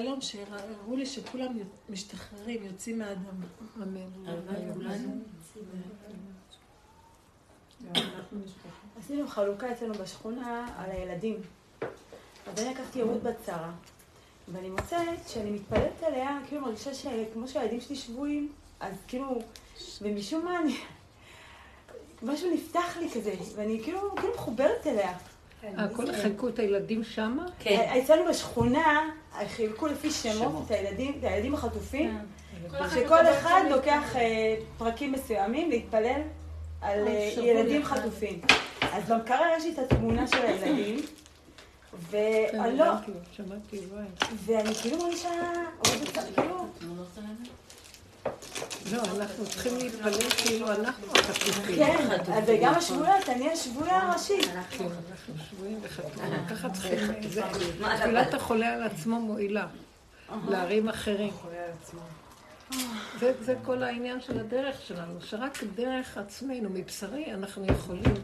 חלום שהראו לי שכולם משתחררים, יוצאים מהאדמה. אמן. עשינו חלוקה אצלנו בשכונה על הילדים. אז אני לקחתי רות בת שרה, ואני מוצאת שאני מתפללת עליה, כאילו מרגישה שכמו שהילדים שלי שבויים, אז כאילו, ומשום מה אני... משהו נפתח לי כזה, ואני כאילו, כאילו מחוברת אליה. אה, כל חילקו את הילדים שמה? כן. אצלנו בשכונה, חילקו לפי שמות את הילדים, את הילדים החטופים, אה. שכל אחד לוקח אה, פרקים מסוימים להתפלל על ילדים חטופים. אז במקרה יש לי את התמונה של הילדים. ואני לא... שמעתי, וואי. ואני כאילו מרגישה... כאילו... לא, אנחנו צריכים להתפלל כאילו אנחנו החטופים. כן, וגם השבויות, אני השבויה הראשית. כן, אנחנו שבויים וחטופים. ככה צריכים... תפילת החולה על עצמו מועילה. להרים אחרים. זה כל העניין של הדרך שלנו, שרק דרך עצמנו, מבשרי, אנחנו יכולים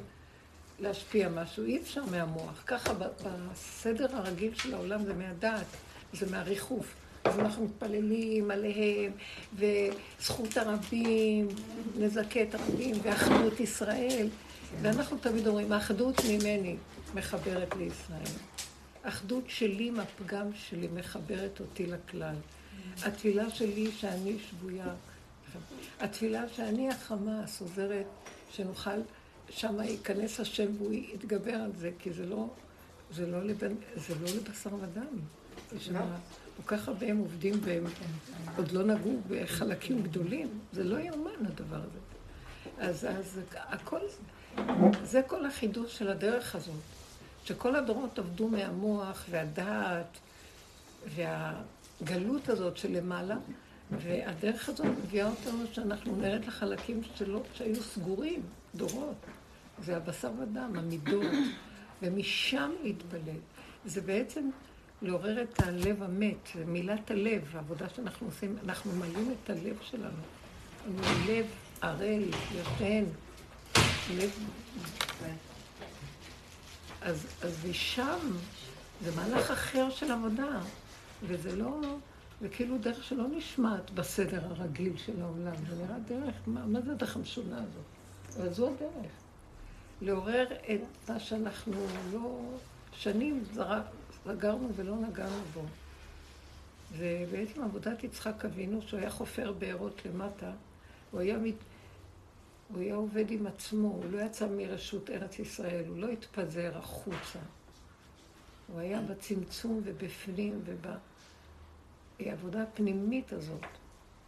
להשפיע משהו. אי אפשר מהמוח. ככה בסדר הרגיל של העולם זה מהדעת, זה מהריחוף. אז אנחנו מתפללים עליהם, וזכות הרבים, נזכה את הרבים, ואחדות ישראל. ואנחנו תמיד אומרים, האחדות ממני מחברת לישראל. אחדות שלי מהפגם שלי מחברת אותי לכלל. התפילה שלי שאני שבויה. התפילה שאני החמאס עוזרת שנוכל, שם ייכנס השם והוא יתגבר על זה, כי זה לא, זה לא, לבן, זה לא לבשר ודם. לא. כל כך הרבה הם עובדים והם עוד לא נגעו בחלקים גדולים. זה לא יאומן הדבר הזה. אז, אז הכל, זה כל החידוש של הדרך הזאת. שכל הדורות עבדו מהמוח והדעת והגלות הזאת שלמעלה, והדרך הזאת מביאה אותנו שאנחנו נרד לחלקים שלא, שהיו סגורים, דורות. זה הבשר ודם, המידות, ומשם להתפלל. זה בעצם לעורר את הלב המת, זה מילת הלב, העבודה שאנחנו עושים, אנחנו מלאים את הלב שלנו. לב ערל, ישן, לב... אז, אז משם זה מהלך אחר של עבודה, וזה לא, זה כאילו דרך שלא נשמעת בסדר הרגיל של העולם, זה נראה דרך, מה, מה זה הדרך המשונה הזאת? אבל זו הדרך. לעורר את מה שאנחנו לא, שנים זרק, סגרנו ולא נגענו בו. ובעצם עבודת יצחק אבינו, שהוא היה חופר בארות למטה, הוא היה, מת... הוא היה עובד עם עצמו, הוא לא יצא מרשות ארץ ישראל, הוא לא התפזר החוצה. הוא היה בצמצום ובפנים ובעבודה הפנימית הזאת,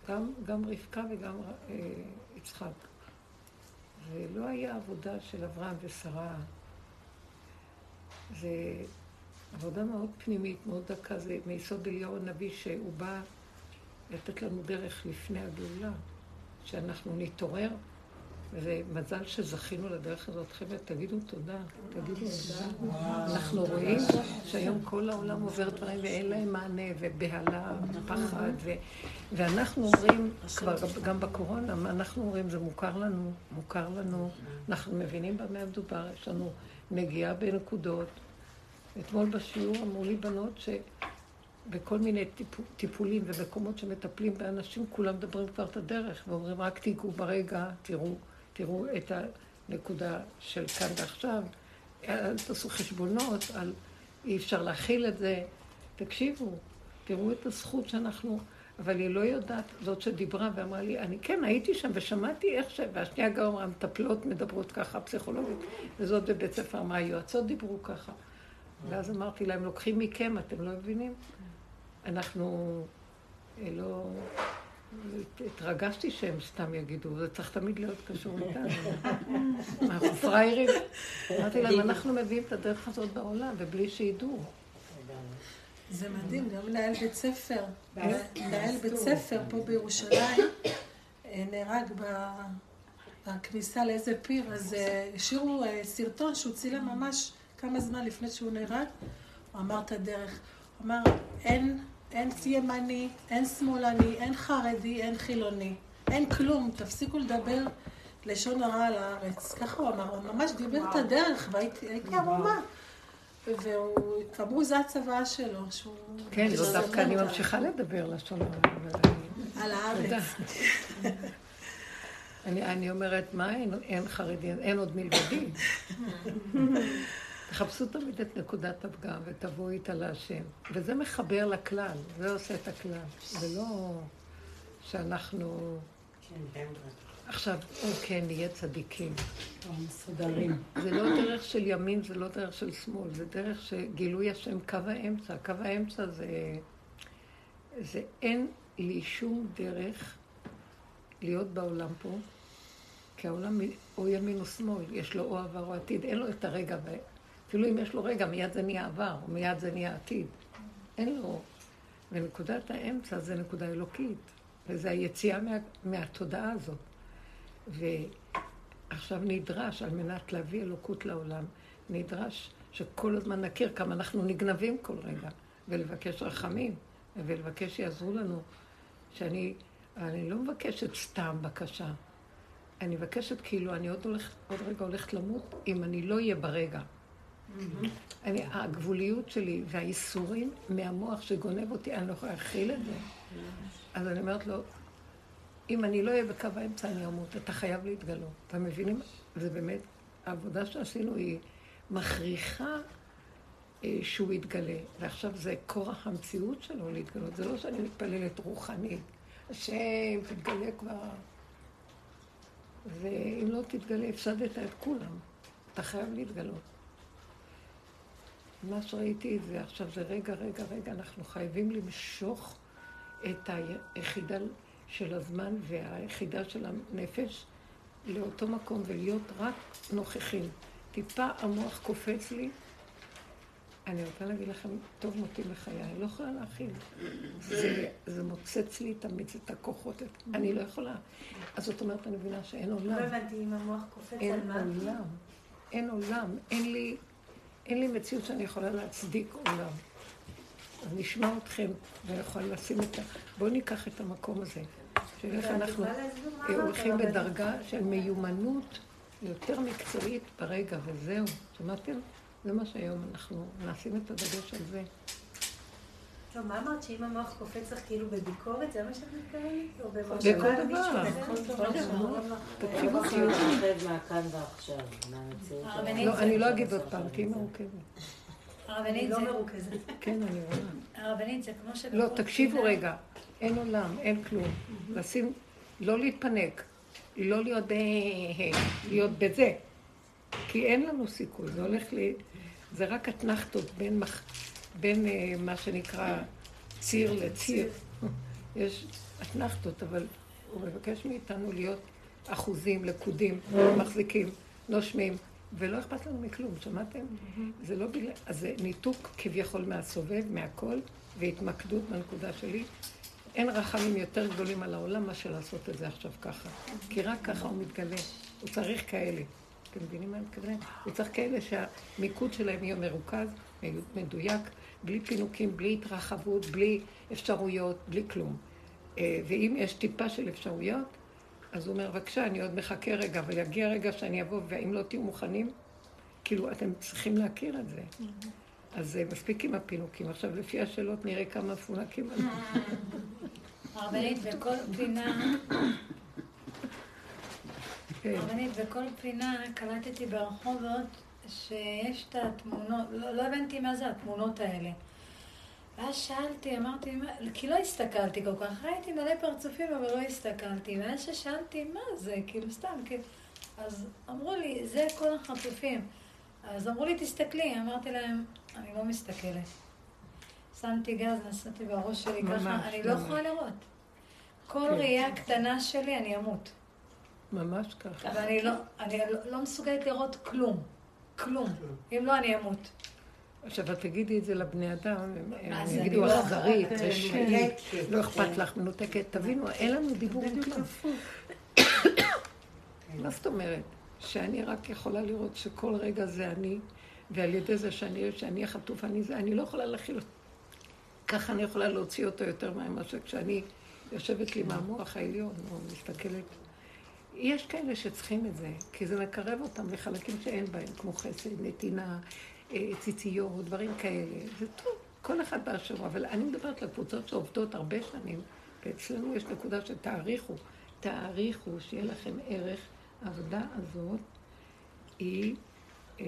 גם, גם רבקה וגם אה, יצחק. ולא היה עבודה של אברהם ושרה. זה עבודה מאוד פנימית, מאוד דקה, זה מיסוד אליהו הנביא שהוא בא לתת לנו דרך לפני הגאולה, שאנחנו נתעורר, וזה מזל שזכינו לדרך הזאת. חבר'ה, תגידו תודה, תגידו תודה. אנחנו רואים שהיום כל העולם עובר דברים ואין להם מענה, ובהלה, פחד, ו... ואנחנו אומרים, כבר גם בקורונה, מה אנחנו אומרים? זה מוכר לנו, מוכר לנו, אנחנו מבינים במה מדובר, יש לנו נגיעה בנקודות. אתמול בשיעור אמרו לי בנות שבכל מיני טיפול, טיפולים ומקומות שמטפלים באנשים, כולם מדברים כבר את הדרך ואומרים רק תיגעו ברגע, תראו, תראו את הנקודה של כאן ועכשיו, אל תעשו חשבונות על אי אפשר להכיל את זה. תקשיבו, תראו את הזכות שאנחנו... אבל היא לא יודעת, זאת שדיברה ואמרה לי, אני כן, הייתי שם ושמעתי איך ש... והשנייה גם אמרה, המטפלות מדברות ככה, פסיכולוגית, וזאת בבית ספר אמרה, היועצות דיברו ככה. ואז אמרתי להם, לוקחים מכם, אתם לא מבינים? אנחנו אה, לא... התרגשתי שהם סתם יגידו, זה צריך תמיד להיות קשור איתנו. אנחנו פראיירים. אמרתי להם, אנחנו מביאים את הדרך הזאת בעולם, ובלי שידעו. זה מדהים, גם מנהל בית ספר, מנהל בית ספר פה בירושלים, אה, נהרג בכניסה לאיזה פיר, אז אה, השאירו סרטון שהוא צילם ממש כמה זמן לפני שהוא נהרג, הוא אמר את הדרך. הוא אמר, אין, אין ימני, אין שמאלני, אין חרדי, אין חילוני. אין כלום, תפסיקו לדבר לשון הרע על הארץ. ככה הוא אמר, הוא ממש דיבר את הדרך, והייתי ערומה. והוא, כאמור, זה הצוואה שלו, שהוא... כן, לא דווקא אני ממשיכה לדבר לשון הרע. על הארץ. אני, אני אומרת, מה אין, אין חרדי, אין עוד מלבדי. תחפשו תמיד את נקודת הפגם ותבואו איתה להשם. וזה מחבר לכלל, זה עושה את הכלל. זה לא שאנחנו... כן, עכשיו, כן, נהיה צדיקים. מסודרים. זה לא דרך של ימין, זה לא דרך של שמאל, זה דרך שגילוי השם, קו האמצע. קו האמצע זה... זה אין לי שום דרך להיות בעולם פה, כי העולם או ימין או שמאל, יש לו או עבר או עתיד, אין לו את הרגע, אפילו אם יש לו רגע, מיד זה נהיה עבר, מיד זה נהיה עתיד. אין לו. ונקודת האמצע זה נקודה אלוקית, וזה היציאה מה, מהתודעה הזאת. ועכשיו נדרש, על מנת להביא אלוקות לעולם, נדרש שכל הזמן נכיר כמה אנחנו נגנבים כל רגע, ולבקש רחמים, ולבקש שיעזרו לנו, שאני אני לא מבקשת סתם בקשה. אני מבקשת כאילו, אני עוד, הולך, עוד רגע הולכת למות, אם אני לא אהיה ברגע. אני, הגבוליות שלי והאיסורים מהמוח שגונב אותי, אני לא יכולה להכיל את זה. אז אני אומרת לו, אם אני לא אהיה בקו האמצע, אני אמות. אתה חייב להתגלות. אתם מבינים? זה באמת, העבודה שעשינו היא מכריחה אה, שהוא יתגלה. ועכשיו זה כורח המציאות שלו להתגלות. זה לא שאני מתפללת רוחנית. השם, תתגלה כבר. ואם לא תתגלה, הפסדת את כולם. אתה חייב להתגלות. מה שראיתי זה עכשיו זה רגע, רגע, רגע, אנחנו חייבים למשוך את היחידה של הזמן והיחידה של הנפש לאותו מקום ולהיות רק נוכחים. טיפה המוח קופץ לי, אני רוצה להגיד לכם, טוב מותי בחיי, אני לא יכולה להכיל. זה, זה מוצץ לי תמיד את הכוחות, אני לא יכולה. אז זאת אומרת, אני מבינה שאין עולם. לא הבנתי אם המוח קופץ על מה. אין עולם. אין עולם. אין לי, אין לי מציאות שאני יכולה להצדיק עולם. אז נשמע אתכם, ויכול לשים את ה... בואו ניקח את המקום הזה. של איך אנחנו הולכים בדרגה של מיומנות יותר מקצועית ברגע, וזהו. שמעתם? זה מה שהיום אנחנו נשים את הדגש על זה. טוב, מה אמרת שאם המוח קופץ לך כאילו בביקורת, זה מה שאת מתכוונת? או בכל דבר. תקשיבו חיובי. לא, אני לא אגיד עוד פעם, תהיי מרוכזת. הרבנית לא מרוכזת. כן, אני רואה. הרבנית זה כמו ש... לא, תקשיבו רגע. אין עולם, אין כלום. לשים, לא להתפנק. לא להיות להיות בזה. כי אין לנו סיכוי, זה הולך לי... זה רק אתנחתות בין, מח... בין uh, מה שנקרא ציר לציר. יש אתנחתות, אבל הוא מבקש מאיתנו להיות אחוזים, לקודים, מחזיקים, נושמים, ולא אכפת לנו מכלום, שמעתם? זה לא בגלל... אז זה ניתוק כביכול מהסובב, מהכל, והתמקדות בנקודה שלי. אין רחמים יותר גדולים על העולם מאשר לעשות את זה עכשיו ככה. כי רק ככה הוא מתגלה. הוא צריך כאלה. אתם מבינים מה אני מתכוונת? הוא צריך כאלה שהמיקוד שלהם יהיה מרוכז, מדויק, בלי פינוקים, בלי התרחבות, בלי אפשרויות, בלי כלום. אה, ואם יש טיפה של אפשרויות, אז הוא אומר, בבקשה, אני עוד מחכה רגע, אבל יגיע רגע שאני אבוא, ואם לא תהיו מוכנים, כאילו, אתם צריכים להכיר את זה. אז אה, מספיק עם הפינוקים. עכשיו, לפי השאלות נראה כמה מפונקים. הרבנית, בכל פינה כן. בכל פינה קלטתי ברחובות שיש את התמונות, לא, לא הבנתי מה זה התמונות האלה. ואז שאלתי, אמרתי, מה, כי לא הסתכלתי כל כך, ראיתי מלא פרצופים אבל לא הסתכלתי. ואז ששאלתי, מה זה, כאילו סתם, כאילו... אז אמרו לי, זה כל החטופים. אז אמרו לי, תסתכלי, אמרתי להם, אני לא מסתכלת. שמתי גז, נסעתי בראש שלי ככה, אני לא יכולה לראות. כל כן. ראייה קטנה שלי, אני אמות. ממש ככה. ואני לא, אני לא, לא מסוגלת לראות כלום. כלום. אם לא, אני אמות. עכשיו, את תגידי את זה לבני אדם, הם יגידו לא אכזרית, רשעית, לא אכפת לך, מנותקת. תבינו, אין לנו דיבור כלום. מה זאת אומרת? שאני רק יכולה לראות שכל רגע זה אני, ועל ידי זה שאני, שאני החטוף, אני זה, אני לא יכולה להכיל אותו. ככה אני יכולה להוציא אותו יותר מאשר כשאני יושבת לי מהמוח העליון, או מסתכלת יש כאלה שצריכים את זה, כי זה מקרב אותם לחלקים שאין בהם, כמו חסד, נתינה, אה, ציציות, דברים כאלה. זה טוב, כל אחד באשר אבל אני מדברת לקבוצות שעובדות הרבה שנים, ואצלנו יש נקודה שתעריכו, תעריכו, שיהיה לכם ערך. העבודה הזאת היא, אה,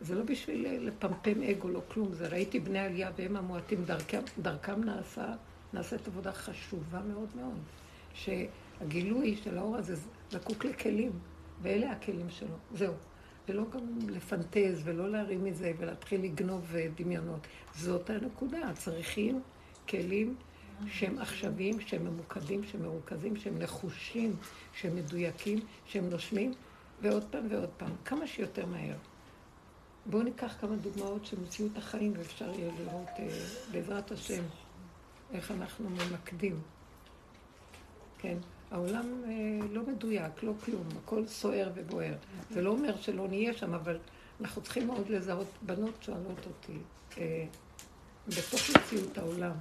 זה לא בשביל לפמפם אגו, לא כלום, זה ראיתי בני עלייה והם המועטים, דרכם, דרכם נעשה, נעשית עבודה חשובה מאוד מאוד. שהגילוי של האור הזה זקוק לכלים, ואלה הכלים שלו, זהו. ולא גם לפנטז ולא להרים מזה ולהתחיל לגנוב דמיונות. זאת הנקודה, צריכים כלים שהם עכשוויים, שהם ממוקדים, שהם מרוכזים, שהם נחושים, שהם מדויקים, שהם נושמים, ועוד פעם ועוד פעם, כמה שיותר מהר. בואו ניקח כמה דוגמאות של מציאות החיים, ואפשר יהיה לראות אה, בעזרת השם איך אנחנו ממקדים. כן, העולם אה, לא מדויק, לא כלום, הכל סוער ובוער. זה לא אומר שלא נהיה שם, אבל אנחנו צריכים מאוד לזהות. בנות שואלות אותי, אה, בתוך מציאות העולם,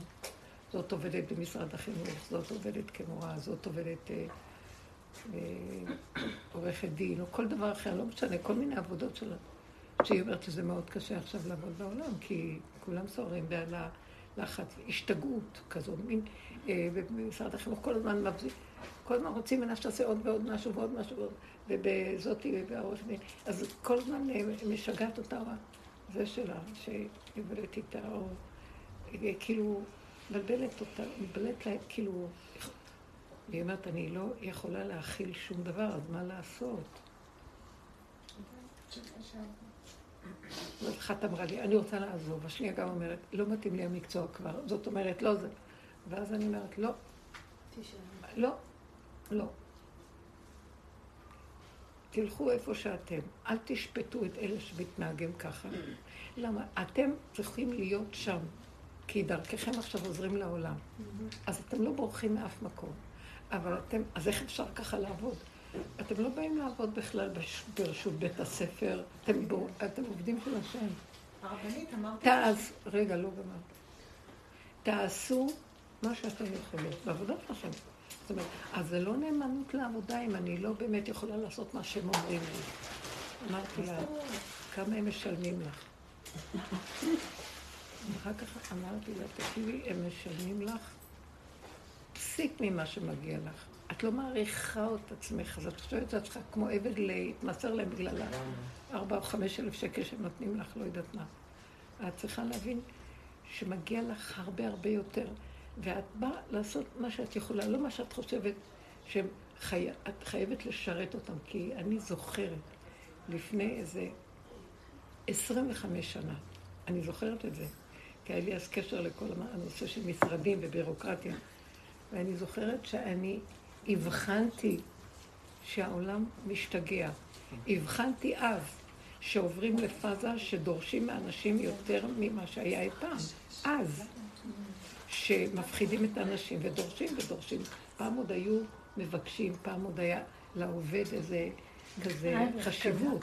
זאת עובדת במשרד החינוך, זאת עובדת כמורה, זאת עובדת אה, עורכת דין, או כל דבר אחר, לא משנה, כל מיני עבודות שלה. שהיא אומרת שזה מאוד קשה עכשיו לעבוד בעולם, כי כולם סוערים בעל הלחץ, השתגעות כזו, מין, במשרד החינוך כל הזמן מבזיק. כל הזמן רוצים ממנה שתעשה עוד ועוד משהו ועוד משהו, ובזאתי ובעורך דין. אז כל הזמן משגעת אותה, זה שלה, עובדת איתה, או כאילו, מבלבלת אותה, מבלבלת לה, כאילו, והיא אומרת, אני לא יכולה להכיל שום דבר, אז מה לעשות? אחת אמרה לי, אני רוצה לעזוב, השנייה גם אומרת, לא מתאים לי המקצוע כבר, זאת אומרת, לא זה. ואז אני אומרת, לא, לא, לא. תלכו איפה שאתם, אל תשפטו את אלה שמתנהגים ככה. למה? אתם צריכים להיות שם, כי דרככם עכשיו עוזרים לעולם. אז אתם לא בורחים מאף מקום. אבל אתם, אז איך אפשר ככה לעבוד? אתם לא באים לעבוד בכלל ברשות בית הספר, אתם, בור, אתם עובדים של השם. הרבנית אמרת... תעז, רגע, לא גמר. תעשו מה שאתם יכולים, בעבודת השם. זאת אומרת, אז זה לא נאמנות לעבודה אם אני לא באמת יכולה לעשות מה שהם אומרים לי. אמרתי לה, כמה הם משלמים לך? אחר כך אמרתי לה, תקשיבי, הם משלמים לך פסיק ממה שמגיע לך. את לא מעריכה את עצמך, אז את חושבת את עצמך כמו עבד להתמסר להם בגלל הארבע או חמש אלף שקל שהם נותנים לך, לא יודעת מה. את צריכה להבין שמגיע לך הרבה הרבה יותר. ואת באה לעשות מה שאת יכולה, לא מה שאת חושבת שאת חי... חייבת לשרת אותם. כי אני זוכרת לפני איזה 25 שנה, אני זוכרת את זה, כי היה לי אז קשר לכל הנושא של משרדים ובירוקרטיה. ואני זוכרת שאני הבחנתי שהעולם משתגע. הבחנתי אז שעוברים לפאזה שדורשים מאנשים יותר ממה שהיה אי פעם. אז. שמפחידים את האנשים ודורשים ודורשים. פעם עוד היו מבקשים, פעם עוד היה לעובד איזה כזה חשיבות.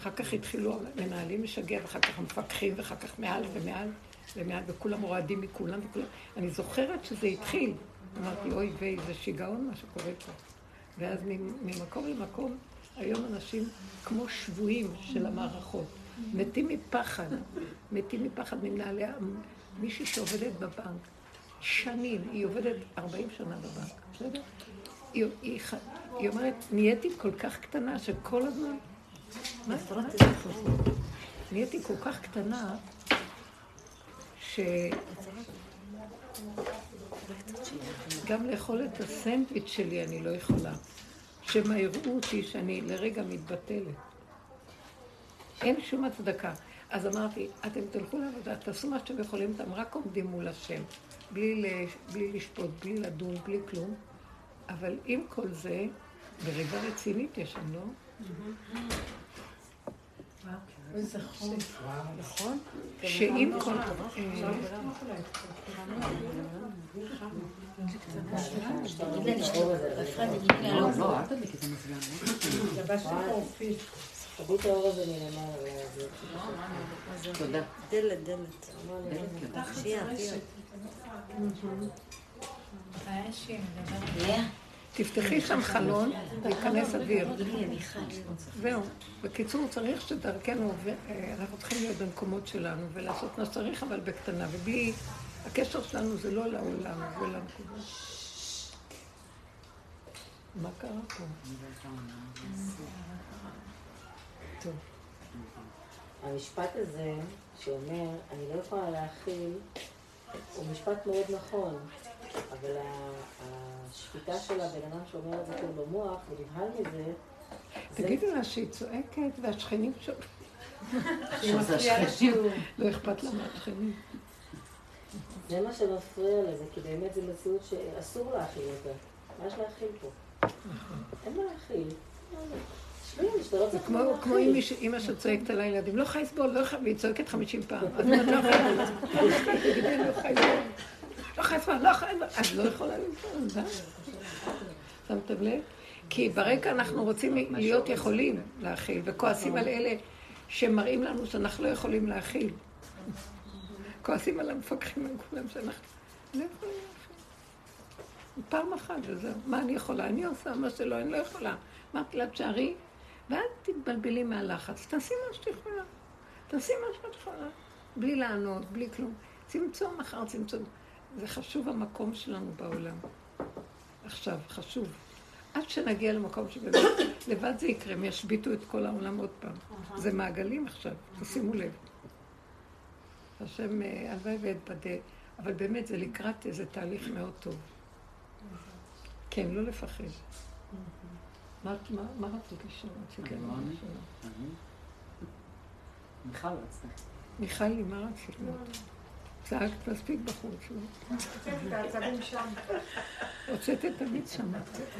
אחר כך התחילו המנהלים לשגע, ואחר כך המפקחים, ואחר כך מעל ומעל ומעל, וכולם רועדים מכולם וכולם. אני זוכרת שזה התחיל. אמרתי, אוי ויי, זה שיגעון מה שקורה פה. ואז ממקום למקום, היום אנשים כמו שבויים של המערכות. מתים מפחד, מתים מפחד ממנהלי, מישהי שעובדת בבנק. שנים, היא עובדת 40 שנה בבנק, בסדר? היא, היא, היא אומרת, נהייתי כל כך קטנה שכל הזמן... מה? נהייתי כל כך קטנה ש... גם לאכול את הסנדוויץ' שלי אני לא יכולה. שמא יראו אותי שאני לרגע מתבטלת. אין שום הצדקה. אז אמרתי, אתם תלכו לעבודה, תעשו מה שאתם יכולים, אתם רק עומדים מול השם. בלי, בלי לשפוט, בלי לדון, בלי כלום. אבל עם כל זה, ברגע רצינית יש שם, לא? נכון? שעם כל... תביא את האור הזה מלמעלה. תודה. דלת, דלת. תפתחי שם חלון, וייכנס אוויר. זהו. בקיצור, צריך שדרכנו, אה, אנחנו צריכים להיות במקומות שלנו ולעשות מה שצריך, אבל בקטנה. ובלי, הקשר שלנו זה לא לעולם, זה למקומות. מה קרה פה? טוב. המשפט הזה שאומר, אני לא יכולה להכיל, הוא משפט מאוד נכון, אבל השפיטה של הבן אדם שאומר את זה כאילו במוח, ונבהל מזה, תגידי לה שהיא צועקת והשכנים שומעים. לא אכפת לה מהשכנים. זה מה שמפריע לזה, כי באמת זו מציאות שאסור להכיל אותה. מה יש להכיל פה? אין מה להכיל. כמו אימא שצועקת על הילדים, לא יכולה לסבול, לא יכולה, והיא צועקת חמישים פעם. אז את לא יכולה לסבול. לא יכולה לסבול, לא יכולה לסבול. אז לא יכולה לסבול, שמתם לב? כי ברקע אנחנו רוצים להיות יכולים להכיל, וכועסים על אלה שמראים לנו שאנחנו לא יכולים להכיל. כועסים על המפקחים, על כולם שאנחנו לא יכולים להכיל. פעם אחת וזהו. מה אני יכולה? אני עושה מה שלא, אני לא יכולה. אמרתי לה, תשארי, ואל תתבלבלי מהלחץ. תעשי מה שאת יכולה. תעשי מה שאת יכולה. בלי לענות, בלי כלום. צמצום אחר צמצום. זה חשוב המקום שלנו בעולם. עכשיו, חשוב. עד שנגיע למקום שבאמת, לבד זה יקרה, הם ישביתו את כל העולם עוד פעם. זה מעגלים עכשיו, תשימו לב. השם אה, הלוואי ואתבדה, אבל באמת זה לקראת איזה תהליך מאוד טוב. כן, לא לפחד. מה רצית לשאול? מיכל רצתה. מיכל, מה רצית? צעקת מספיק בחוץ, לא? הוצאת את המיץ שם.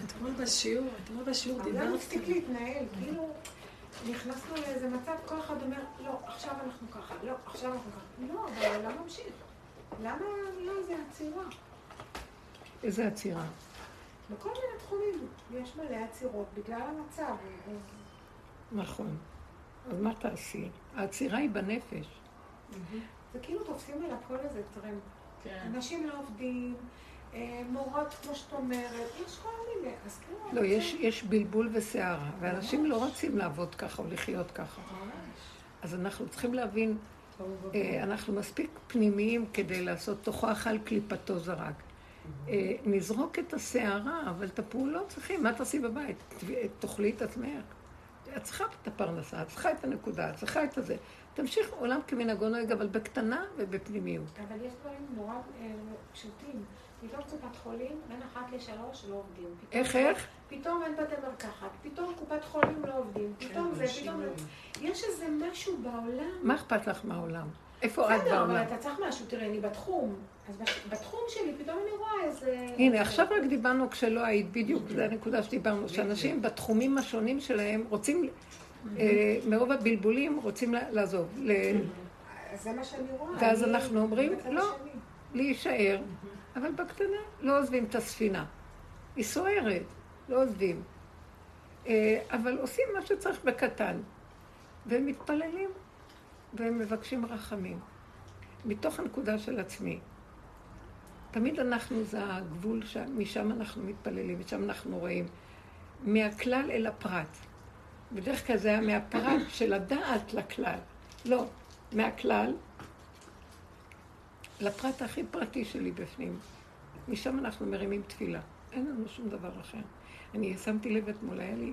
אתמול בשיעור, אתמול בשיעור דיברתי. זה מפסיק להתנהל, כאילו נכנסנו לאיזה מצב, כל אחד אומר, לא, עכשיו אנחנו ככה, לא, עכשיו אנחנו ככה. לא, אבל העולם ממשיך. למה לא איזה עצירה? איזה עצירה? בכל מיני תחומים יש מלא עצירות בגלל המצב. נכון. אז מה תעשי? העצירה היא בנפש. זה כאילו תופסים על הכל איזה טרנד. כן. אנשים לא עובדים, אה, מורות, כמו שאת אומרת, יש כל מיני, אז כאילו... לא, יש, יש בלבול וסערה, ואנשים לא רוצים לעבוד ככה או לחיות ככה. אז אנחנו צריכים להבין, אה, אנחנו מספיק פנימיים כדי לעשות תוכו אכל קליפתו זרק. אה, נזרוק את הסערה, אבל את הפעולות צריכים, מה תעשי בבית? תאכלי את עצמך. את צריכה את הפרנסה, את צריכה את הנקודה, את צריכה את הזה. תמשיך עולם כמנהגו נוהג, אבל בקטנה ובפנימיות. אבל יש דברים נורא אה, פשוטים. פתאום קופת חולים, בין אחת לשלוש לא עובדים. איך, איך? פתאום אין בתי מרקחת, פתאום קופת חולים לא עובדים, כן, פתאום זה, פתאום... יש איזה משהו בעולם. מה אכפת לך מהעולם? איפה את בעולם? בסדר, אבל אתה צריך משהו, תראה, אני בתחום. אז בתחום שלי פתאום אני רואה איזה... הנה, עכשיו רק דיברנו כשלא היית, בדיוק, זו הנקודה שדיברנו, שאנשים בתחומים השונים שלהם רוצים אה, מרוב הבלבולים רוצים לעזוב. זה מה שאני רואה. ואז אנחנו אומרים, לא, להישאר, אבל בקטנה לא עוזבים את הספינה. היא סוערת, לא עוזבים. אה, אבל עושים מה שצריך בקטן. והם מתפללים, והם מבקשים רחמים. מתוך הנקודה של עצמי. תמיד אנחנו, זה הגבול, משם אנחנו מתפללים, משם אנחנו רואים. מהכלל אל הפרט. בדרך כלל זה היה מהפרט של הדעת לכלל. לא, מהכלל לפרט הכי פרטי שלי בפנים. משם אנחנו מרימים תפילה. אין לנו שום דבר אחר. אני שמתי לב אתמול, היה לי...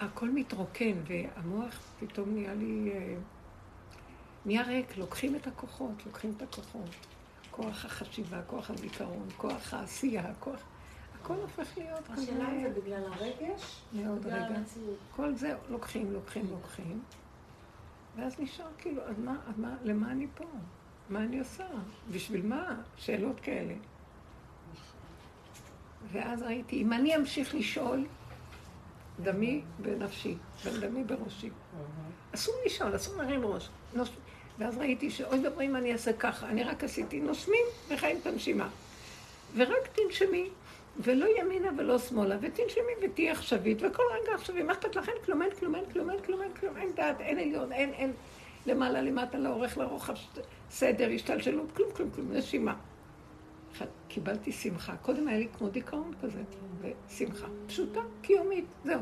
הכל מתרוקן, והמוח פתאום נהיה לי... אה, נהיה ריק, לוקחים את הכוחות, לוקחים את הכוחות. כוח החשיבה, כוח הזיכרון, כוח העשייה, כוח... הכל הופך להיות כזה... השאלה אם זה בגלל הרגש? מאוד רגע. כל זה לוקחים, לוקחים, לוקחים. ואז נשאר כאילו, אז מה, אז מה, למה אני פה? מה אני עושה? בשביל מה? שאלות כאלה. ואז ראיתי, אם אני אמשיך לשאול, דמי בנפשי, דמי בראשי. אסור לשאול, אסור להרים ראש. ואז ראיתי שאוי ואבוי אם אני אעשה ככה, אני רק עשיתי נושמים וחיים את הנשימה. ורק תנשמי, ולא ימינה ולא שמאלה, ותנשמי ותהיי עכשווית, וכל רגע עכשווי, מה אכפת? אין כלום, אין כלום, אין כלום, אין כלום, אין כלום, אין דעת, אין עליון, אין, אין למעלה, למטה, לאורך, לרוחב, סדר, השתלשלות, כלום, כלום, כלום, נשימה. קיבלתי שמחה. קודם היה לי כמו דיכאון כזה, ושמחה פשוטה, קיומית, זהו.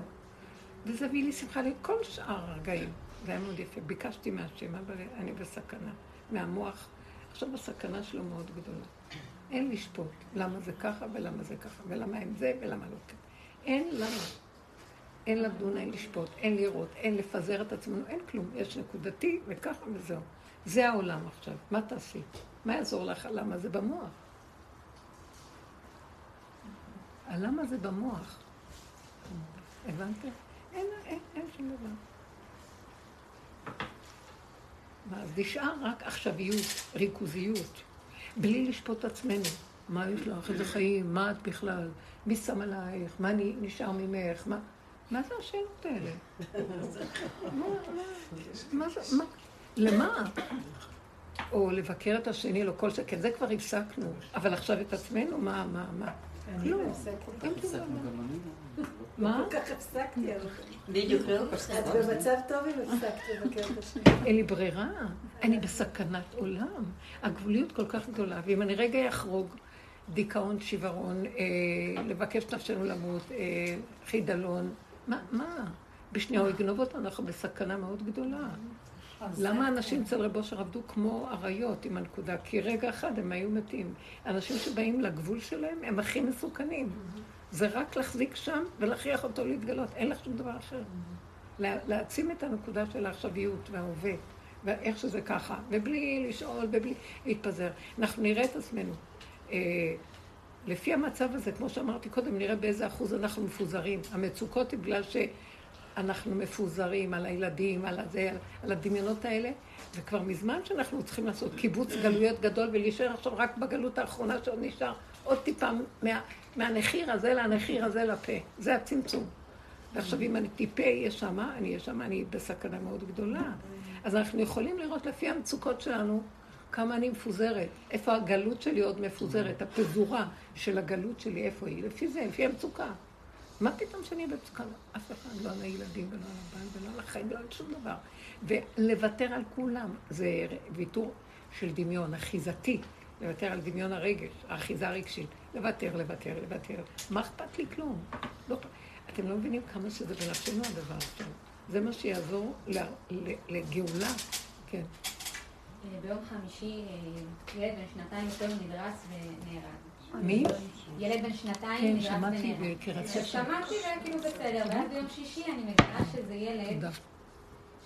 וזה הביא לי שמחה לכל שאר הרגעים. זה היה מאוד יפה. ביקשתי מהשם, אבל אני בסכנה. מהמוח. עכשיו הסכנה שלו מאוד גדולה. אין לשפוט למה זה ככה ולמה זה ככה, ולמה הם זה ולמה לא כן. אין למה. אין לדון, אין לשפוט, אין לראות, אין לפזר את עצמנו, אין כלום. יש נקודתי וככה וזהו. זה העולם עכשיו. מה תעשי? מה יעזור לך? למה זה במוח? הלמה זה במוח. הבנתם? אין, אין, אין שום דבר. אז נשאר רק עכשוויות, ריכוזיות, בלי לשפוט עצמנו. מה יש לך? איזה חיים? מה את בכלל? מי שם עלייך? מה נשאר ממך? מה, מה זה השאלות האלה? מה, זה, מה? למה? או לבקר את השני, לא כל שכן, זה כבר הפסקנו. אבל עכשיו את עצמנו, מה, מה, מה? לא, אין דבר. מה? כל כך הפסקתי. בדיוק, לא את במצב טוב אם הפסקת לבקר את השני. אין לי ברירה, אני בסכנת עולם. הגבוליות כל כך גדולה, ואם אני רגע אחרוג, דיכאון, שיוורון, אה, לבקש נפשנו למות, אה, חידלון, מה, מה? בשנייה הוא יגנוב אותנו, אנחנו בסכנה מאוד גדולה. למה אנשים אצל רב אושר עבדו כמו אריות עם הנקודה? כי רגע אחד הם היו מתים. אנשים שבאים לגבול שלהם הם הכי מסוכנים. זה רק להחזיק שם ולהכריח אותו להתגלות, אין לך שום דבר אחר. להעצים את הנקודה של העכשוויות וההווה, ואיך שזה ככה, ובלי לשאול ובלי להתפזר. אנחנו נראה את עצמנו. אה, לפי המצב הזה, כמו שאמרתי קודם, נראה באיזה אחוז אנחנו מפוזרים. המצוקות היא בגלל שאנחנו מפוזרים על הילדים, על, הזה, על הדמיונות האלה, וכבר מזמן שאנחנו צריכים לעשות קיבוץ גלויות גדול ולהישאר עכשיו רק בגלות האחרונה שעוד נשאר עוד טיפה מה, מהנחיר הזה לנחיר הזה לפה. זה הצמצום. ועכשיו אם אני טיפה אהיה שמה, אני אהיה שמה, אני בסכנה מאוד גדולה. אז אנחנו יכולים לראות לפי המצוקות שלנו כמה אני מפוזרת. איפה הגלות שלי עוד מפוזרת, הפזורה של הגלות שלי, איפה היא? לפי זה, לפי המצוקה. מה פתאום שאני במצוקה? אף אחד, לא על הילדים ולא על הבן ולא על החיים ולא על שום דבר. ולוותר על כולם, זה ויתור של דמיון, אחיזתי. לוותר על דמיון הרגש, האחיזה הרגשית. לוותר, לוותר, לוותר. מה אכפת לי כלום? לא, אתם לא מבינים כמה שזה בנפשנו הדבר עכשיו. זה מה שיעזור לגאולה. כן. ביום חמישי אה, ילד בן שנתיים יותר נדרס ונהרג. מי? ילד בן שנתיים כן, שמעתי ספר. שמעתי וכאילו בסדר, ואז ביום שישי אני מבינה שזה ילד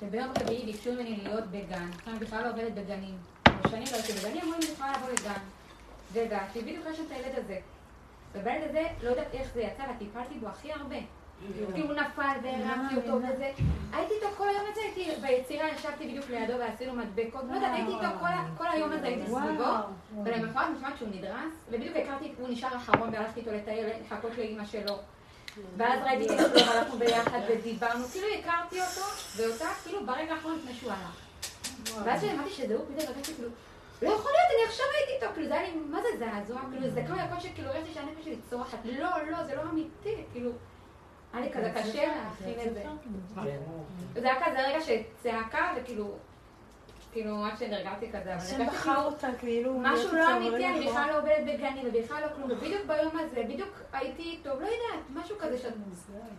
שביום רביעי ביקשו ממני להיות בגן. אני בכלל לא עובדת בגנים. שנים לא הייתי בגנים, אמרו לי בכלל לבוא לגן. והגעתי, בדיוק יש את הילד הזה. ובילד הזה, לא יודעת איך זה יצא, וטיפלתי בו הכי הרבה. כאילו הוא נפל והרמתי אותו וזה. הייתי איתו כל היום הזה, הייתי ביצירה, ישבתי בדיוק לידו ועשינו מדבקות. לא יודעת, הייתי איתו כל היום הזה, הייתי סביבו. ולמחרת משמעת שהוא נדרס, ובדיוק הכרתי, הוא נשאר אחרון והלכתי איתו לטייל, לחכות לאימא שלו. ואז ראיתי את זה, הלכנו ביחד ודיברנו, כאילו הכרתי אותו ואותה, כאילו ברגע האחרון לפני שהוא הלך. ואז כשאמרתי שזה הוא, פתאום הרגשתי כאילו, לא יכול להיות, אני עכשיו הייתי איתו, כאילו זה היה לי, מה זה זעזוע, כאילו זה כמו ירקות שכאילו הרגשתי שהנפש שלי צורחת, לא, לא, זה לא אמיתי, כאילו, היה לי כזה קשה להכין את זה. זה היה כזה רגע שצעקה וכאילו, כאילו, רק שנרגעתי כזה, אבל השם בחר אותה, כאילו... משהו לא אמיתי, אני בכלל לא עובדת בגנים, ובכלל לא כלום, ובדיוק ביום הזה, בדיוק הייתי איתו, לא יודעת, משהו כזה שאת...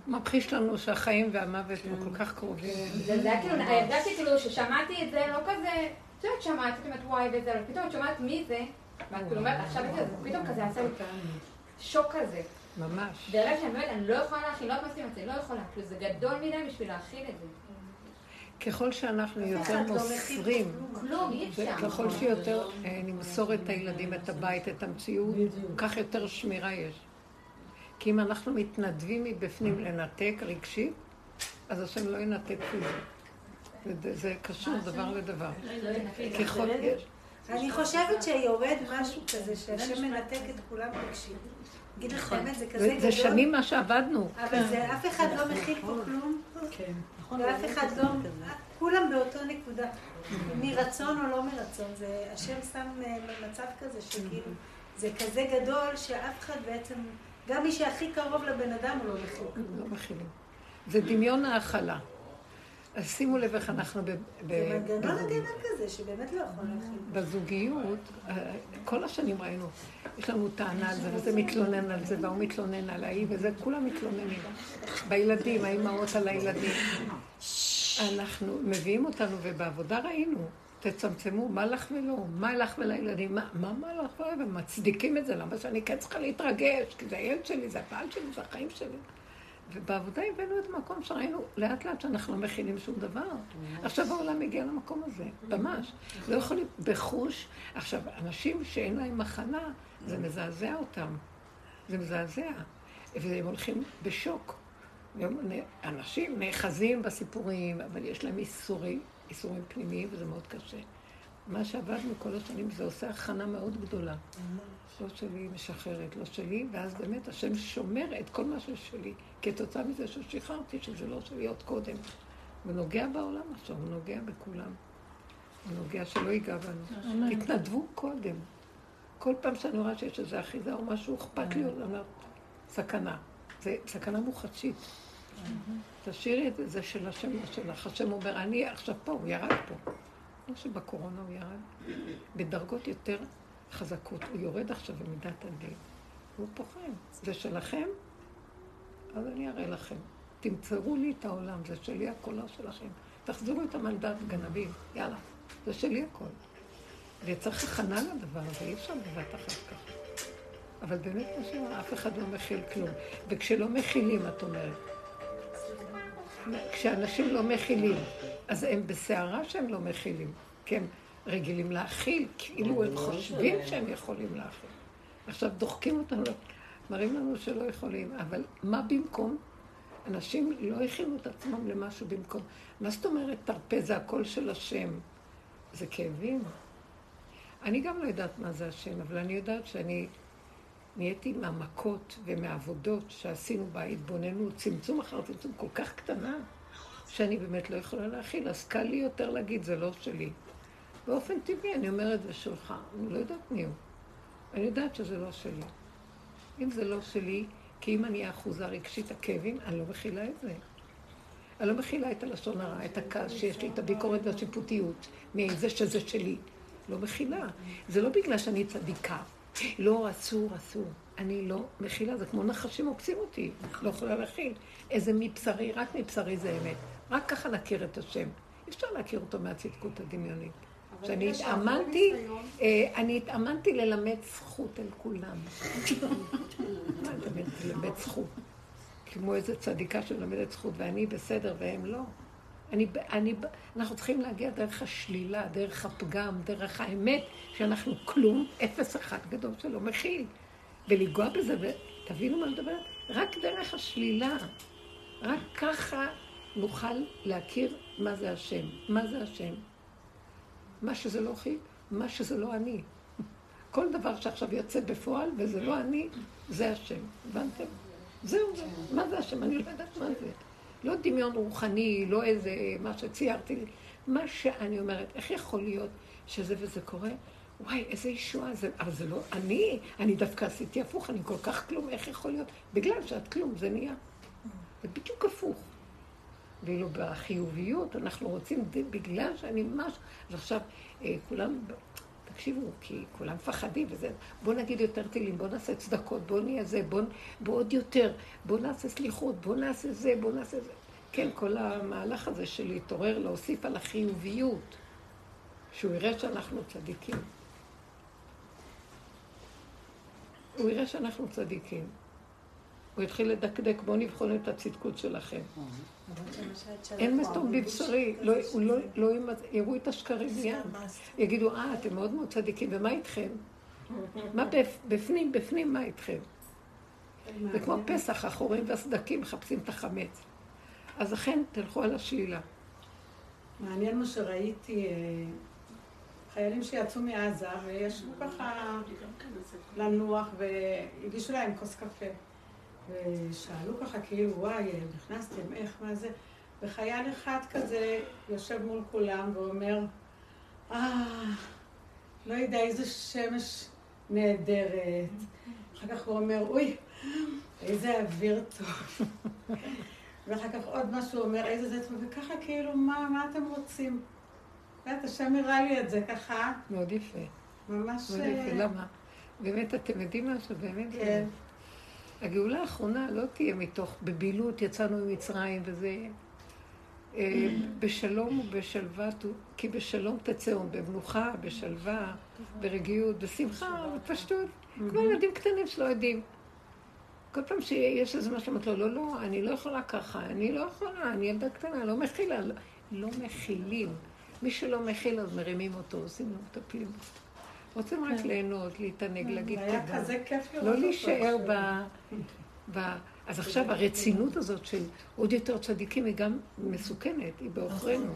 מכחיש לנו שהחיים והמוות הם כל כך קרובים. זה היה כאילו, הרגשתי כאילו ששמעתי את זה, לא כזה, את יודעת, שמעתי, את אומרת וואי וזה, אבל פתאום את שומעת מי זה, ואת כאילו אומרת, עכשיו את זה, פתאום כזה עשה לי שוק כזה. ממש. ברגע שאני באמת, אני לא יכולה להכין, לא יודעת מה את זה, לא יכולה, כאילו זה גדול מדי בשביל להכין את זה. ככל שאנחנו יותר מוסרים, ככל שיותר אה, נמסור את הילדים, את הבית, את המציאות, כך יותר שמירה יש. כי אם אנחנו מתנדבים מבפנים לנתק רגשית, אז השם לא ינתק פיזית. זה קשור דבר לדבר. ככל יש. אני חושבת שיורד משהו כזה, שהשם מנתק את כולם רגשית. אגיד לך האמת, זה כזה גדול. זה שנים מה שעבדנו. אבל זה, אף אחד לא מכיל פה כלום. כן. ואף אחד לא, כולם באותו נקודה. מרצון או לא מרצון. זה, השם שם במצב כזה שכאילו, זה כזה גדול שאף אחד בעצם, גם מי שהכי קרוב לבן אדם הוא לא מכיל. לא מכילים. זה דמיון ההכלה. אז שימו לב איך אנחנו ב... זה מנגנון הגנה כזה, שבאמת לא יכול להכין. בזוגיות, אה, כל השנים ראינו, יש לנו טענה על זה, וזה מתלונן על זה, והוא מתלונן על ההיא, וזה, כולם מתלוננים. בילדים, האימהות על הילדים. אנחנו מביאים אותנו, ובעבודה ראינו, תצמצמו, מה לך ולא, מה לך ולילדים, מה, מה, מה לך ולא, ומצדיקים את זה, למה שאני כן צריכה להתרגש, כי זה הילד שלי, זה הבעל שלי, זה החיים שלי. ובעבודה הבאנו את המקום שראינו לאט לאט שאנחנו לא מכינים שום דבר. עכשיו העולם מגיע למקום הזה, ממש. לא יכולים, בחוש. עכשיו, אנשים שאין להם מחנה, זה מזעזע אותם. זה מזעזע. והם הולכים בשוק. אנשים נאחזים בסיפורים, אבל יש להם איסורים, איסורים פנימיים, וזה מאוד קשה. מה שעבדנו כל השנים, זה עושה הכנה מאוד גדולה. לא שלי משחררת, לא שלי, ואז באמת השם שומר את כל מה ששלי, כתוצאה מזה ששחררתי, שזה לא שלי עוד קודם. הוא נוגע בעולם עכשיו, הוא נוגע בכולם. הוא נוגע שלא ייגע בנו. תתנדבו קודם. כל פעם שאני רואה שיש איזו אחיזה או משהו, אכפת לי, אני אומרת, סכנה. זה סכנה מוחשית. תשאירי את זה של השם, שלך. השם אומר, אני עכשיו פה, הוא ירד פה. כמו שבקורונה הוא ירד. בדרגות יותר חזקות. הוא יורד עכשיו במידת הדין. הוא פוחד. זה שלכם? אז אני אראה לכם. תמצאו לי את העולם, זה שלי הכל לא שלכם. תחזירו את המנדט גנבים, יאללה, זה שלי הכל. וצריך הכנה לדבר הזה, אי אפשר בבת אחת ככה. אבל באמת, אף אחד לא מכיל כלום. וכשלא מכילים, את אומרת, כשאנשים לא מכילים, אז הם בסערה שהם לא מכילים, כי הם רגילים להכיל, כאילו הם חושבים שהם יכולים להכיל. עכשיו דוחקים אותנו, מראים לנו שלא יכולים, אבל מה במקום? אנשים לא הכינו את עצמם למשהו במקום. מה זאת אומרת תרפה זה הקול של השם? זה כאבים. אני גם לא יודעת מה זה השם, אבל אני יודעת שאני נהייתי מהמכות ומהעבודות שעשינו בהתבוננות, צמצום אחר צמצום כל כך קטנה, שאני באמת לא יכולה להכיל, אז קל לי יותר להגיד, זה לא שלי. באופן טבעי אני אומרת, זה שלך, אני לא יודעת מי הוא. אני יודעת שזה לא שלי. אם זה לא שלי, כי אם אני אחוזה רגשית הכאבים, אני לא מכילה את זה. אני לא מכילה את הלשון הרע, את הכעס שיש לי, את הביקורת והשיפוטיות, מזה שזה שלי. לא מכילה. זה לא בגלל שאני צדיקה. לא, אסור, אסור. אני לא מכילה, זה כמו נחשים עוקצים אותי, לא יכולה להכיל. איזה מבשרי, רק מבשרי זה אמת. רק ככה נכיר את השם. אי אפשר להכיר אותו מהצדקות הדמיונית. שאני התאמנתי, אה, אני התאמנתי ללמד זכות אל כולם. מה אתה ללמד זכות? כמו איזה צדיקה שמלמדת זכות, ואני בסדר והם לא. אני, אני, אנחנו צריכים להגיע דרך השלילה, דרך הפגם, דרך האמת, שאנחנו כלום, אפס אחד גדול שלא מכיל. ולגוע בזה, ותבינו מה מדבר? רק דרך השלילה. רק ככה נוכל להכיר מה זה השם. מה זה השם? מה שזה לא חי, מה שזה לא אני. כל דבר שעכשיו יוצא בפועל וזה לא אני, זה השם. הבנתם? זהו, זה. מה זה השם? אני לא יודעת מה זה. לא דמיון רוחני, לא איזה, מה שציירתי לי. מה שאני אומרת, איך יכול להיות שזה וזה קורה? וואי, איזה ישועה זה, אבל זה לא, אני, אני דווקא עשיתי הפוך, אני כל כך כלום, איך יכול להיות? בגלל שאת כלום, זה נהיה. זה בדיוק הפוך. ואילו בחיוביות אנחנו רוצים, בגלל שאני ממש, אז עכשיו אה, כולם, תקשיבו, כי כולם מפחדים וזה, בואו נגיד יותר טילים, בואו נעשה צדקות, בואו נהיה זה, בואו בוא עוד יותר, בואו נעשה סליחות, בואו נעשה זה, בואו נעשה זה. כן, כל המהלך הזה של להתעורר, להוסיף על החיוביות, שהוא יראה שאנחנו צדיקים. הוא יראה שאנחנו צדיקים. הוא יתחיל לדקדק, בואו נבחון את הצדקות שלכם. אין מתום בבשרי, לא, לא, לא יראו את השקרים מיד. יגידו, אה, אתם מאוד מאוד צדיקים, ומה איתכם? מה בפנים, בפנים, מה איתכם? זה כמו פסח, החורים והסדקים מחפשים את החמץ. אז אכן, תלכו על השלילה. מעניין מה שראיתי, אה, חיילים שיצאו מעזה וישבו ככה לנוח והגישו להם כוס קפה. ושאלו ככה כאילו, וואי, נכנסתם, איך, מה זה? וחייל אחד כזה יושב מול כולם ואומר, אה, לא יודע איזה שמש נהדרת. אחר כך הוא אומר, אוי, איזה אוויר טוב. ואחר כך עוד משהו אומר איזה זה, וככה כאילו, מה, מה אתם רוצים? את השם הראה לי את זה ככה. מאוד יפה. ממש... מאוד יפה, למה? באמת, אתם יודעים משהו? באמת? כן. הגאולה האחרונה לא תהיה מתוך, בבהילות יצאנו ממצרים וזה... אה, בשלום ובשלווה, כי בשלום תצאו, במנוחה, בשלווה, ברגיעות, בשמחה, בפשטות, כמו ילדים קטנים שלא יודעים. כל פעם שיש איזה משהו, אמרת לו, לא, לא, אני לא יכולה ככה, אני לא יכולה, אני ילדה קטנה, לא מכילה, לא, לא מכילים. מי שלא מכיל, אז מרימים אותו, עושים לו, מטפלים. רוצים רק ליהנות, להתענג, להגיד כזה כיף לראות לא. להישאר ב... אז עכשיו הרצינות הזאת של עוד יותר צדיקים היא גם מסוכנת, היא בעוכרינו.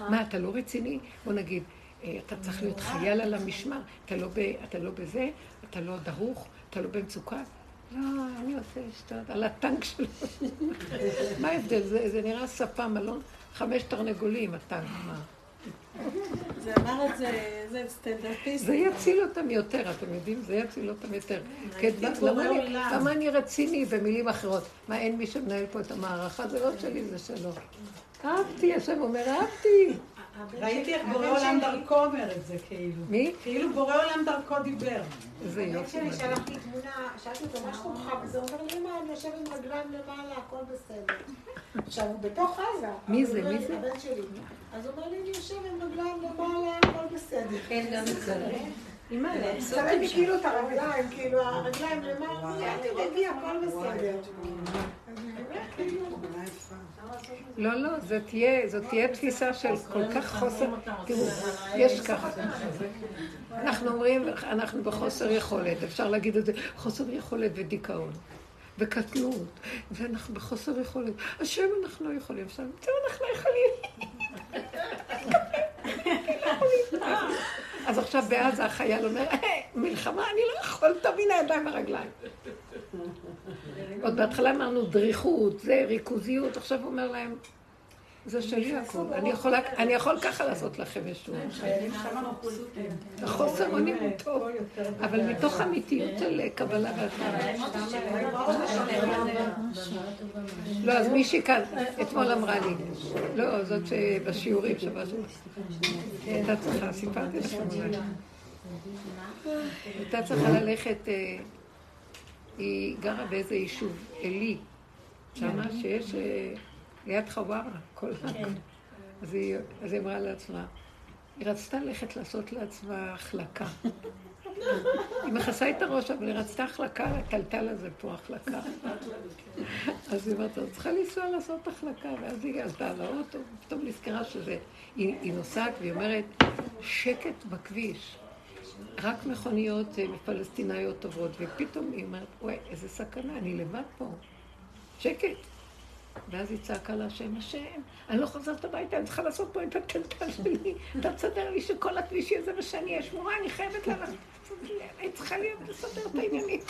מה, אתה לא רציני? בוא נגיד, אה, אתה צריך להיות חייל על המשמר, אתה לא, ב... אתה לא בזה, אתה לא דרוך, אתה לא במצוקה. לא, אני רוצה לשתות על הטנק שלו. מה ההבדל? זה, זה נראה ספה מלון, חמש תרנגולים, הטנק, מה? זה אמר את זה, זה סטנדאפיסט. זה יציל אותם יותר, אתם יודעים? זה יציל אותם יותר. כן. למה אני רציני במילים אחרות? מה, אין מי שמנהל פה את המערכה? זה לא שלי, זה שלו. אהבתי, השם אומר, אהבתי. ראיתי איך בורא עולם דרכו אומר את זה, כאילו. מי? כאילו בורא עולם דרכו דיבר. הבן יופי. שלי שלח לי תמונה, שאלתי אותו, מה שלומך? וזה אומר לי, אמא, אני יושב עם רגליים למעלה, הכל בסדר. עכשיו, הוא בתוך עזה. מי זה? מי זה? הבן שלי. אז הוא אומר לי, אני יושב עם רגליים למעלה, הכל בסדר. כן, גם זה. כאילו את הרגליים, כאילו, הרגליים למעלה, הכל בסדר. כאילו, לא, לא, זאת תהיה, תפיסה של כל כך חוסר, תראו, יש ככה. אנחנו אומרים, אנחנו בחוסר יכולת, אפשר להגיד את זה, חוסר יכולת ודיכאון. וקטנות, ואנחנו בחוסר יכולת. השם אנחנו לא יכולים, עכשיו, טוב, אנחנו לא יכולים. אז עכשיו בעזה החייל אומר, "אה, מלחמה, אני לא יכול, תבין הידיים והרגליים. עוד בהתחלה אמרנו דריכות, זה ריכוזיות, עכשיו הוא אומר להם, זה שלי הכול, אני יכול ככה לעשות לכם מבסוטים. החוסר אונים הוא טוב, אבל מתוך אמיתיות של קבלה והתנאה. לא, אז מישהי כאן, אתמול אמרה לי, לא, זאת שבשיעורים שבת, הייתה צריכה, סיפרתי לכם אולי. הייתה צריכה ללכת, אה, היא גרה באיזה יישוב, עלי, שמה שיש אה, ליד חווארה, כל הזמן. אז היא אז היא אמרה לעצמה, היא רצתה ללכת לעשות לעצמה החלקה. היא מכסה את הראש, אבל היא רצתה החלקה, הטלטל הזה פה, החלקה. אז היא אומרת, את צריכה לנסוע לעשות החלקה, ואז היא עלתה על האוטו, ופתאום נזכרה שזה... היא, היא נוסעת והיא אומרת, שקט בכביש. רק מכוניות אה, פלסטינאיות עוברות, ופתאום היא אומרת, וואי, איזה סכנה, אני לבד פה. שקט. ואז היא צעקה להשם, השם, אני לא חוזרת הביתה, אני צריכה לעשות פה את הטלטל שלי. אתה תסדר לי שכל הכביש יהיה זה מה שאני אהיה שמורה, אני חייבת ללכת. אני צריכה להיות לסדר את העניינים.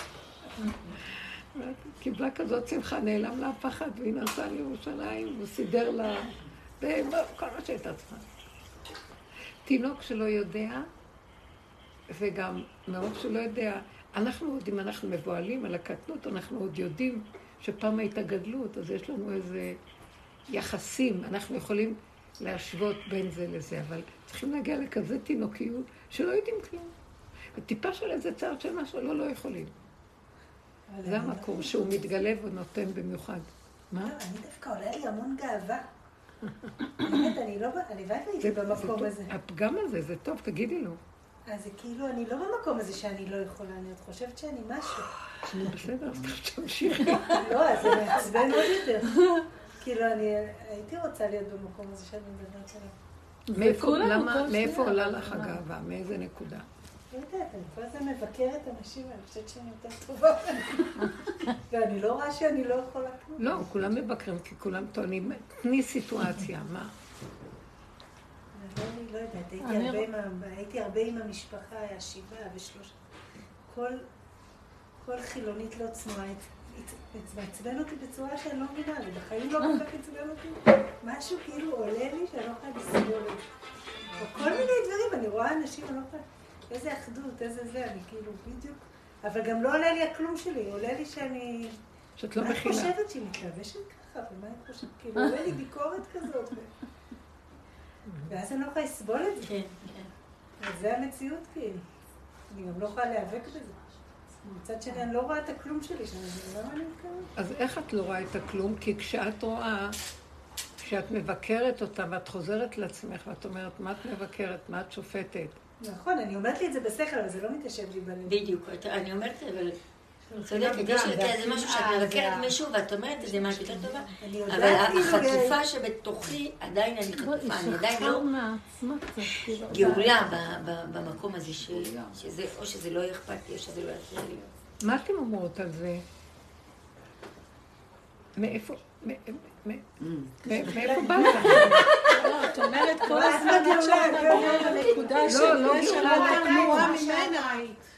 קיבלה כזאת שמחה, נעלם לה הפחד, והיא נסעה לירושלים, והוא סידר לה, כל מה שהייתה צריכה. תינוק שלא יודע, וגם מרוב שלא יודע, אנחנו עוד, אם אנחנו מבוהלים על הקטנות, אנחנו עוד יודעים שפעם הייתה גדלות, אז יש לנו איזה יחסים, אנחנו יכולים להשוות בין זה לזה, אבל צריכים להגיע לכזה תינוקיות שלא יודעים כלום. וטיפה של איזה צער של משהו, לא, לא יכולים. זה המקום שהוא מתגלה ונותן במיוחד. מה? אני דווקא עולה לי המון גאווה. באמת, אני לא, הלוואי והייתי במקום. הזה. הפגם הזה, זה טוב, תגידי לו. אז זה כאילו, אני לא במקום הזה שאני לא יכולה, אני עוד חושבת שאני משהו. בסדר, אז תמשיכי. לא, אז זה מעצבן עוד יותר. כאילו, אני הייתי רוצה להיות במקום הזה שאני מדברת עליו. מאיפה. עולה לך הגאווה? מאיזה נקודה? לא יודעת, אני כל הזמן מבקרת אנשים, ואני חושבת שאני יותר טובה. ואני לא רואה שאני לא יכולה כלום. לא, כולם מבקרים, כי כולם טוענים, תני סיטואציה, מה? אני לא יודעת, הייתי אני הרבה, עם, הייתי הרבה עם המשפחה, היה שבעה ושלושה. כל, כל חילונית לא צנועה, מעצבן אותי בצורה שאני לא מבינה, אני בחיים לא כל כך עצבן אותי. משהו כאילו עולה לי שאני לא יכולה לסבול את זה. כל מיני דברים, אני רואה אנשים, אני לא יכולה... איזה אחדות, איזה זה, אני כאילו בדיוק... אבל גם לא עולה לי הכלום שלי, עולה לי שאני שאת לא מה את. חושבת שהיא מתלבשת ככה? ומה את חושבת? כאילו, עולה לי ביקורת כזאת. ואז אני לא יכולה לסבול את זה. כן, אז זה המציאות, כאילו. אני גם לא יכולה להיאבק בזה. מצד שני, אני לא רואה את הכלום שלי שם, אז למה אני מתכוונת? אז איך את לא רואה את הכלום? כי כשאת רואה, כשאת מבקרת אותה ואת חוזרת לעצמך ואת אומרת, מה את מבקרת, מה את שופטת? נכון, אני אומרת לי את זה בשכל, אבל זה לא מתיישב לי בלב. בדיוק. אני אומרת, אבל... צודקת, יש איזה משהו שאת מבקרת ה- מישהו ואת אומרת את זה מה את יותר טובה, אבל כאילו, החטופה שבתוכי, עדיין אני חטופה, אני עדיין לא כאילו. גאולה ב- ב- במקום הזה, או שזה לא אכפת לי, או שזה לא יפריע לי. מה אתם אומרות על זה? מאיפה, מ- מ- מ- מאיפה בא לך? לא, את אומרת כל הזמן מגיעה לנקודה לא, שיש לא, עליו תנועה ממנה.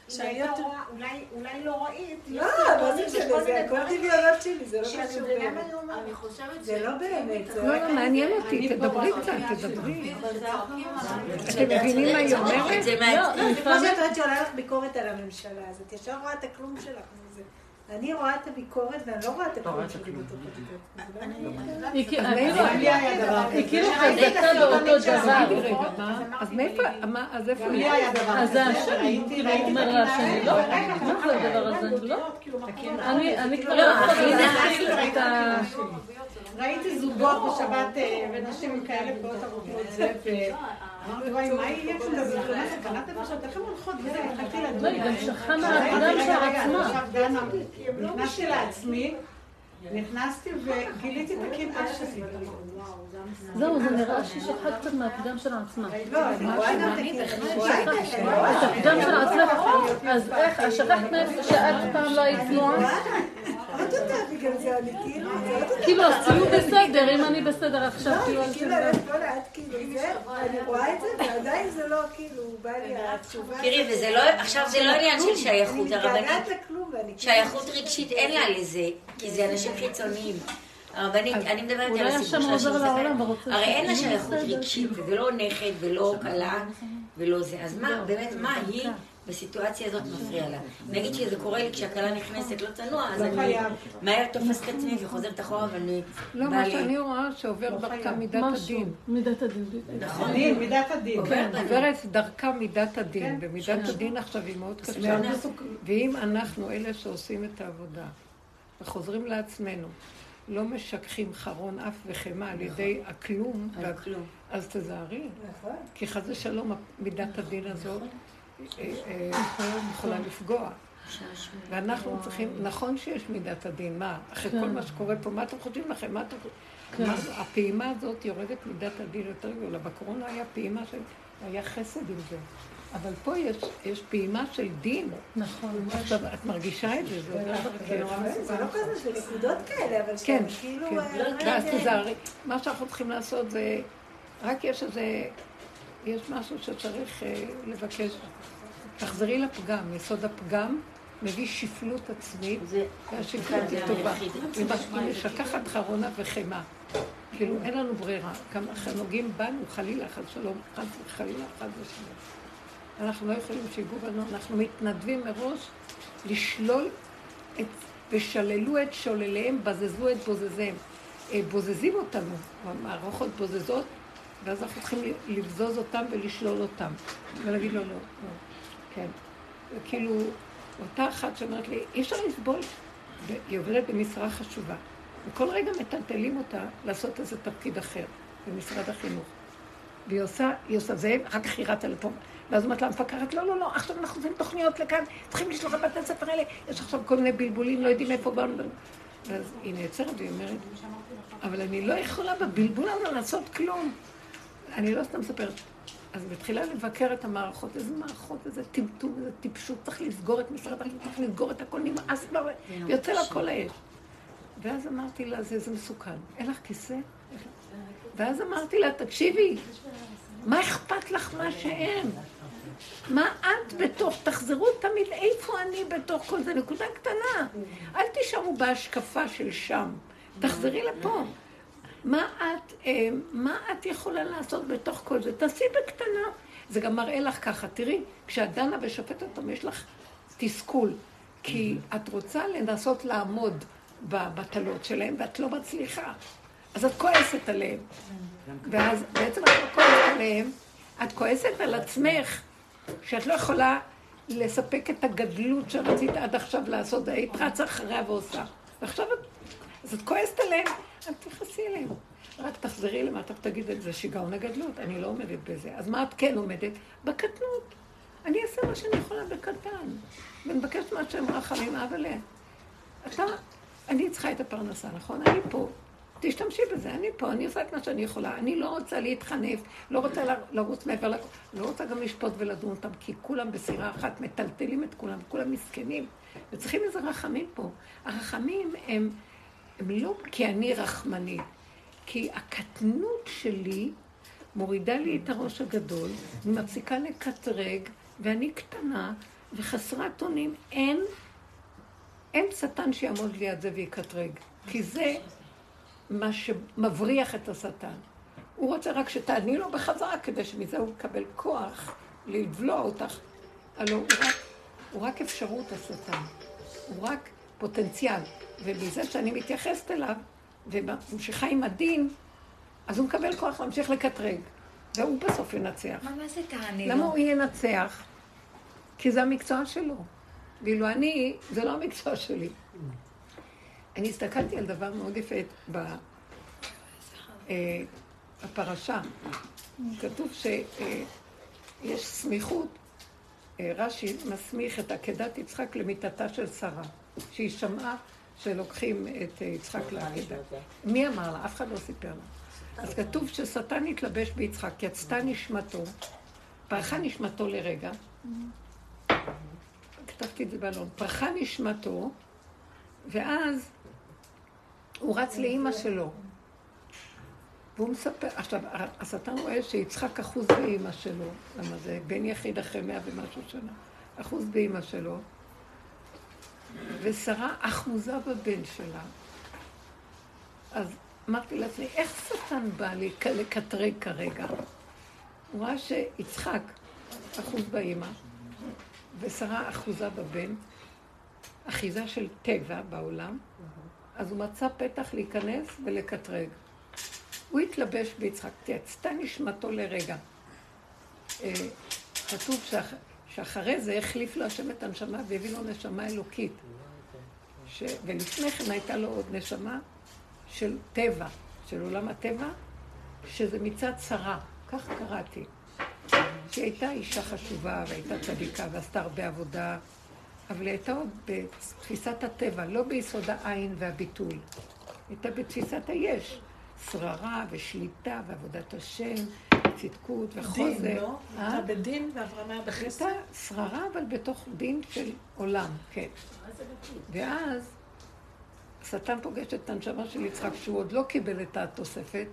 שאני אולי יותר- לא אולי- לא ראית, לא, מה זה משנה, זה הכל דמיונות שלי, זה לא ש- משנה שזה באמת. אני אומרת? אני חושבת זה לא באמת, לא. לא, מעניין אותי, תדברי קצת, תדברי. אתם מבינים מה היא אומרת? זה מה- זה כמו שאת אומרת שעולה לך ביקורת על הממשלה, אז את ישר רואה את הכלום שלך. אני רואה את הביקורת ואני לא רואה את שלי בתוך הביקורת. היא כאילו- אבל לי היה דבר היא. כאילו חזקה באותו דבר. אז מאיפה, אז איפה היא? לי היה דבר אז השני, כאילו אומר לה האלה, לא, רגע, מה זה הדבר הזה? אני לא, כאילו? אני אני כבר לא, לא יכולה הכי להכיל. את ה... ראיתי זוגות בשבת אה, ונשים כאלה פאות ארוכות זה, ואמרתי, וואי, מה יהיה כשאתה מתלונן סכנת נפשות? איך הן הולכות וזה? התחלתי לדון. לא, היא גם שכחה ראיתי, מהפגם של רגע, רגע, עצמה. דנה, נכנסתי לעצמי, נכנסתי וגיליתי את הקנאה שלי. זהו, זה נראה שהיא שכחה קצת מהפגם של עצמה. לא, אני רואה גם את אני הפגם של עצמך, אז איך, אז שכחת מאיפה שאת פעם לא היית אני כאילו. כאילו, אז תהיו בסדר, אם אני בסדר עכשיו, לא, כאילו, אני אז כאילו, בסדר. אני כל את כאילו זה, ואני רואה את זה, ועדיין זה לא כאילו, בא לי התשובה. תראי, וזה לא, עכשיו זה לא עניין של שייכות, אני הרבנית. מתגעגעת לכלום, ואני כאילו... שייכות רגשית אין לה לזה, כי זה אנשים חיצוניים. הרבנית, אני מדברת על הסיפור השם שלה שהיא לעולם מספרת. הרי אין לה שייכות רגשית, כאילו. ולא נכד ולא כלה ולא זה. אז מה, לא, באמת, מה זה היא. בסיטואציה הזאת מפריע לה? נגיד שזה קורה לי כשהכלה נכנסת לא צנוע, אז לא אני. מהר תופסת את עצמי וחוזרת אחורה ואני... לא, מה שאני רואה שעובר דרכה מידת משהו, הדין. מידת הדין. נכון. מידת הדין. עוברת דרכה מידת הדין, כן. ומידת הדין עכשיו היא מאוד קשה. ואם אנחנו אלה שעושים את העבודה וחוזרים לעצמנו, לא משככים חרון אף וחמאה על ידי הכלום. אז תזהרי, נכון. כי חס ושלום מידת הדין הזאת אה, אה, יכולה לפגוע. ואנחנו צריכים, נכון שיש מידת הדין, מה? אחרי כל מה שקורה פה, מה אתם חושבים לכם? מה אתם חושבים? זה? הפעימה הזאת יורדת מידת הדין יותר גדולה. בקורונה היה פעימה של... היה חסד עם זה. אבל פה יש, יש פעימה של דין. נכון. עכשיו, את מרגישה את זה, זה עובר דרכך. זה לא כזה, זה נקודות כאלה, אבל כן, כאילו... כן. אה, ואז רגע. תיזהרי. מה שאנחנו צריכים לעשות זה, רק יש איזה, יש משהו שצריך אה, לבקש. תחזרי לפגם, יסוד הפגם מביא שפלות עצמית, והשפלות היא זה טובה. היא משכחת חרונה וחמאה. כאילו, אין לנו ברירה. גם נוגעים בנו, חלילה, חס ושלום, חס וחלילה, חס ושלום. אנחנו לא יכולים שיגעו בנו, אנחנו מתנדבים מראש לשלול את, ושללו את שולליהם, בזזו את בוזזיהם. אה, בוזזים אותנו, המערכות בוזזות, ואז אנחנו צריכים לבזוז אותם ולשלול אותם. ולהגיד לו, לא, לא, כן. כאילו, אותה אחת שאומרת לי, אי אפשר לסבול, והיא עובדת במשרה חשובה. וכל רגע מטלטלים אותה לעשות איזה תפקיד אחר במשרד החינוך. והיא עושה, היא עושה זה, אחר כך היא רצה לפה. ואז אומרת לה המפקחת, לא, לא, לא, עכשיו אנחנו עושים תוכניות לכאן, צריכים לשלוח לבתי הספר האלה, יש עכשיו כל מיני בלבולים, לא יודעים איפה באנו. ואז היא נעצרת והיא אומרת, אבל אני לא יכולה בבלבול הזה לעשות כלום. אני לא סתם מספרת. אז היא מתחילה לבקר את המערכות, איזה מערכות, איזה טמטום, איזה טיפשות, צריך לסגור את משרד החינוך, צריך לסגור את הכל, נמאס כבר, ויוצא לה כל האש. ואז אמרתי לה, זה, זה מסוכן, אין לך כיסא? אין לך-" ואז אמרתי לה, תקשיבי, מה אכפת לך מה שאין? מה את בתוך, תחזרו תמיד, איפה אני בתוך כל זה? נקודה קטנה. אל תישארו בהשקפה של שם, תחזרי לפה. מה את, אה, מה את יכולה לעשות בתוך כל זה? תעשי בקטנה. זה גם מראה לך ככה, תראי, כשאת דנה ושופטת אותם, יש לך תסכול. כי את רוצה לנסות לעמוד במטלות שלהם, ואת לא מצליחה. אז את כועסת עליהם. ואז בעצם את לא כועסת עליהם, את כועסת על עצמך, שאת לא יכולה לספק את הגדלות שרצית עד עכשיו לעשות, והיית רצה אחריה ועושה. ועכשיו את, אז את כועסת עליהם, אל תכעסי עליהם. רק תחזרי למטה ותגיד את זה שיגעון הגדלות, אני לא עומדת בזה. אז מה את כן עומדת? בקטנות. אני אעשה מה שאני יכולה בקטן. ומבקשת מהשם רחמים אבל אתה, אני צריכה את הפרנסה, נכון? אני פה. תשתמשי בזה, אני פה, אני עושה את מה שאני יכולה. אני לא רוצה להתחנף, לא רוצה לרוץ מעבר לכל, לא רוצה גם לשפוט ולדון אותם, כי כולם בסירה אחת מטלטלים את כולם, כולם מסכנים. וצריכים איזה רחמים פה. הרחמים הם, הם לא כי אני רחמנית, כי הקטנות שלי מורידה לי את הראש הגדול, אני מפסיקה לקטרג, ואני קטנה וחסרת אונים. אין, אין שטן שיעמוד ליד זה ויקטרג, כי זה מה שמבריח את השטן. הוא רוצה רק שתעני לו בחזרה, כדי שמזה הוא יקבל כוח לבלוע אותך. הלוא הוא רק, הוא רק אפשרות השטן, הוא רק פוטנציאל. ומזה שאני מתייחסת אליו, וממשיכה עם הדין, אז הוא מקבל כוח להמשיך לקטרג. והוא בסוף ינצח. מה, מה זה תעני לו? למה הוא ינצח? כי זה המקצוע שלו. ואילו אני, זה לא המקצוע שלי. אני הסתכלתי על דבר מאוד יפה בפרשה. אה, כתוב שיש סמיכות, אה, רש"י מסמיך את עקדת יצחק למיטתה של שרה, שהיא שמעה שלוקחים את יצחק לעקדה. מי אמר לה? אף אחד לא סיפר לה. אז כתוב ששטן התלבש ביצחק, יצתה נשמתו, פרחה נשמתו לרגע, כתבתי את זה באלון, פרחה נשמתו, ואז הוא רץ לאימא שלו. והוא מספר, עכשיו, השטן רואה שיצחק אחוז באימא שלו, למה זה בן יחיד אחרי מאה ומשהו שנה, אחוז באימא שלו, ושרה אחוזה בבן שלה. אז אמרתי לעצמי, איך שטן בא לי לקטרג כרגע? הוא ראה שיצחק אחוז באימא, ושרה אחוזה בבן, אחיזה של טבע בעולם, אז הוא מצא פתח להיכנס ולקטרג. הוא התלבש ביצחק, יצתה נשמתו לרגע. אה, כתוב שאח, שאחרי זה החליף לו השם את הנשמה והביא לו נשמה אלוקית. ש... ולפני כן הייתה לו עוד נשמה של טבע, של עולם הטבע, שזה מצד שרה, כך קראתי. שהיא הייתה אישה חשובה והייתה צדיקה ועשתה הרבה עבודה, אבל היא הייתה עוד בתפיסת הטבע, לא ביסוד העין והביטול. היא הייתה בתפיסת היש. שררה ושליטה ועבודת השם, צדקות וחוזר. דין, לא? הייתה אה? בדין ואברהם היה בחסד? הייתה שררה, אבל בתוך דין של עולם, כן. ואז השטן פוגש את הנשמה של יצחק, שהוא עוד לא קיבל את התוספת,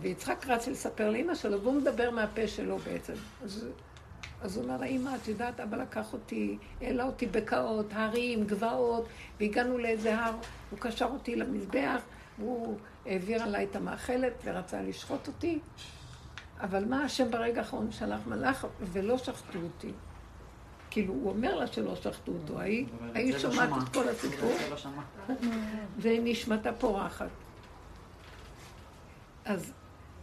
ויצחק רץ לספר לאימא שלו, והוא מדבר מהפה שלו בעצם. אז, אז הוא אומר לה, אימא, את יודעת, אבא לקח אותי, העלה אותי בקעות, הרים, גבעות, והגענו לאיזה הר, הוא קשר אותי למזבח, והוא העביר עליי את המאכלת ורצה לשחוט אותי. אבל מה השם ברגע האחרון שלח מלאך ולא שחטו אותי. כאילו, הוא אומר לה שלא שחטו אותו, ההיא לא שומעת את כל הסיפור, לא ונשמתה פורחת. אז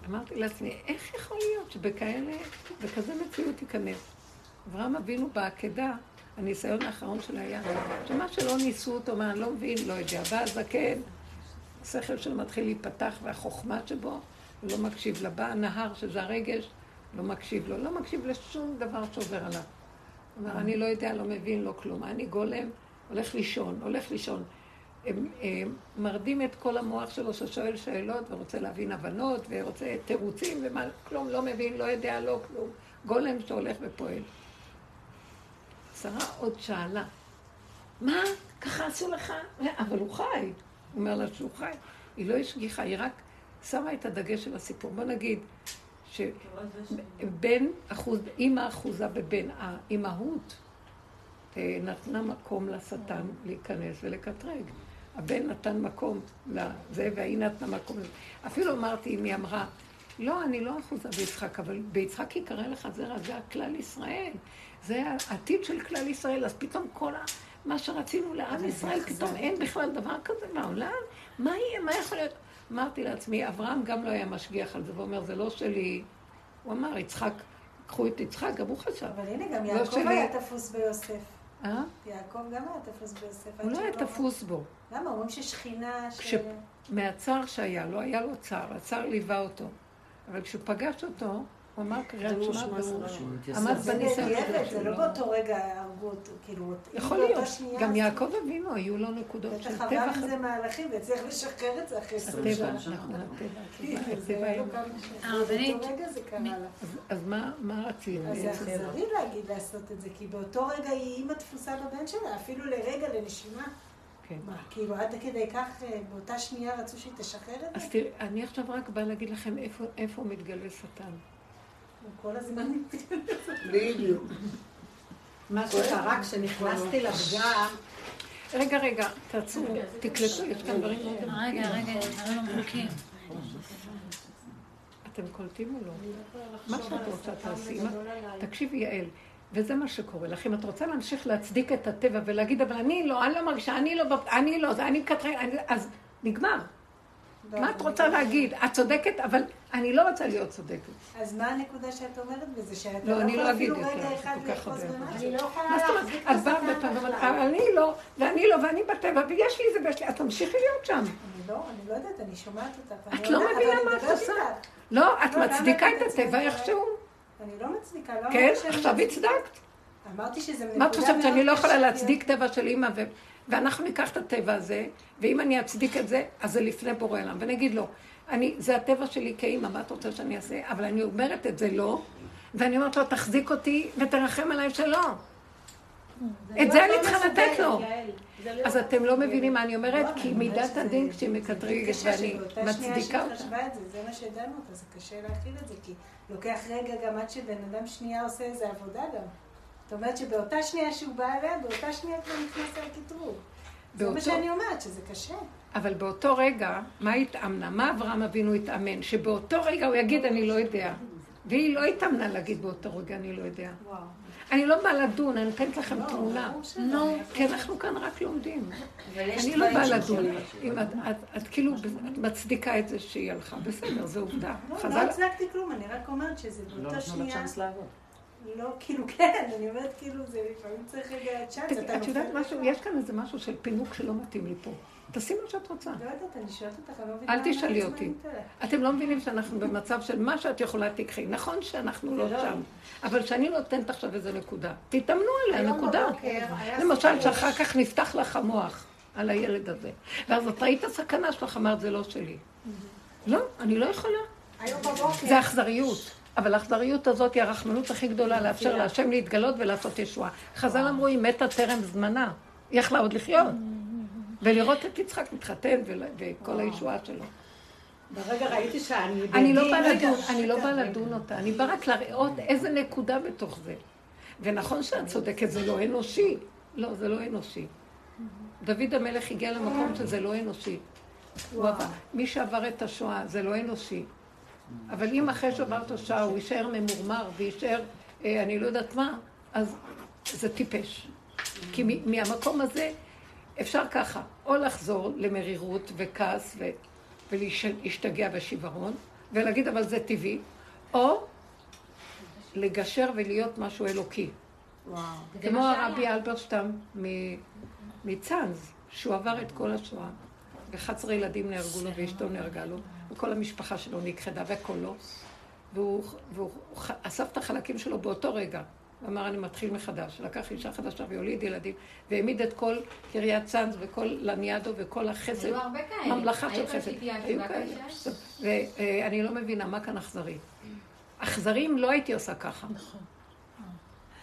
אמרתי לעצמי, איך יכול להיות שבכאלה, בכזה מציאות ייכנס? אברהם אבינו בעקדה, הניסיון האחרון שלה היה, שמה שלא ניסו אותו, מה, אני לא מבין, לא יודע, בא הזקן, השכל שלו מתחיל להיפתח והחוכמה שבו, הוא לא מקשיב לה. בא הנהר, שזה הרגש, לא מקשיב לו, לא מקשיב לשום דבר שעובר עליו. הוא אומר, אני לא יודע, לא מבין, לא כלום. אני גולם, הולך לישון, הולך לישון. מרדים את כל המוח שלו ששואל שאלות ורוצה להבין הבנות ורוצה תירוצים ומה, כלום, לא מבין, לא יודע, לא כלום. גולם שהולך ופועל. שרה עוד שאלה, מה, ככה עשו לך? אבל הוא חי. הוא אומר לה שהוא חי. היא לא השגיחה, היא רק שמה את הדגש של הסיפור. בוא נגיד שבן אחוז, אימא אחוזה בבן, האימהות אה, נתנה מקום לשטן להיכנס ולקטרג. הבן נתן מקום לזה, והיא נתנה מקום לזה. אפילו אמרתי, אם היא אמרה, לא, אני לא אחוזה ביצחק, אבל ביצחק יקרא לך זרע, זה הכלל ישראל. זה העתיד של כלל ישראל, אז פתאום כל ה... מה שרצינו לעם ישראל, פתאום אין בכלל דבר כזה בעולם? מה יהיה? מה יכול להיות? אמרתי לעצמי, אברהם גם לא היה משגיח על זה, ואומר, זה לא שלי. הוא אמר, יצחק, קחו את יצחק, גם הוא חשב. אבל הנה, גם לא יעקב. היה תפוס ביוסף. אה? יעקב גם היה תפוס ביוסף. הוא לא היה תפוס בו. למה? אומרים ששכינה... ש- מהצער שהיה לו, היה לו צער, הצער ליווה אותו. אבל כשהוא פגש אותו, הוא אמר קריאת שמע והוא עמד זה בניסיון זה לא לא... באותו רגע הרגו אותו, כאילו... יכול להיות, גם אז- יעקב אבינו היו לו נקודות של בטח טבע. עבר עם זה מהלכים והצליח לשחרר את זה אחרי עשרים הטבע, שנה. נכון, הטבע, כאילו, הטבע, זה הטבע היה הרבנית. אז- אז מה מה רצינו? אז זה אכזרי להגיד לעשות את זה, כי באותו רגע היא אימא תפוסה בבן שלה, אפילו לרגע, לנשימה. כן. מה, כאילו עד כדי כך, אה, באותה שנייה רצו שהיא תשחרר את אז זה? תראי, אני עכשיו רק באה להגיד לכם איפה- מתגלה שטן. הוא כל הזמן... בדיוק. מה שקרה כשנכנסתי לפגם, רגע, רגע, תעצרו, תקלטו, יש כאן דברים מאוד עמוקים. רגע, רגע, דברים עמוקים. אתם קולטים או לא? מה שאת רוצה תעשי. תקשיבי, יעל, וזה מה שקורה לך. אם את רוצה להמשיך להצדיק את הטבע ולהגיד, אבל אני לא, אני לא מרגישה, אני לא, אני לא, אני מקטרין, אני- אז נגמר. מה את רוצה להגיד? את צודקת, אבל אני לא רוצה להיות צודקת. אז מה הנקודה שאת אומרת בזה? שאתה לא, לא אני יכול לא אגיד אפילו רגע אחד כל כך לאחוז הרבה במשהו? אני לא יכולה? להחזיק את את באה ואומרת, אני לא, ואני לא, ואני בטבע, ויש לי זה ויש לי, את תמשיכי להיות שם. אני לא, אני לא יודעת, אני שומעת אותך. את לא מבינה מה את עושה. לא, את לא, למה מצדיקה את את הטבע? איכשהו. אני לא מצדיקה, לא כן, עכשיו. הצדקת. אמרתי שזה מה את נקודה חושבת שאני לא יכולה להצדיק טבע של אימא ו... ואנחנו ניקח את הטבע הזה, ואם אני אצדיק את זה, אז זה לפני בורא עולם. ואני אגיד לו, אני, זה הטבע שלי כאימא, מה את רוצה שאני אעשה? אבל אני אומרת את זה לא, ואני אומרת לו, תחזיק אותי ותרחם עליי שלא. את זה אני צריכה לתת לו. אז אתם לא מבינים מה אני אומרת? לא, כי מידת הדין כשהיא זה מקטרגת קשה ואני מצדיקה אותה. זה, זה מה שדנו אותה, זה קשה להכיל את זה, כי לוקח רגע גם עד שבן אדם שנייה עושה איזה עבודה גם. זאת אומרת שבאותה שנייה שהוא בא אליה, באותה שנייה כבר נכנס על קטרוג. זה מה שאני אומרת, שזה קשה. אבל באותו רגע, מה התאמנה? מה אברהם אבינו התאמן? שבאותו רגע הוא יגיד, אני לא יודע. והיא לא התאמנה להגיד באותו רגע, אני לא יודע. אני לא באה לדון, אני נותנת לכם תמונה. נו. כי אנחנו כאן רק לומדים. אני לא באה לדון. את, את, את כאילו את מצדיקה את זה שהיא הלכה, בסדר, זו עובדה. לא, לא חז"ל, הצדקתי כלום, אני רק אומרת שזה לא באותה שנייה... לא, כאילו, כן, אני אומרת, כאילו, זה לפעמים צריך רגע צ'אנס, את יודעת משהו? יש כאן איזה משהו של פינוק שלא מתאים לי פה. תעשי מה שאת רוצה. לא יודעת, אני שואלת אותך, אני לא מבינה... אל תשאלי אותי. אתם לא מבינים שאנחנו במצב של מה שאת יכולה תקחי. נכון שאנחנו לא שם, אבל שאני נותנת עכשיו איזה נקודה. תתאמנו עליה, נקודה. למשל. שאחר כך נפתח לך המוח על הילד הזה. ואז את ראית הסכנה שלך, אמרת, זה לא שלי. לא, אני לא יכולה. זה אכזריות. אבל האכזריות הזאת היא הרחמנות הכי גדולה, לאפשר להשם להתגלות ולעשות ישועה. חז"ל אמרו, היא מתה טרם זמנה. היא יכלה עוד לחיות. ולראות את יצחק מתחתן וכל הישועה שלו. ברגע ראיתי שאני... אני לא בדין- באה רגע, לדון, אני לא באה. לדון אותה, אני באה רק להראות איזה נקודה בתוך זה. ונכון שאת צודקת, זה לא אנושי. לא, זה לא אנושי. דוד המלך הגיע למקום שזה לא אנושי. מי שעבר את השואה, זה לא אנושי. אבל אם אחרי שעבר את השואה הוא יישאר ממורמר ויישאר, אה, אני לא יודעת מה, אז זה טיפש. כי מהמקום הזה אפשר ככה, או לחזור למרירות וכעס ו- ולהשתגע בשיוורון, ולהגיד אבל זה טבעי, או לגשר ולהיות משהו אלוקי. כמו הרבי אלברשטם מ- מצאנז, שהוא עבר את כל השואה, ו-11 ילדים נהרגו לו ואשתו נהרגה לו, וכל המשפחה שלו נכחדה וקולו, והוא, והוא ח- אסף את החלקים שלו באותו רגע. אמר, אני מתחיל מחדש. לקח אישה חדשה והוליד ילדים, והעמיד את כל קריית צאנז וכל לניאדו וכל החסד. היו הרבה כאלה. ממלכה של חסד. היו כאלה. ואני לא מבינה, מה כאן אכזרי? אכזרים לא הייתי עושה ככה. נכון.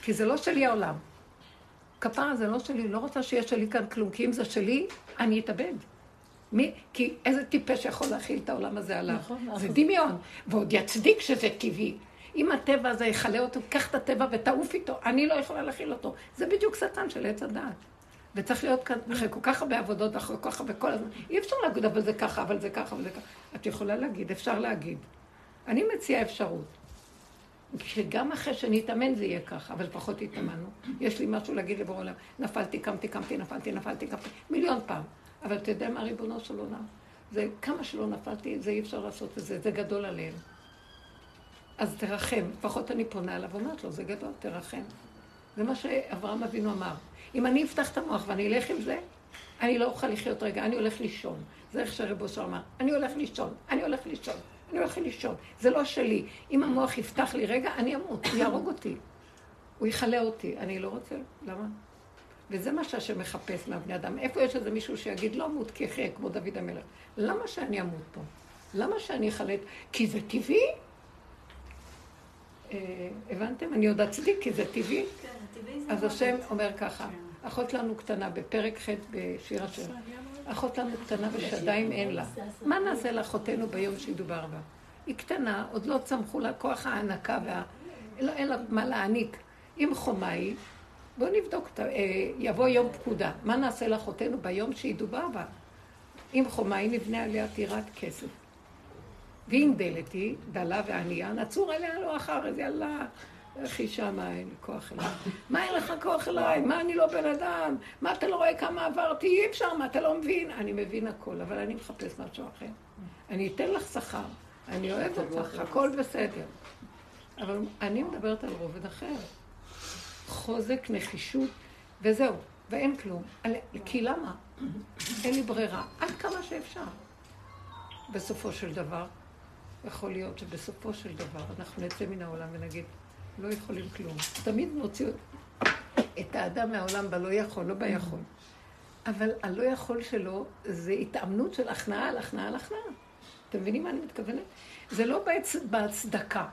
כי זה לא שלי העולם. כפרה זה לא שלי, לא רוצה שיהיה שלי כאן כלום, כי אם זה שלי, אני אתאבד. מי, כי איזה טיפש יכול להכיל את העולם הזה עליו? נכון, זה אז- דמיון, ועוד יצדיק שזה טבעי. אם הטבע הזה יכלה אותו, קח את הטבע ותעוף איתו, אני לא יכולה להכיל אותו. זה בדיוק שטן של עץ הדעת. וצריך להיות כאן, אחרי כל כך הרבה עבודות, אחרי כל כך הרבה, כל הזמן, אי אפשר להגיד, אבל זה ככה, אבל זה ככה, אבל זה ככה. את יכולה להגיד, אפשר להגיד. אני מציעה אפשרות. שגם אחרי שאני אתאמן זה יהיה ככה, אבל פחות התאמנו. יש לי משהו להגיד לבורא עולם. נפלתי, קמתי, קמתי, נפלתי, נפלתי, קמתי, מיליון פעם. אבל אתה יודע מה ריבונו של עולם? זה כמה שלא נפלתי, זה אי אפשר לעשות את זה, זה גדול עליהם. אז תרחם. לפחות אני פונה אליו ואומרת לו, זה גדול, תרחם. זה מה שאברהם אבינו אמר. אם אני אפתח את המוח ואני אלך עם זה, אני לא אוכל לחיות רגע, אני הולך לישון. זה איך שרב אושר אמר, אני הולך לישון, אני הולך לישון, אני הולך לישון. זה לא שלי. אם המוח יפתח לי רגע, אני אמות, הוא יהרוג אותי. הוא יכלה אותי. אני לא רוצה, למה? וזה מה שהשם מחפש מהבני אדם. איפה יש איזה מישהו שיגיד, לא מות ככה, כמו דוד המלך. למה שאני אמות פה? למה שאני אחלט? כי זה טבעי? אה, הבנתם? אני עוד אצדיק כי זה טבעי. כן. אז השם אומר ככה, אחות לנו קטנה בפרק ח' בשיר השם. אחות לנו קטנה ושדיים אין לה. מה נעשה לאחותנו ביום שידובר בה? היא קטנה, עוד לא צמחו לה כוח ההנקה וה... לא, אין לה מה להעניק. אם חומה היא, בואו נבדוק, אה, יבוא יום פקודה. מה נעשה לאחותנו ביום שידובר בה? אם חומה היא נבנה עליה טירת כסף. ואם דלת היא, דלה וענייה, נצור עליה לא אחר, אז יאללה, לכי שמה, אין לי כוח אליי. מה אין לך כוח אליי? מה אני לא בן אדם? מה אתה לא רואה כמה עברתי? אי אפשר, מה אתה לא מבין? אני מבין הכל, אבל אני מחפש משהו אחר. אני אתן לך שכר, אני אוהב אותך, הכל בסדר. אבל אני מדברת על רובד אחר. חוזק, נחישות, וזהו, ואין כלום. כי למה? אין לי ברירה, עד כמה שאפשר. בסופו של דבר, יכול להיות שבסופו של דבר אנחנו נצא מן העולם ונגיד, לא יכולים כלום. תמיד נוציא את האדם מהעולם בלא יכול, לא ביכול. אבל הלא יכול שלו זה התאמנות של הכנעה על הכנעה על הכנעה. אתם מבינים מה אני מתכוונת? זה לא בהצ... בהצדקה,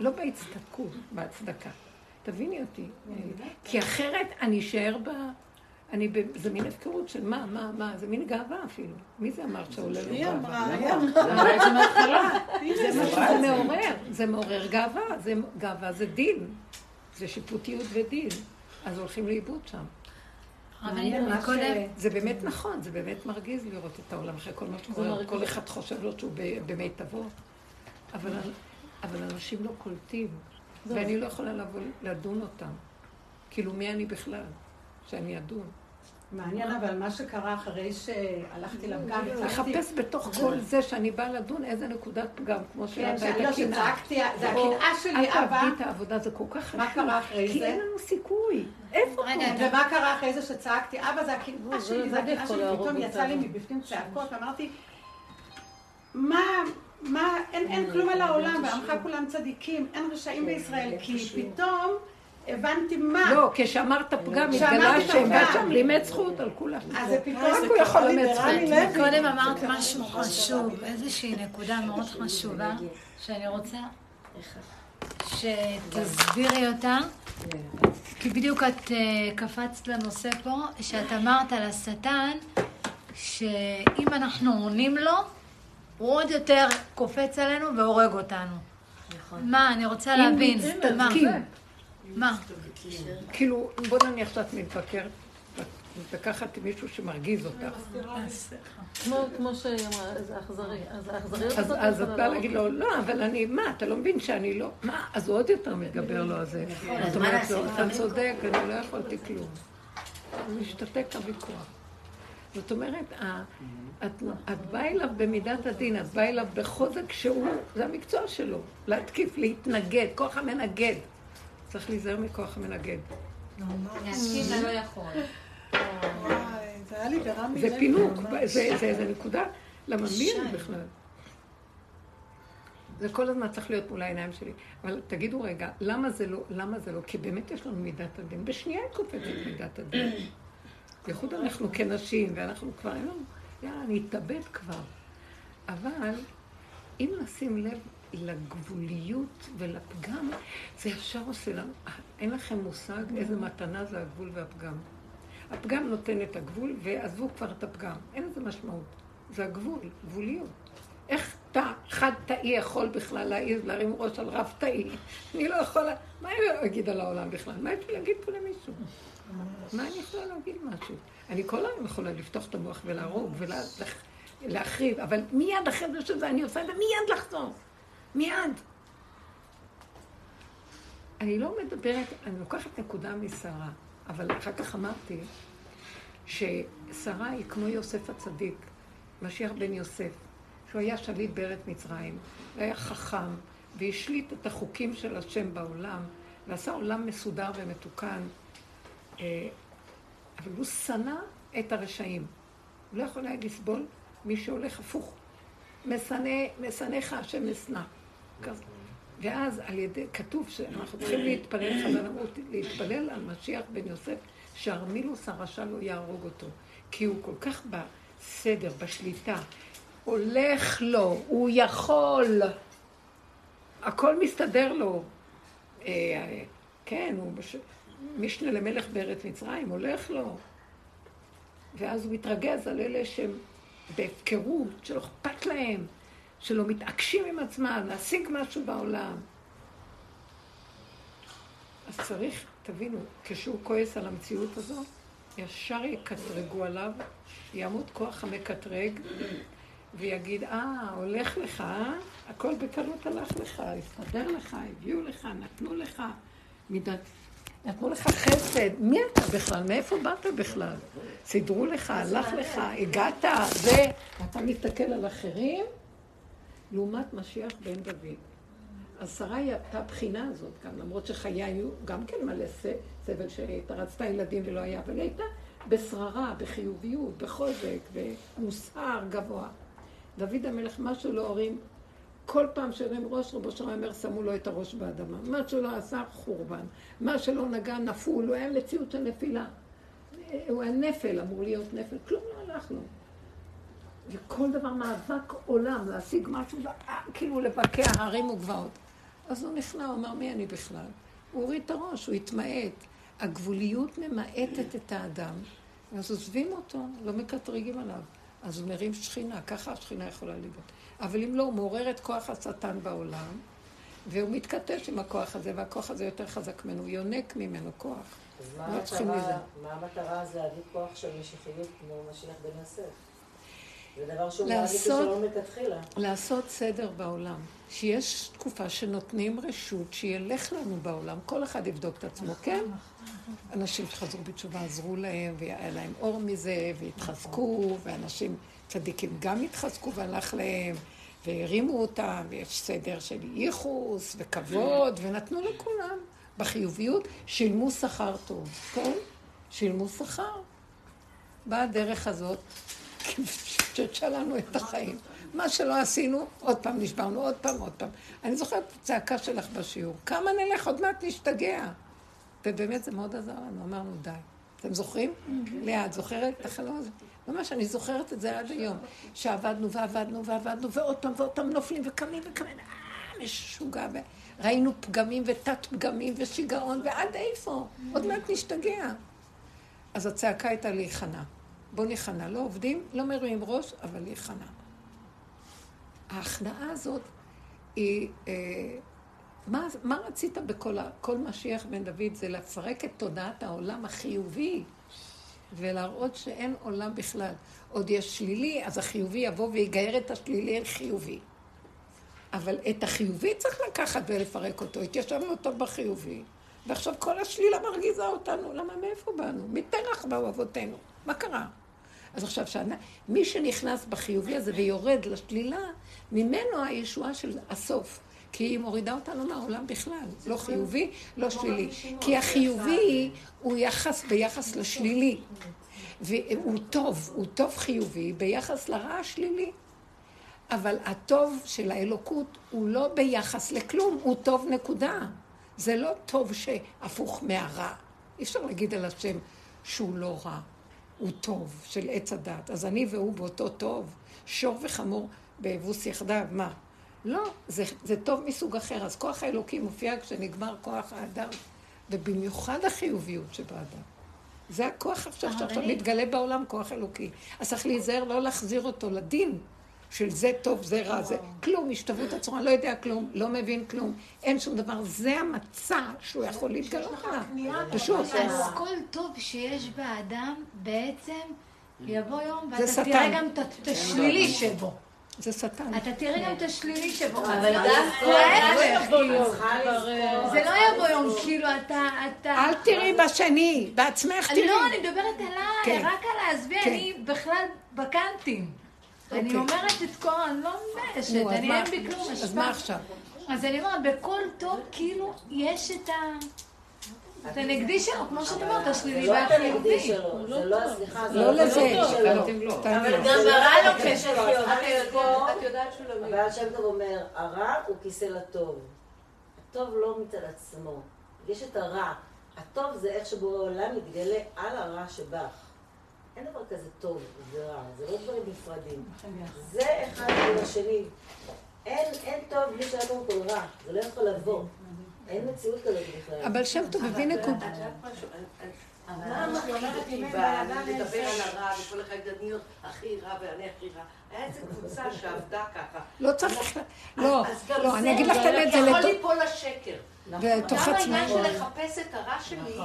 לא בהצטדקות, בהצדקה. תביני אותי. כי אחרת אני אשאר ב... אני, זה מין הפקרות של מה, מה, מה, זה מין גאווה אפילו. מי זה אמר שעולה לו גאווה? היא אמרה, היא אמרה. זה מה שזה מעורר, זה מעורר גאווה, גאווה זה דין, זה שיפוטיות ודין, אז הולכים לאיבוד שם. זה באמת נכון, זה באמת מרגיז לראות את העולם אחרי כל מה שקורה, כל אחד חושב לו שהוא במיטבו, אבל אנשים לא קולטים, ואני לא יכולה לבוא לדון אותם. כאילו, מי אני בכלל? שאני אדון. מעניין, אבל מה שקרה אחרי שהלכתי לפגם, לחפש בתוך כל זה שאני באה לדון איזה נקודת פגם, כמו כן, שאת לא שצעקתי, זה הקנאה שלי, אבא. אל תעבדי את העבודה, זה כל כך חשוב. מה קרה אחרי זה? כי אין לנו סיכוי. איפה רגע, ומה קרה אחרי זה שצעקתי, אבא, זה הקנאה שלי, זה הקנאה שלי, פתאום יצא לי מבפנים צעקות, אמרתי, מה... מה, אין כלום על העולם, ועמך כולם צדיקים, אין רשעים בישראל, כי פתאום הבנתי מה. לא, כשאמרת פגם, התגלה שם לימד זכות על כולם. אז זה פתאום... הוא יכול לאמץ זכות. קודם אמרת משהו חשוב, איזושהי נקודה מאוד חשובה, שאני רוצה שתסבירי אותה, כי בדיוק את קפצת לנושא פה, שאת אמרת על השטן, שאם אנחנו עונים לו, הוא עוד יותר קופץ עלינו והורג אותנו. מה, אני רוצה להבין, מה? כאילו, בוא נניח שאת מתבקרת, לקחת מישהו שמרגיז אותך. כמו שהיא אמרה, זה אכזרי. אז האכזריות הזאת... אז את באה להגיד לו, לא, אבל אני, מה, אתה לא מבין שאני לא... מה, אז הוא עוד יותר מתגבר לו על זה. זאת אומרת לו, אתה צודק, אני לא יכולתי כלום. הוא משתתק הוויכוח. זאת אומרת, את, את באה אליו במידת הדין, את באה אליו בחוזק שהוא, זה המקצוע שלו, להתקיף, להתנגד, כוח המנגד. צריך להיזהר מכוח המנגד. לא יכול. זה פינוק, זה נקודה, למה מי אני בכלל? זה כל הזמן צריך להיות מול העיניים שלי. אבל תגידו רגע, למה זה לא? למה זה לא? כי באמת יש לנו מידת הדין. בשנייה היא קופצת מידת הדין. בייחוד אנחנו כנשים, ואנחנו כבר, אין לנו, יאללה, אני אתאבד כבר. אבל אם נשים לב לגבוליות ולפגם, זה ישר עושה לנו, אין לכם מושג איזה מתנה זה הגבול והפגם. הפגם נותן את הגבול, ועזבו כבר את הפגם. אין לזה משמעות. זה הגבול, גבוליות. איך תא, חד תאי יכול בכלל להעיז, להרים ראש על רב תאי? אני לא יכולה, מה אני אגיד על העולם בכלל? מה יש להגיד פה למישהו? מה אני יכולה להגיד משהו? אני כל היום יכולה לפתוח את המוח ולהרוג ולהחריב, אבל מיד אחרי זה שזה אני עושה את זה, מיד לחזור. מיד. אני לא מדברת, אני לוקחת נקודה משרה, אבל אחר כך אמרתי ששרה היא כמו יוסף הצדיק, משיח בן יוסף, שהוא היה שליט בארץ מצרים, והיה חכם, והשליט את החוקים של השם בעולם, ועשה עולם מסודר ומתוקן, אה, אבל הוא שנא את הרשעים. הוא לא יכול היה לסבול מי שהולך הפוך. משנאיך השם אשנא. ואז על ידי, כתוב שאנחנו צריכים להתפלל, חז"ל אמרו להתפלל על משיח בן יוסף, שארמילוס הרשע לא יהרוג אותו. כי הוא כל כך בסדר, בשליטה. הולך לו, הוא יכול. הכל מסתדר לו. אה, כן, הוא בש... משנה למלך בארץ מצרים, הולך לו. ואז הוא מתרגז על אלה שהם בהפקרות, שלא אכפת להם, שלא מתעקשים עם עצמם להשיג משהו בעולם. אז צריך, תבינו, כשהוא כועס על המציאות הזו, ישר יקטרגו עליו, יעמוד כוח המקטרג, ויגיד, אה, הולך לך, אה? הכל בקלות הלך לך, הסתדר לך, הביאו לך, נתנו לך, מידת... נתנו לך חסד. מי אתה בכלל? מאיפה באת בכלל? סידרו לך, הלך לך, הגעת, זה, אתה מסתכל על אחרים, לעומת משיח בן דוד. אז שרה היא הייתה הבחינה הזאת גם, למרות שחיי היו גם כן מלא סבל שהייתה רצתה ילדים ולא היה, אבל היא הייתה בשררה, בחיוביות, בחוזק, במוסר גבוה. דוד המלך, מה שלא הורים, כל פעם שהרים ראש, רבו שלום אומר, שמו לו את הראש באדמה. מה שלא עשה, חורבן. מה שלא נגע, נפול. הוא היה מציאות של נפילה. הוא היה נפל, אמור להיות נפל. כלום לא הלך לו. וכל דבר מאבק עולם, להשיג משהו, כאילו לבקע הרים וגבעות. אז הוא נכנע, הוא אמר, מי אני בכלל? הוא הוריד את הראש, הוא התמעט. הגבוליות ממעטת את האדם, אז עוזבים אותו, לא מקטרגים עליו. אז הוא מרים שכינה, ככה השכינה יכולה להיות. אבל אם לא, הוא מעורר את כוח השטן בעולם, והוא מתכתש עם הכוח הזה, והכוח הזה יותר חזק ממנו, הוא יונק ממנו כוח. אז מה, לא המטרה, מה המטרה אז להביא כוח של משיחיות כמו משיח בן יוסף? זה דבר שהוא מעדיף לשלום מלכתחילה. לעשות סדר בעולם. שיש תקופה שנותנים רשות שילך לנו בעולם, כל אחד יבדוק את עצמו, כן? אנשים שחזרו בתשובה עזרו להם, והיה להם אור מזה, והתחזקו, ואנשים צדיקים גם התחזקו והלך להם, והרימו אותם, ויש סדר של ייחוס וכבוד, ונתנו לכולם. בחיוביות שילמו שכר טוב, כן? שילמו שכר. באה הדרך הזאת, שתשה לנו את החיים. מה שלא עשינו, עוד פעם נשברנו, עוד פעם, עוד פעם. אני זוכרת את הצעקה שלך בשיעור. כמה נלך, עוד מעט נשתגע. ובאמת זה מאוד עזר לנו, אמרנו די. אתם זוכרים? לאה, את זוכרת את החלום הזה? ממש, אני זוכרת את זה עד היום. שעבדנו ועבדנו ועבדנו, ועוד פעם ועוד פעם נופלים וקמים וקמים, אה, משוגע. ראינו פגמים ותת פגמים ושיגעון, ועד איפה? עוד מעט נשתגע. אז הצעקה הייתה להיכנע. בוא ניכנע. לא עובדים, לא מרימים ראש, אבל להיכנע. ההכנעה הזאת היא... אה, מה, מה רצית בכל כל משיח בן דוד? זה לפרק את תודעת העולם החיובי ולהראות שאין עולם בכלל. עוד יש שלילי, אז החיובי יבוא ויגייר את השלילי אל חיובי. אבל את החיובי צריך לקחת ולפרק אותו. התיישבנו אותו בחיובי, ועכשיו כל השלילה מרגיזה אותנו. למה, מאיפה באנו? מפרח באו אבותינו. מה קרה? אז עכשיו, שנה, מי שנכנס בחיובי הזה ויורד לשלילה, ממנו הישועה של הסוף. כי היא מורידה אותנו מהעולם בכלל, לא חיובי, לא שלילי. כי החיובי הוא יחס ביחס לשלילי. והוא טוב, הוא טוב חיובי ביחס לרע השלילי. אבל הטוב של האלוקות הוא לא ביחס לכלום, הוא טוב נקודה. זה לא טוב שהפוך מהרע. אי אפשר להגיד על השם שהוא לא רע, הוא טוב, של עץ הדת. אז אני והוא באותו טוב, שור וחמור באבוס יחדיו, מה? לא, זה, זה טוב מסוג אחר. אז כוח האלוקי מופיע כשנגמר כוח האדם, ובמיוחד החיוביות שבאדם. זה הכוח עכשיו שעכשיו מתגלה בעולם, כוח אלוקי. אז צריך להיזהר לא להחזיר אותו לדין של זה טוב, זה רע, זה כלום, השתוות הצורה, לא יודע כלום, לא מבין כלום, אין שום דבר. זה המצע שהוא יכול להתגלות עליו. פשוט. אז כל טוב שיש באדם, בעצם, יבוא יום ואתה תראה גם את השלילי שבו. זה שטן. אתה תראה גם את השלילי שבו. אבל דווקא- זה לא יבוא יום, כאילו אתה... אתה- אל תראי בשני, בעצמך תראי. לא, אני מדברת עליי, כן. רק על להסביר, כן. אני בכלל בקנטים. אני אוקיי. אומרת את כל, אני לא מביישת, אז אני אין בי כלום. אז. מה עכשיו? אז אני אומרת, בכל טוב, כאילו, יש את ה... את הנגדי שלו, כמו שאני אומרת, השלילי זה לא את הנגדי והחיובי. שלו, זה לא, סליחה, זה לא לא לזה, הנגדי שלו. לא, אבל. גם זה ברע לא לא קשר שלו. חיוב. את יודעת שהוא לא מבין. הבעל שם טוב אומר, הרע הוא כיסא לטוב. הטוב לא מצד עצמו. יש את הרע. הטוב זה איך שבורא עולם מתגלה על הרע שבך. אין דבר כזה טוב ורע, זה לא דברים נפרדים. זה אחד מול השני. אין, אין טוב בלי שהיה קודם כל רע, זה לא יכול לבוא. אין מציאות כזאת בכלל. אבל שם טוב נקודה. את משהו? מה מפחיד אותי בלדבר על הרע וכל אחד אני הכי רע ואני הכי רע? היה איזו קבוצה שעבדה ככה. לא צריך, לא, גם לא, אני אגיד לך את האמת, זה יכול. ליפול לשקר. בתוך גם עצמנו. העניין של לחפש את הרע שלי,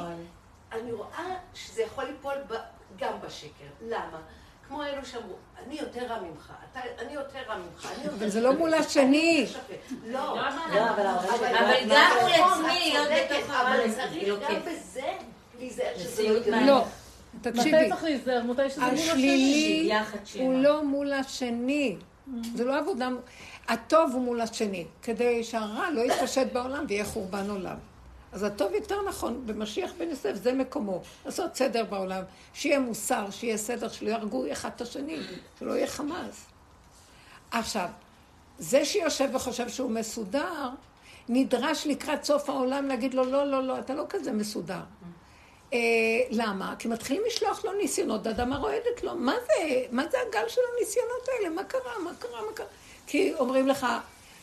אני רואה שזה יכול ליפול גם בשקר. למה? כמו אלו שאמרו, אני יותר רע ממך, אתה- אני יותר רע ממך, אני יותר אבל זה לא מול השני. לא, לא, אבל אבל גם מול נכון, עצמי להיות בתוך אבל הרע. צריך גם. בזה להיזהר שזה לא לא, תקשיבי. מתי צריך להיזהר? מתי שזה מול השני? השלילי הוא לא מול השני. זה לא עבודה... הטוב הוא מול השני, כדי שהרע לא יתפשט בעולם ויהיה חורבן עולם. אז הטוב יותר נכון, במשיח בן יוסף זה מקומו. לעשות סדר בעולם, שיהיה מוסר, שיהיה סדר, שלא יהרגו אחד את השני, שלא יהיה חמאס. עכשיו, זה שיושב וחושב שהוא מסודר, נדרש לקראת סוף העולם להגיד לו, לא, לא, לא, אתה לא כזה מסודר. אה, למה? כי מתחילים לשלוח לו ניסיונות, האדמה רועדת לו. מה זה, מה זה הגל של הניסיונות האלה? מה קרה? מה קרה? מה קרה? כי אומרים לך,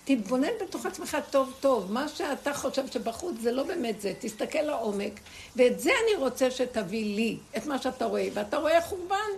תתבונן בתוך עצמך טוב טוב, מה שאתה חושב שבחוץ זה לא באמת זה, תסתכל לעומק, ואת זה אני רוצה שתביא לי, את מה שאתה רואה, ואתה רואה חורבן,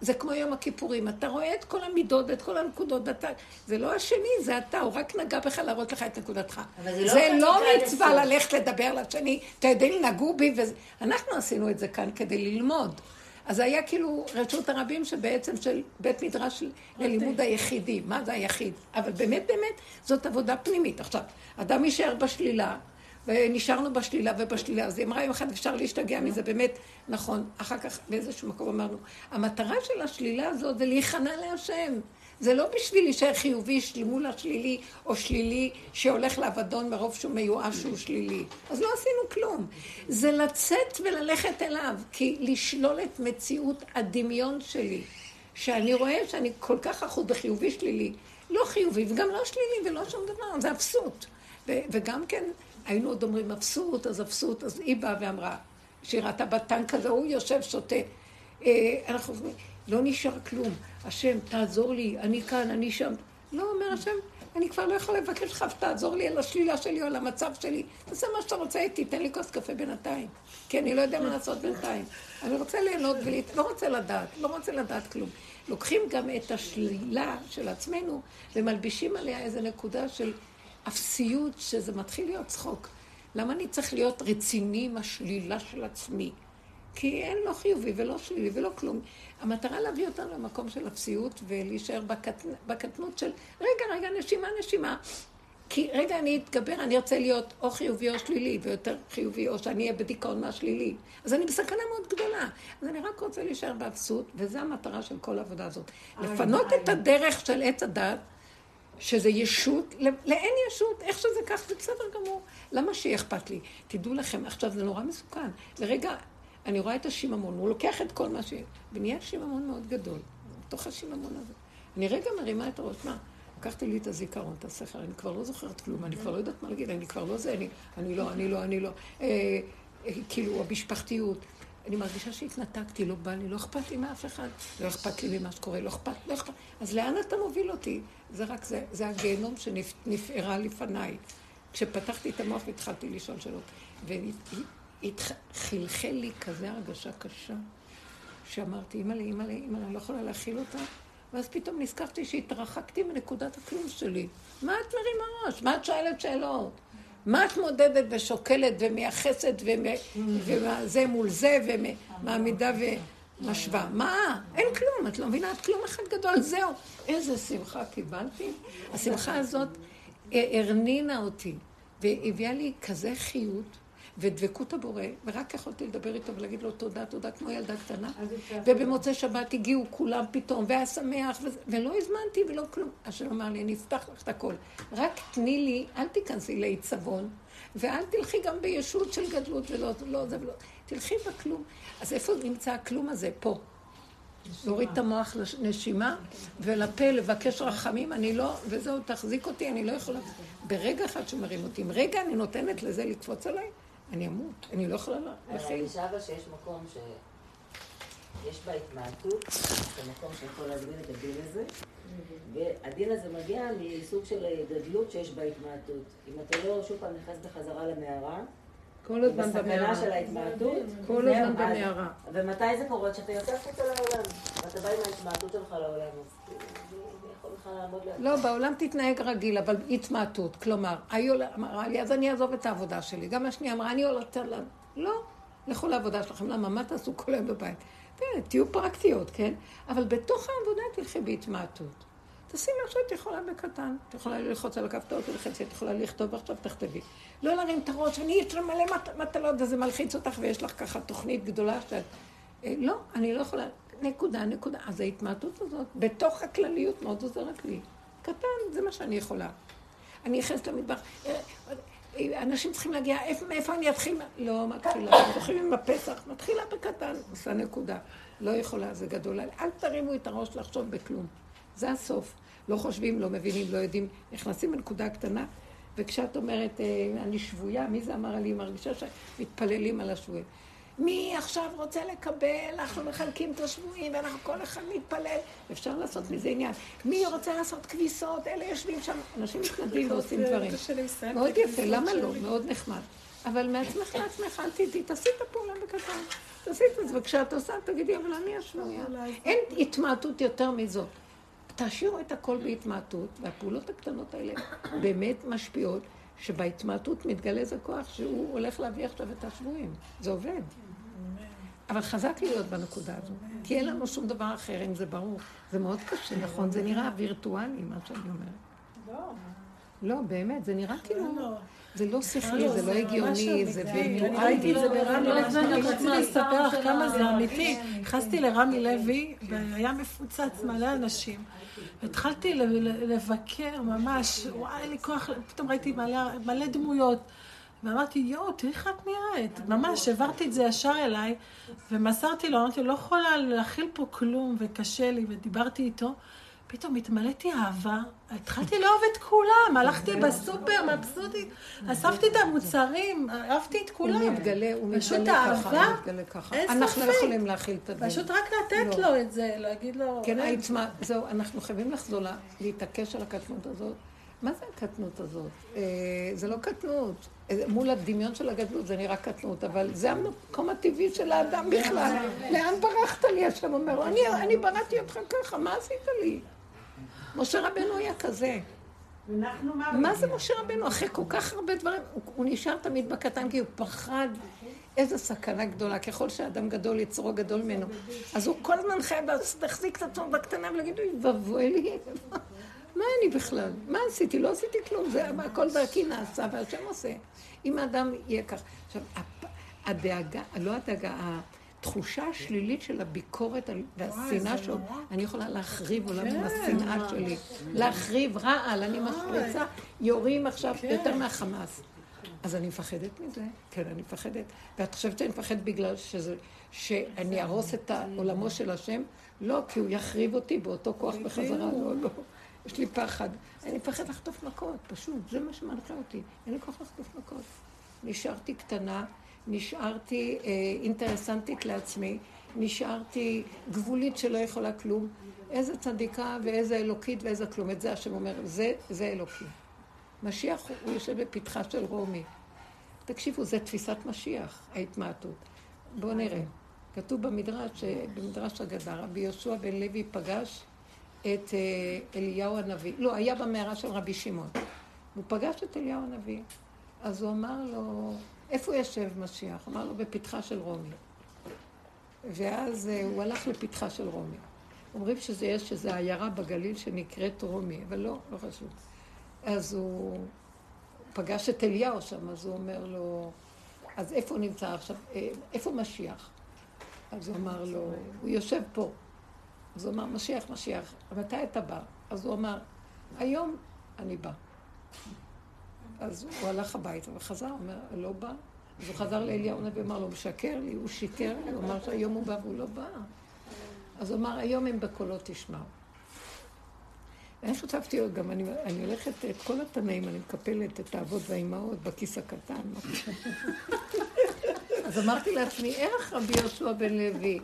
זה כמו יום הכיפורים, אתה רואה את כל המידות ואת כל הנקודות, ואתה, זה לא השני, זה אתה, הוא רק נגע בך להראות לך את נקודתך. זה לא זה לא מצווה. ללכת לדבר לשני, אתה יודעים, נגעו בי, וזה... אנחנו עשינו את זה כאן כדי ללמוד. אז זה היה כאילו רשות הרבים שבעצם של בית מדרש ללימוד היחידי, מה זה היחיד? אבל באמת באמת זאת עבודה פנימית. עכשיו, אדם יישאר בשלילה, ונשארנו בשלילה ובשלילה, אז היא אמרה יום אחד אפשר להשתגע מזה, באמת, נכון. אחר כך באיזשהו מקום אמרנו, המטרה של השלילה הזאת זה להיכנע להשם. זה לא בשביל להישאר חיובי מול השלילי, או שלילי שהולך לאבדון מרוב שהוא מיואש שהוא שלילי. אז לא עשינו כלום. זה לצאת וללכת אליו, כי לשלול את מציאות הדמיון שלי, שאני רואה שאני כל כך אחוז בחיובי שלילי, לא חיובי וגם לא שלילי ולא שום דבר, זה אפסות. ו- וגם כן, היינו עוד אומרים אפסות, אז אפסות, אז היא באה ואמרה, שהיא ראתה בטנק הזה, הוא יושב שותה. אה, אנחנו לא נשאר כלום. השם, תעזור לי, אני כאן, אני שם. לא, אומר השם, אני כבר לא יכול לבקש לך, תעזור לי על השלילה שלי או על המצב שלי. תעשה מה שאתה רוצה איתי, תן לי כוס קפה בינתיים. כי אני לא יודע מה לעשות בינתיים. אני רוצה ליהנות ולהת... לא רוצה לדעת, לא רוצה לדעת כלום. לוקחים גם את השלילה של עצמנו ומלבישים עליה איזו נקודה של אפסיות, שזה מתחיל להיות צחוק. למה אני צריך להיות רציני עם השלילה של עצמי? כי אין לא חיובי ולא שלילי ולא כלום. המטרה להביא אותנו למקום של אפסיות ולהישאר בקטנ... בקטנות של רגע, רגע, נשימה, נשימה. כי רגע, אני אתגבר, אני ארצה להיות או חיובי או שלילי, ויותר חיובי, או שאני אהיה בדיכאון מהשלילי. אז אני בסכנה מאוד גדולה. אז אני רק רוצה להישאר באפסות, וזו המטרה של כל העבודה הזאת. לפנות את הדרך של עץ הדת, שזה ישות, לאין ישות, איך שזה כך, זה בסדר גמור. למה שיהיה אכפת לי? תדעו לכם, עכשיו זה נורא מסוכן. לרגע, אני רואה את השיממון, הוא לוקח את כל מה ש... ונהיה שיממון מאוד גדול, בתוך השיממון הזה. אני רגע מרימה את הראש, מה? לקחתי לי את הזיכרון, את השכל, אני כבר לא זוכרת כלום, אני כבר לא יודעת מה להגיד, אני כבר לא זה, אני, אני לא, אני לא, אני לא. אה, אה, כאילו, המשפחתיות. אני מרגישה שהתנתקתי, לא בא לי, לא אכפת לי מאף אחד, לא אכפת לי ממה שקורה, לא אכפת, לא אכפת. אז לאן אתה מוביל אותי? זה רק זה, זה הגיהנום שנפערה לפניי. כשפתחתי את המוח והתחלתי לשאול שאלות. וחלחל לי כזה הרגשה קשה, שאמרתי, אימא'לה, אימא'לה, אימא'לה, אני לא יכולה להכיל אותה. ואז פתאום נזכרתי שהתרחקתי מנקודת הכלום שלי. מה את מרימה ראש? מה את שואלת שאלות? מה את מודדת ושוקלת ומייחסת וזה מול זה ומעמידה ו... משווה. מה? אין כלום, את לא מבינה? את כלום אחד גדול, זהו. איזה שמחה קיבלתי. השמחה הזאת הרנינה אותי, והביאה לי כזה חיות. ודבקות הבורא, ורק יכולתי לדבר איתו ולהגיד לו תודה, תודה, כמו ילדה קטנה. ובמוצאי שבת הגיעו כולם פתאום, והיה שמח, ולא הזמנתי ולא כלום. השם אמר לי, אני אפתח לך את הכל. רק תני לי, אל תיכנסי לעיצבון, ואל תלכי גם בישות של גדלות ולא לא, זה ולא. תלכי בכלום. אז איפה נמצא הכלום הזה? פה. להוריד את המוח לנשימה, ולפה לבקש רחמים, אני לא, וזהו, תחזיק אותי, אני לא יכולה. ברגע אחד שומרים אותי, אם רגע אני נותנת לזה לקפוץ עליי, אני אמות, אני לא יכולה להכין. אני מרגישה אבל שיש מקום שיש בה התמעטות, זה מקום שיכול להסביר את הדין הזה, והדין הזה מגיע מסוג של גדלות שיש בה התמעטות. אם אתה לא שוב פעם נכנס בחזרה למערה, כל הזמן במערה. של ההתמעטות. כל הזמן במערה. ומתי זה קורה? כשאתה יוצא החוצה לעולם, ואתה בא עם ההתמעטות שלך לעולם, אז לא, בעולם תתנהג רגיל, אבל התמעטות. כלומר, היא אמרה לי, אז אני אעזוב את העבודה שלי. גם השנייה אמרה, אני הולכת ל... לא, לכו לעבודה שלכם. למה? מה תעשו כל היום בבית? תהיו פרקטיות, כן? אבל בתוך העבודה תלכי בהתמעטות. תשימי לך שאת יכולה בקטן. את יכולה ללחוץ על הכפתור, תלחצי, את יכולה לכתוב עכשיו, תכתבי. לא להרים את הראש, אני יש לה מלא מטלות, וזה מלחיץ אותך, ויש לך ככה תוכנית גדולה שאת... אה, לא, אני לא יכולה. נקודה, נקודה. אז ההתמעטות הזאת, בתוך הכלליות מאוד עוזרת לי. קטן, זה מה שאני יכולה. אני נכנסת למטבח, אה, אנשים צריכים להגיע, איפה, מאיפה אני אתחיל? לא מתחילה. זוכרים עם הפסח, מתחילה בקטן, עושה נקודה. לא יכולה, זה גדול. אל תרימו את הראש לחשוב בכלום. זה הסוף. לא חושבים, לא מבינים, לא יודעים, נכנסים לנקודה קטנה, וכשאת אומרת, אה, אני שבויה, מי זה אמר לי, מרגישה שמתפללים על השבויים. מי עכשיו רוצה לקבל, אנחנו מחלקים את השבויים, ואנחנו כל אחד מתפלל. אפשר לעשות מזה עניין. מי רוצה לעשות כביסות? אלה יושבים שם, אנשים מתנדבים ועושים דברים. מאוד יפה, למה לא? מאוד נחמד. אבל מעצמך לעצמך, אל תדעי, תעשי את הפעולה בקטן. תעשי את זה, וכשאת עושה, תגידי, אבל אני השבויה. אין התמעטות יותר מזאת. תשאירו את הכל בהתמעטות, והפעולות הקטנות האלה באמת משפיעות, שבהתמעטות מתגלה איזה כוח שהוא הולך להביא עכשיו את השבויים. זה עובד. אבל חזק להיות בנקודה הזו, כי אין לנו שום דבר אחר, אם זה ברור. זה מאוד קשה, נכון? זה נראה וירטואלי, מה שאני אומרת. לא. לא, באמת, זה נראה כאילו... לא. זה לא שכלי, זה לא הגיוני, זה במיוחד. אני ראיתי את זה ברמי לוי, רציתי לספר לך כמה זה אמיתי. נכנסתי לרמי לוי, והיה מפוצץ מלא אנשים. התחלתי לבקר ממש, וואי, אין לי כוח, פתאום ראיתי מלא דמויות. ואמרתי, יואו, תראי איך את נראית. ממש, העברתי את זה ישר אליי, ומסרתי לו, אמרתי לו, לא יכולה להכיל פה כלום, וקשה לי, ודיברתי איתו. פתאום התמלאתי אהבה, התחלתי לאהוב את כולם, הלכתי בסופר, מבסוטית, אספתי את המוצרים, אהבתי את כולם. הוא מתגלה, הוא מתגלה ככה, הוא מתגלה ככה. אנחנו לא יכולים להכיל את הדברים. פשוט רק לתת לו את זה, להגיד לו... כן, זהו, אנחנו חייבים לחזור לה, להתעקש על הקטנות הזאת. מה זה הקטנות הזאת? אה, זה לא קטנות. אה, מול הדמיון של הגדלות זה נראה קטנות, אבל זה המקום הטבעי של האדם בכלל. לאן ברחת לי? השם אומר, אני בראתי אותך ככה, מה עשית לי? משה רבנו היה כזה. מה זה משה רבנו? אחרי כל כך הרבה דברים, הוא נשאר תמיד בקטן כי הוא פחד. איזו סכנה גדולה, ככל שאדם גדול, יצרו גדול ממנו. אז הוא כל הזמן חייב להחזיק את עצמו בקטנה ולהגיד, אוי ואבוי לי, מה אני בכלל? מה עשיתי? לא עשיתי כלום, זה הכל דרכי נעשה, והשם עושה. אם האדם יהיה כך. עכשיו, הדאגה, לא הדאגה, התחושה השלילית של הביקורת והשנאה שלו, אני יכולה להחריב עולם עם כן. השנאה שלי. להחריב רעל, אני משפריצה, יורים עכשיו כן. יותר מהחמאס. אז אני מפחדת מזה, כן, אני מפחדת. ואת חושבת שאני מפחדת בגלל שזה, שאני ארוס את עולמו של השם? לא, כי הוא יחריב אותי באותו כוח בחזרה, לא, לא. יש לי פחד. אני מפחד לחטוף מכות, פשוט, זה מה שמנחה אותי. אין לי כוח לחטוף מכות. נשארתי קטנה, נשארתי אה, אינטרסנטית לעצמי, נשארתי גבולית שלא יכולה כלום. איזה צדיקה ואיזה אלוקית ואיזה כלום. את זה השם אומר, זה, זה אלוקי. משיח הוא, יושב בפתחה של רומי. תקשיבו, זה תפיסת משיח, ההתמעטות. בואו נראה. כתוב במדרש, במדרש אגדה, רבי יהושע בן לוי פגש את אה, אליהו הנביא. לא, היה במערה של רבי שמעון. הוא פגש את אליהו הנביא. אז הוא אמר לו, איפה יושב משיח? אמר לו, בפתחה של רומי. ואז אה, הוא הלך לפתחה של רומי. אומרים שזה יש איזו עיירה בגליל שנקראת רומי, אבל לא, לא חשוב. אז הוא פגש את אליהו שם, אז הוא אומר לו, אז איפה הוא נמצא עכשיו? אה, איפה משיח? אז הוא אמר לו, הוא יושב פה. אז הוא אמר, משיח, משיח, מתי אתה בא? אז הוא אמר, היום אני בא. אז הוא הלך הביתה וחזר, הוא אומר, לא בא. אז הוא חזר לאליהו הנביא, אמר לו, משקר לי, הוא שיקר לי, הוא אמר שהיום הוא בא והוא לא בא. אז הוא אמר, היום אם בקולו תשמע. אני חשבתי עוד גם, אני, אני הולכת את כל התנאים, אני מקפלת את האבות והאימהות בכיס הקטן. אז אמרתי לעצמי, איך רבי יהושע בן לוי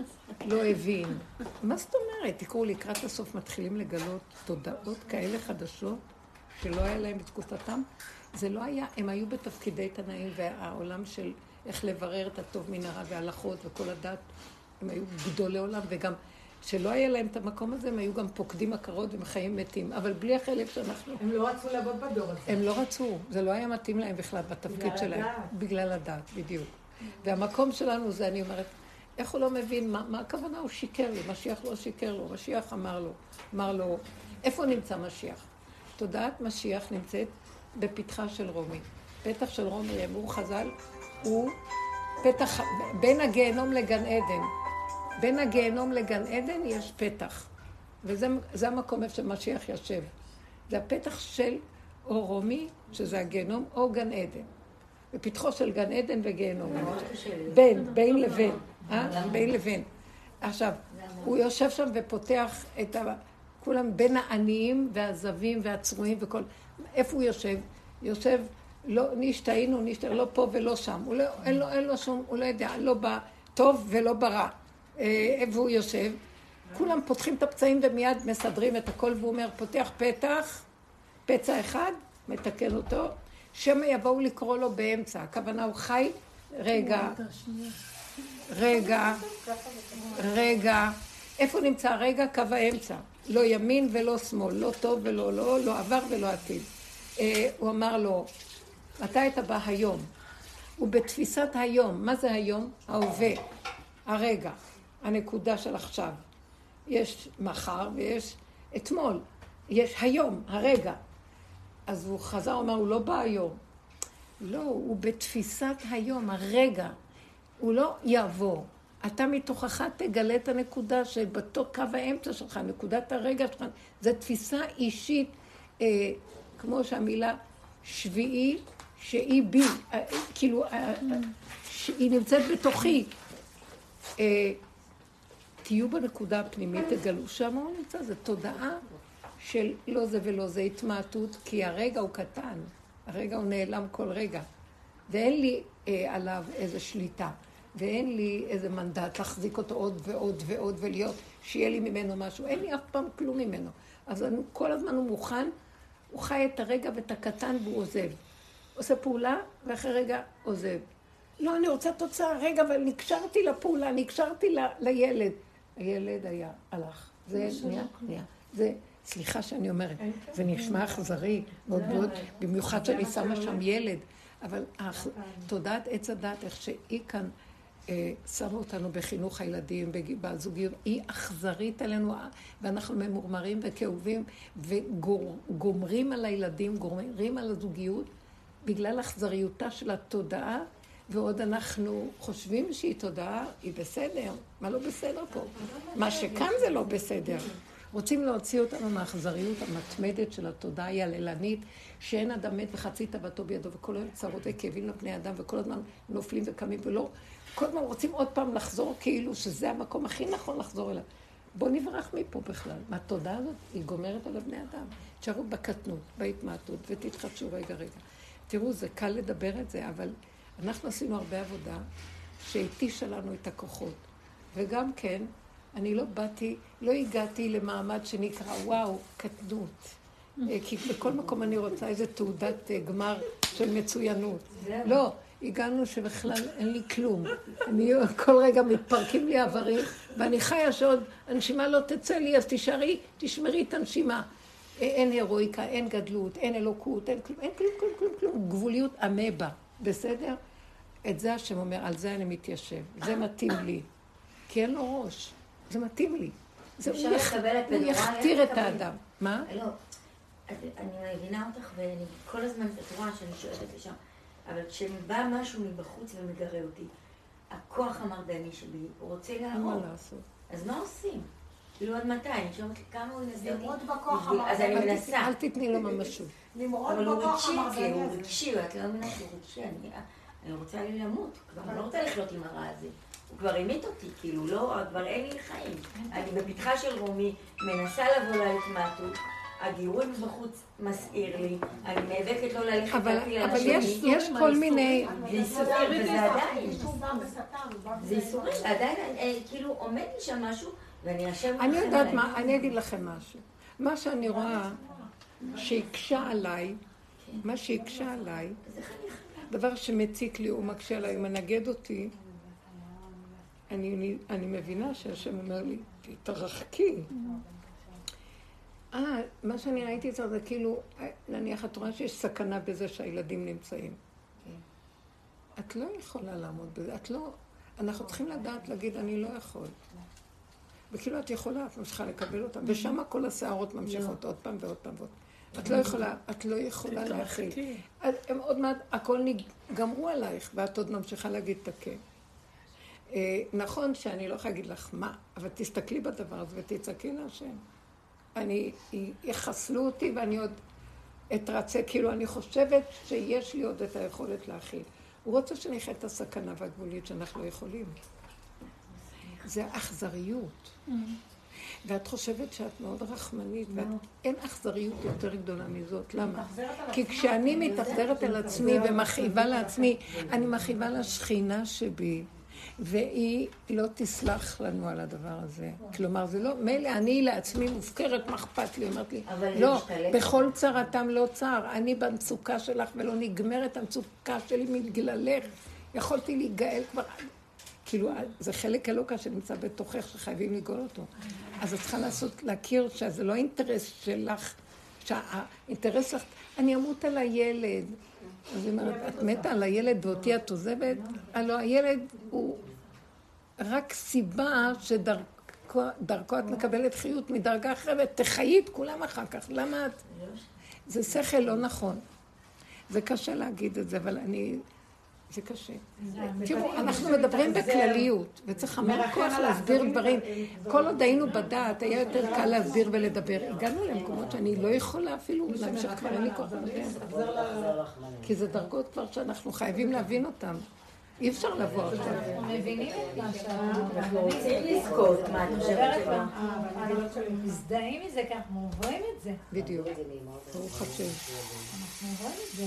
לא הבין? מה זאת אומרת? תקראו, לקראת הסוף מתחילים לגלות תודעות כאלה חדשות, שלא היה להם בתקופתם. זה לא היה, הם היו בתפקידי תנאים, והעולם של איך לברר את הטוב מן הרע וההלכות וכל הדת, הם היו גדולי עולם, וגם שלא היה להם את המקום הזה, הם היו גם פוקדים עקרות ומחיים מתים, אבל בלי החלק שאנחנו... הם לא רצו לעבוד בדור הזה. הם לא רצו, זה לא היה מתאים להם בכלל בתפקיד שלהם. בגלל הדת. בגלל הדת, בדיוק. והמקום שלנו זה, אני אומרת, איך הוא לא מבין, מה, מה הכוונה? הוא שיקר לי, משיח לא שיקר לו, משיח אמר לו, אמר לו, איפה נמצא משיח? תודעת משיח נמצאת בפתחה של רומי. פתח של רומי, אמרו חז"ל, הוא פתח, בין הגיהנום לגן עדן. בין הגיהנום לגן עדן יש פתח. וזה המקום איפה שמשיח יושב. זה הפתח של או רומי, שזה הגיהנום, או גן עדן. בפתחו של גן עדן וגיהנום. בין, בין לבין. אה? בין לבין. עכשיו, הוא יושב שם ופותח את ה... כולם בין העניים והזבים והצרועים וכל... איפה הוא יושב? יושב, לא נשתהינו, נשתהינו, לא פה ולא שם. הוא לא, אין לו, אין לו שום, הוא לא יודע, לא בטוב ולא ברע. אה, איפה הוא יושב? כולם פותחים את הפצעים ומיד מסדרים את הכל, והוא אומר, פותח פתח, פצע אחד, מתקן אותו, שמא יבואו לקרוא לו באמצע. הכוונה הוא חי, רגע, רגע, רגע. איפה נמצא רגע? קו האמצע. לא ימין ולא שמאל, לא טוב ולא לא, לא עבר ולא עתיד. אה, הוא אמר לו, מתי אתה בא היום? הוא בתפיסת היום. מה זה היום? ההווה, הרגע, הנקודה של עכשיו. יש מחר ויש אתמול. יש היום, הרגע. אז הוא חזר, אמר, הוא לא בא היום. לא, הוא בתפיסת היום, הרגע. הוא לא יעבור. אתה מתוכך תגלה את הנקודה שבתוך קו האמצע שלך, נקודת הרגע שלך, זו תפיסה אישית, אה, כמו שהמילה שביעי, שהיא בי, אה, כאילו, אה, שהיא נמצאת בתוכי. אה, תהיו בנקודה הפנימית, תגלו שם הוא נמצא, זו תודעה של לא זה ולא זה, התמעטות, כי הרגע הוא קטן, הרגע הוא נעלם כל רגע, ואין לי אה, עליו איזו שליטה. ואין לי איזה מנדט להחזיק אותו עוד ועוד ועוד ולהיות, שיהיה לי ממנו משהו. אין לי אף פעם כלום ממנו. אז אני, כל הזמן הוא מוכן, הוא חי את הרגע ואת הקטן והוא עוזב. עושה פעולה ואחרי רגע עוזב. לא, אני רוצה תוצאה, רגע, אבל נקשרתי לפעולה, נקשרתי ל, לילד. הילד היה, הלך. זה נהיה, נהיה. זה, סליחה שאני אומרת, זה נשמע אכזרי מאוד מאוד, במיוחד שאני שמה שם ילד. אבל תודעת עץ הדת, איך שהיא כאן אה, שמו אותנו בחינוך הילדים, בזוגיות, היא אכזרית עלינו, ואנחנו ממורמרים וכאובים, וגומרים על הילדים, גומרים על הזוגיות, בגלל אכזריותה של התודעה, ועוד אנחנו חושבים שהיא תודעה, היא בסדר. מה לא בסדר פה? מה שכאן זה לא בסדר. רוצים להוציא אותנו מהאכזריות המתמדת של התודעה היעללנית, שאין אדם מת וחצי תאוותו בידו, וכל היום צרות וכאבים לבני אדם, וכל הזמן נופלים וקמים ולא כל הזמן רוצים עוד פעם לחזור כאילו שזה המקום הכי נכון לחזור אליו. בואו נברח מפה בכלל. מהתודעה הזאת היא גומרת על הבני אדם. תשארו בקטנות, בהתמעטות, ותתחדשו רגע רגע. תראו, זה קל לדבר את זה, אבל אנחנו עשינו הרבה עבודה שהתישה לנו את הכוחות. וגם כן, אני לא באתי, לא הגעתי למעמד שנקרא, וואו, קטנות. אה, כי בכל מקום אני רוצה איזו תעודת אה, גמר של מצוינות. לא, הגענו שבכלל אין לי כלום. אני כל רגע מתפרקים לי איברים, ואני חיה שעוד הנשימה לא תצא לי, אז תישארי, תשמרי את הנשימה. אין הירואיקה, אין גדלות, אין אלוקות, אין כלום, אין כלום, כלום, כלום, כלום. גבוליות אמבה, בסדר? את זה השם אומר, על זה אני מתיישב. זה מתאים לי. כי אין לו ראש. זה מתאים לי. זה אפשר הוא לקבל את הוא יכתיר את לקבל? האדם. מה? לא, אני מבינה אותך, ואני כל הזמן, את רואה שאני שואלת לשם, אבל כשבא משהו מבחוץ ומגרה אותי, הכוח המרדני הוא רוצה מה להרוג. לעשות? אז מה עושים? כאילו עד מתי? אני שואלת כמה הוא ינסה אותי. נמרוד בכוח בשביל- אז אני המרדני. מנסה. אל תתני לו ממשות. נמרוד אבל הוא בכוח רגשי, המרדני כאילו, הוא הזה. רגשי, את לא מבינה שהוא רגשי, אני- רוצה לי למות, כבר אני לא רוצה לחיות עם הרע הזה. הוא כבר המית אותי, כאילו, לא, כבר אין לי חיים. אני בפתחה של רומי, מנסה לבוא להתמעטות, הגירוי מבחוץ מסעיר לי, אני נאבקת לא ללכת אבל- להפיל על אבל השני. יש- יש כל מיני- זה איסורים, וזה עדיין. הוא הוא זה איסורים, ועדיין, אה, כאילו, עומד לי שם משהו, ואני אשב אני יודעת. מה, אני אגיד לכם משהו. מה שאני רואה שהקשה עליי, מה שהקשה עליי, דבר שמציק לי ומקשה עליי, מנגד אותי, אני, אני מבינה שהשם אומר לי, תתרחקי. אה, מה שאני ראיתי אצלו זה כאילו, נניח את רואה שיש סכנה בזה שהילדים נמצאים. את לא יכולה לעמוד בזה, את לא... אנחנו צריכים לדעת להגיד, אני לא יכול. וכאילו את יכולה, את ממשיכה לקבל אותם, ושם כל הסערות ממשיכות עוד פעם ועוד פעם ועוד. את לא יכולה, את לא יכולה להכיל. עוד מעט, הכל. גמרו עלייך, ואת עוד ממשיכה להגיד את הכן. אה, נכון שאני לא יכולה להגיד לך מה, אבל תסתכלי בדבר הזה ותצעקי להשם. אני, יחסלו אותי ואני עוד אתרצה, כאילו אני חושבת שיש לי עוד את היכולת להכיל. הוא רוצה שנחיה את הסכנה והגבולית שאנחנו לא יכולים. זה אכזריות. ואת חושבת שאת מאוד רחמנית, ואין אכזריות יותר גדולה מזאת. למה? כי. כשאני מתאכזרת על עצמי ומכאיבה לעצמי, אני מכאיבה לשכינה שבי, והיא לא תסלח לנו על הדבר הזה. כלומר, זה לא, מילא אני לעצמי מופקרת, מה אכפת לי? אמרת לי, לא. בכל צרתם לא צר, אני במצוקה שלך ולא נגמרת המצוקה שלי מגללך. יכולתי להיגאל כבר כאילו, זה חלק אלוקה שנמצא בתוכך שחייבים לגאול אותו. אז את צריכה לעשות, להכיר שזה לא אינטרס שלך, שהאינטרס שלך, אני אמות על הילד. אז היא אומרת, את מתה על הילד ואותי את עוזבת? הלוא הילד הוא רק סיבה שדרכו את מקבלת חיות מדרגה אחרת, תחיי את כולם אחר כך. למה את... זה שכל לא נכון. זה קשה להגיד את זה, אבל אני... זה קשה. תראו, אנחנו מדברים בכלליות, וצריך המון כוח להסביר דברים. כל עוד היינו בדעת, היה יותר קל להסביר ולדבר. הגענו למקומות שאני לא יכולה אפילו להמשיך, כבר אין לי כוח לדבר. כי זה דרגות כבר שאנחנו חייבים להבין אותן. אי אפשר לבוא עכשיו. אנחנו מבינים את מה אנחנו רוצים לזכות, מה את חושבת שלא? אנחנו מזדהים מזה, כי אנחנו עוברים את זה. בדיוק. ברוך השם. אנחנו עוברים את זה.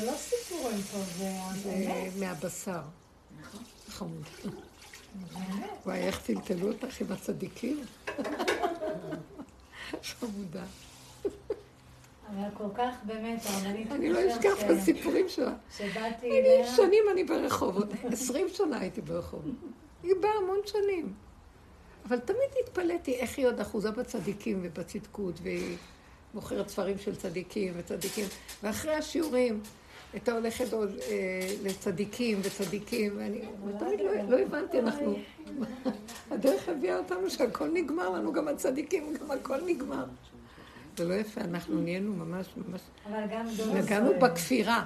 זה לא סיפורים פה, זה זה. מהבשר. חמוד. וואי, איך טלטלו אותך עם הצדיקים? חמודה. אבל כל כך באמת, הרבנית... אני לא אשכח את הסיפורים שלה. שבאתי אליה... שנים אני ברחובות, עשרים שנה הייתי ברחובות. היא באה המון שנים. אבל תמיד התפלאתי איך היא עוד אחוזה בצדיקים ובצדקות, והיא מוכרת ספרים של צדיקים וצדיקים. ואחרי השיעורים הייתה הולכת עוד אה, לצדיקים וצדיקים, ואני תמיד לא, לא הבנתי, אנחנו... הדרך הביאה אותנו שהכל נגמר לנו, גם הצדיקים, גם הכל נגמר. זה לא יפה, אנחנו נהיינו ממש ממש... אבל גם דור נגענו. בכפירה.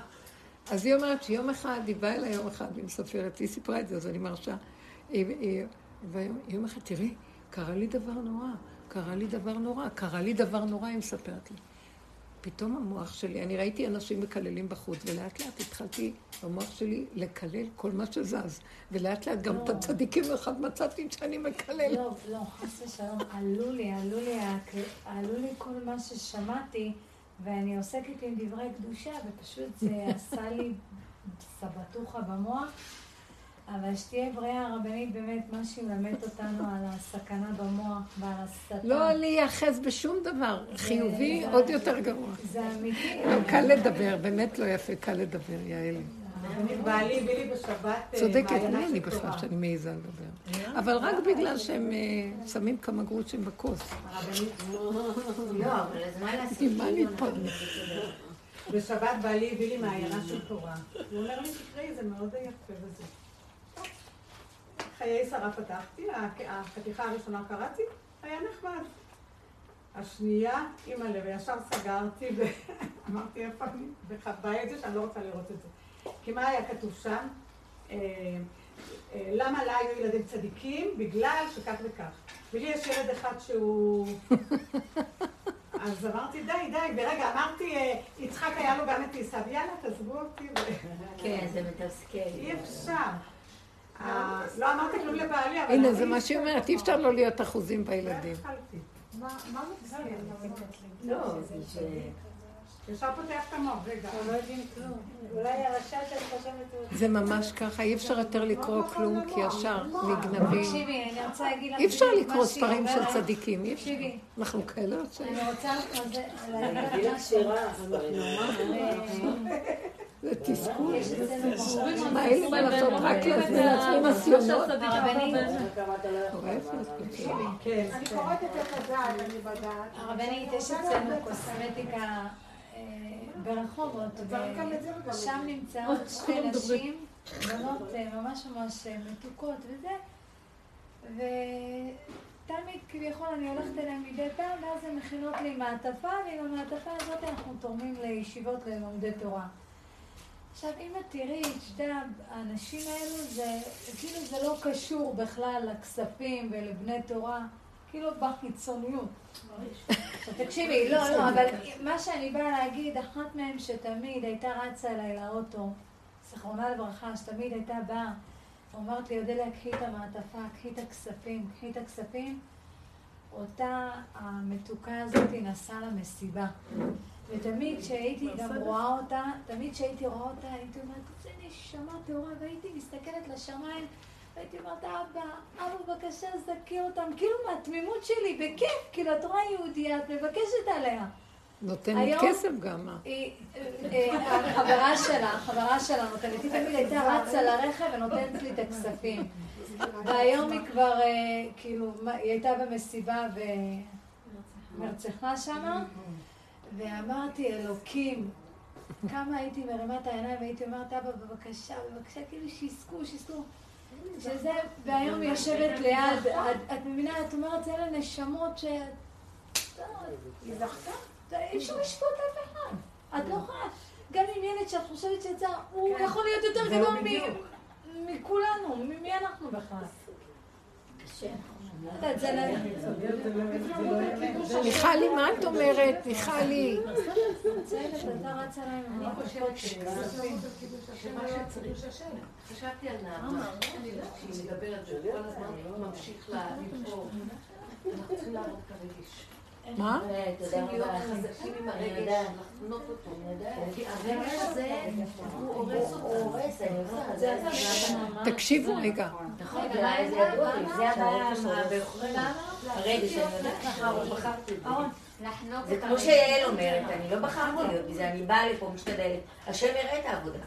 אז היא אומרת שיום אחד, היא באה אליי יום אחד, והיא מספרת, היא סיפרה את זה, אז אני מרשה. היא- היא- ויום אחד, תראי, קרה לי דבר נורא, קרה לי דבר נורא, קרה לי דבר נורא, היא מספרת לי. פתאום המוח שלי, אני ראיתי אנשים מקללים בחוץ, ולאט לאט התחלתי במוח שלי לקלל כל מה שזז. ולאט לאט גם את הצדיקים אחד מצאתי שאני מקלל. לא, לא, חס ושלום, עלו לי, עלו לי, עלו לי כל מה ששמעתי, ואני עוסקת עם דברי קדושה, ופשוט זה עשה לי סבטוחה במוח. אבל שתהיה בריאה הרבנית, באמת, מה שהיא מלמדת אותנו על הסכנה במוח ועל השטן. לא להיאחז בשום דבר. חיובי עוד יותר גרוע. זה אמיתי. לא, קל לדבר, באמת לא יפה, קל לדבר, יעלי. בעלי הביא בשבת אה, צודקת, מי אני בכלל. שאני מעיזה לדבר. אבל רק בגלל שהם אה, שמים כמה גרושים בכוס. לא, אבל אז מה לעשות? עם מה? אנחנו- בשבת בעלי הביא לי מעיינה של תורה. הוא אומר לי, תקראי, זה מאוד יפה וזה. חיי שרה פתחתי, החתיכה הראשונה קראתי, היה נחמד. השנייה, אימא'לה, וישר סגרתי ואמרתי איפה אני, וחווה את זה שאני לא רוצה לראות את זה. כי מה היה כתוב שם? אה, אה, למה לה היו ילדים צדיקים? בגלל שכך וכך. ולי יש ילד אחד שהוא... אז אמרתי, די, די, ורגע, אמרתי, אה, יצחק היה לו גם את עשיו, יאללה, תעזבו אותי. כן, זה מתסכל. אי אפשר. לא אמרתי כלום לבעלי, אבל... הנה, זה מה שהיא אומרת, אי אפשר לא להיות אחוזים בילדים. מה מתסכל? לא, זה ש... ישר פותח את המוח, רגע. לא יודעים כלום. אולי הרשע שאני חושבת... זה ממש ככה, אי אפשר יותר לקרוא כלום, כי ישר נגנבים. תקשיבי, אני רוצה להגיד לך... אי אפשר לקרוא ספרים של. צדיקים, אי אפשר. אנחנו כאלה ש... אני רוצה להגיד גיל לך משהו. זה תסכול. מה, אין לי מה לעשות? רק להזמין לעצמי כן. אני קוראת את הדעת, אני בדעת. הרבנית, יש אצלנו קוסמטיקה אה, ברחובות, ושם נמצאות שתי נשים, בנות אה, ממש ממש אה, מתוקות וזה, ותמיד כביכול אני הולכת אליהן מדי פעם, ואז הן מכינות לי מעטפה, ועם המעטפה הזאת אנחנו תורמים לישיבות ללומדי תורה. עכשיו, אם את תראי את שתי האנשים האלו, זה כאילו זה לא קשור בכלל לכספים ולבני תורה, כאילו בחיצוניות. עכשיו תקשיבי, לא, לא, אבל מה שאני באה להגיד, אחת מהן שתמיד הייתה רצה אליי לאוטו, זכרונה לברכה, שתמיד הייתה באה, אומרת לי, אודליה, קחי את המעטפה, קחי את הכספים, קחי את הכספים. אותה המתוקה הזאת נסעה למסיבה. ותמיד כשהייתי גם רואה אותה, תמיד כשהייתי רואה אותה, הייתי אומרת, איזה נשמה טהורה, והייתי מסתכלת לשמיים, והייתי אומרת, אבא, אבא, בבקשה, זכי אותם, כאילו מהתמימות שלי, בכיף, כאילו, את רואה יהודייה, את מבקשת עליה. נותנת היום- כסף גם? היא, אה, אה, החברה שלה, החברה שלה נותנת, היא תמיד הייתה רצה לרכב ונותנת לי את הכספים. והיום היא כבר, אה, כאילו, היא הייתה במסיבה ונרצחה שמה, ואמרתי, אלוקים, כמה הייתי מרימה את העיניים והייתי אומרת, אבא, בבקשה, בבקשה, כאילו שיזכו, שיזכו. שזה, והיום יושבת ליד, את, את מבינה, את אומרת, זה אלה נשמות ש... היא זכתה? אי אפשר לשפוט אף אחד. את לא יכולה, גם עם ילד שאת חושבת שיצא, הוא יכול להיות יותר לא גדול מכולנו, מ- מי אנחנו בכלל? לא- מיכלי, מה את אומרת? מיכלי. חשבתי על נעמה, שהיא מדברת הזמן ממשיך לה לבחור. אנחנו צריכים לעבוד כרגש. מה? צריכים להיות חזקים עם הרגש, לחנוק אותו. כי הרגש הזה, הוא הורס אותנו. זה עושה. תקשיבו רגע. נכון, זה הבעיה כמו. שיעל אומרת, אני לא בחרתי להיות בזה, אני באה לפה, משתדלת. השם יראה את העבודה.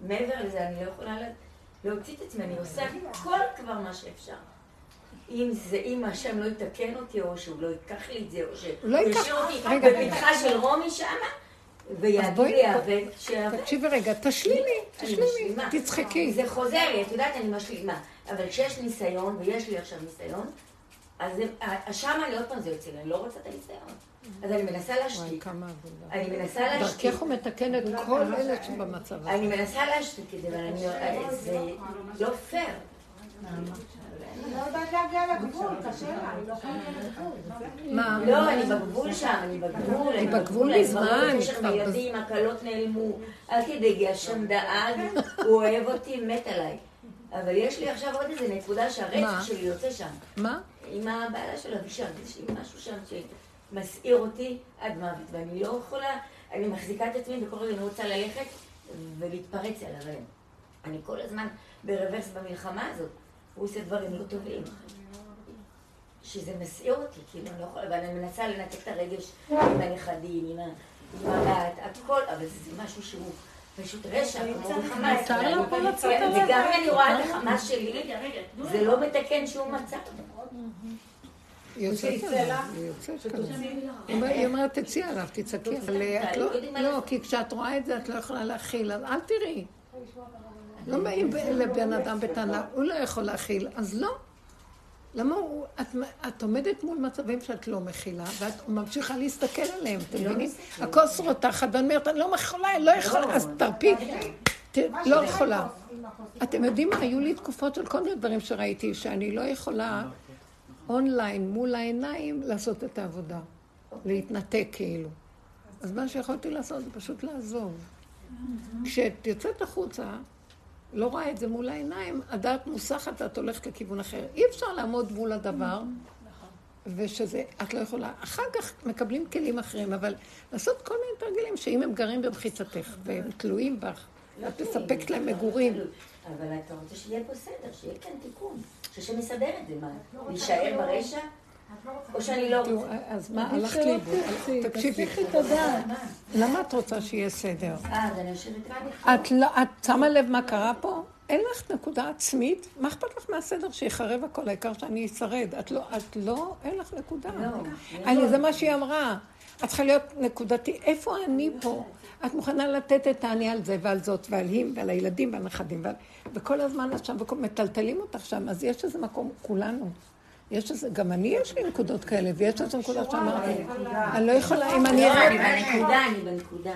מעבר לזה, אני לא יכולה לה- להוציא את עצמי, אני עושה כל כבר מה שאפשר. אם זה, אם השם לא יתקן אותי, או שהוא לא ייקח לי את זה, או שהוא לא ייקח- ישאיר אותי בפתחה של רומי שמה, לי יאבד, שיאבד. תקשיבי רגע, תשלימי, תשלימי. תצחקי. זה חוזר לי, את יודעת, אני משלימה. אבל כשיש ניסיון, ויש לי עכשיו ניסיון, אז שם אני עוד פעם זה יוצא לי, אני לא רוצה את הניסיון. אז אני מנסה להשתיק. אני מנסה להשתיק. דרכך הוא מתקן את כל אלה שבמצב הזה. אני מנסה להשתיק את זה, אבל אני... זה לא פייר. אני לא לא. מה? לא, אני בגבול שם, אני בגבול. היא אני בגבול אני מזמן, עם בז- ילדים, הקלות נעלמו. אל תדאגי, השם דאג, הוא אוהב אותי, מת עליי. אבל יש לי עכשיו עוד איזה נקודה? שהרצח שלי יוצא שם. מה? עם הבעלה של אבישג, יש לי משהו שם שמסעיר אותי עד מוות, ואני לא יכולה, אני מחזיקה את עצמי וכל רגע אני רוצה ללכת ולהתפרץ עליו. אני כל הזמן ברוורס במלחמה הזאת, הוא עושה דברים לא טובים. שזה מסעיר אותי, כאילו, אני לא יכולה, ואני מנסה לנתק את הרגש עם הנכדים, עם הבת, הכל, אבל זה משהו שהוא פשוט רשע, כמו פה לצאת כן? וגם אם אני רואה את החמאס שלי, זה לא מתקן שום מצב. היא יוצאת שיצא עליו, היא יוצאת עליו. היא אומרת- תצאי עליו, תצעקי, אבל אה, את לא, לא. כי כשאת רואה את זה את לא יכולה להכיל, אז אל תראי. לא באים לבן אדם בטענה, הוא לא יכול להכיל, אז לא. למה הוא, את, את עומדת מול מצבים שאת לא מכילה, ואת ממשיכה להסתכל עליהם, אתם לא מבינים? הכוס רותחת, ואני אומרת, אני לא יכולה, אני לא יכולה, אז תרפי. לא יכולה. אתם יודעים מה, היו לי תקופות של כל מיני דברים שראיתי, שאני לא יכולה אונליין, מול העיניים, לעשות את העבודה. להתנתק כאילו. אז מה שיכולתי לעשות זה פשוט לעזוב. כשאת יוצאת החוצה, לא רואה את זה מול העיניים, הדעת מוסחת, את הולכת לכיוון אחר. אי אפשר לעמוד מול הדבר, ושזה, את לא יכולה. אחר כך מקבלים כלים אחרים, אבל לעשות כל מיני תרגילים, שאם הם גרים במחיצתך, והם תלויים בך, ואת מספקת להם מגורים. אבל אתה רוצה שיהיה פה סדר, שיהיה כאן תיקון. שהשם יסדר את זה, מה? להישאר ברשע? או שאני לא רוצה? אז מה, הלכת לאיבוד. תקשיבי. הדעת. למה את רוצה שיהיה סדר? אה, אז אני יושבת כאן. את, לא, את שמה לב מה קרה פה? אין לך נקודה עצמית? מה אכפת לך מהסדר שיחרב הכל? העיקר שאני אשרד. את לא, את לא, אין לך נקודה. לא. אני, זה מה שהיא אמרה. את צריכה להיות נקודתי. איפה אני פה? את מוכנה לתת את האני על זה ועל זאת ועל הים ועל הילדים ועל הנכדים ועל... וכל הזמן את שם ומטלטלים אותך שם, אז יש איזה מקום, כולנו. יש איזה, גם אני יש לי נקודות כאלה, ויש איזה נקודות שאמרתי, אני לא יכולה, אם אני לא, ארד... אני בנקודה, אני בנקודה.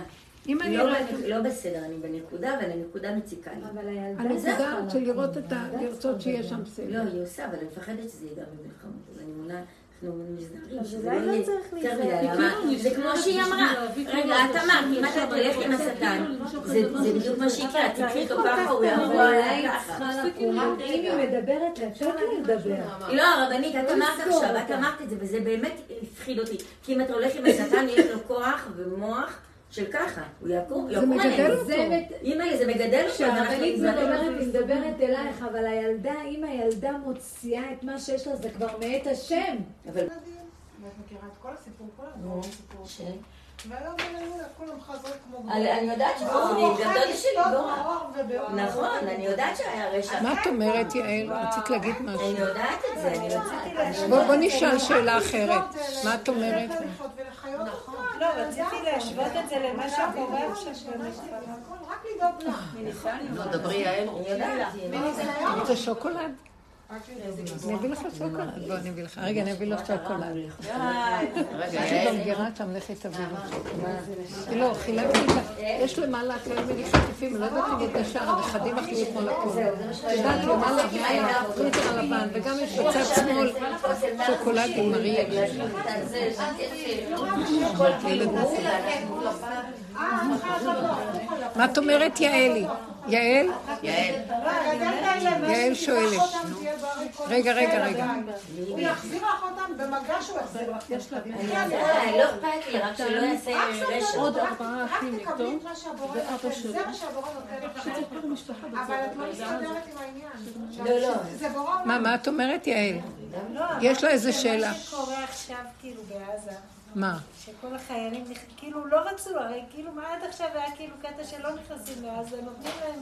אם אני לא בנק- לא בסדר, אני בנקודה, אבל הנקודה מציקה לי. אבל הנקודה של לראות את ה... לרצות שיהיה שם סדר. לא, היא עושה, אבל אני מפחדת שזה ייגע במלחמות. אז אני מונה, אנחנו. שזה אולי לא יהיה צריך להיזהר. למה? זה כמו שהיא אמרה. רגע, את אמרת, אם אתה תלך עם השטן, זה זה בדיוק מה שיקרה, את תקחי אותו ככה, הוא יעבור לקום. אם היא מדברת, לה לדבר. לא, הרבנית, את אמרת עכשיו, את אמרת את זה, וזה באמת הפחיד אותי. כי אם אתה הולך עם השטן, יש לו כוח ומוח של ככה. הוא יקום, זה יקום מגדל עלינו. אותו. זה אימא'לה, זה מגדל אותו. ואנחנו שהרבנית נזהרים. מדברת, היא מדברת אלייך, אבל הילדה, אם הילדה מוציאה את מה שיש לה, זה כבר מאת השם. אבל... ואת מכירה את כל הסיפור, סיפור. ש-. אני יודעת שלי. באור ובאור. נכון, אני יודעת שהיה רשע. מה את אומרת, יעל? רצית להגיד משהו. אני יודעת את זה, אני רציתי בוא בוא נשאל שאלה אחרת. מה את אומרת? לא, רציתי להשוות את זה למה שקורה עכשיו במשפחה. רק לדאוג לך. לא, דברי יעל. אני רוצה שוקולד? אני אביא לך שוקולד. בוא, אני אביא לך. רגע, אני אביא לך שוקולד. רגע, יש לי יעל. במגירה שם, לכי תביא לך. לא, חילקתי את ה... יש למעלה כאלה מיני חטיפים, אני לא יודעת אם עוד נשאר, הנכדים אכלו אתמול הכול. את יודעת, למעלה הפריטר הלבן, וגם יש בצד שמאל שוקולד עם מריה. מה את אומרת, יעלי? יעל? יעל. יעל שואלת. רגע, רגע, רגע. הוא יחזיר לך אותם במגע שהוא יחזיר לך. יש לה לא אכפת לי, רק שלא יעשה רשע. עוד ארבעה אחים איתו, ואבא שלו. זה מה שהבורא נותן לך. אבל את לא מסתדרת עם העניין. לא, לא. זה בורא עולם. מה, מה את אומרת, יעל? לא, יש לה איזה שאלה. שמה שקורה עכשיו, כאילו, בעזה, מה? שכל החיילים, כאילו, לא רצו, הרי כאילו, מה עד עכשיו היה כאילו קטע שלא נכנסים לעזה, נותנים להם,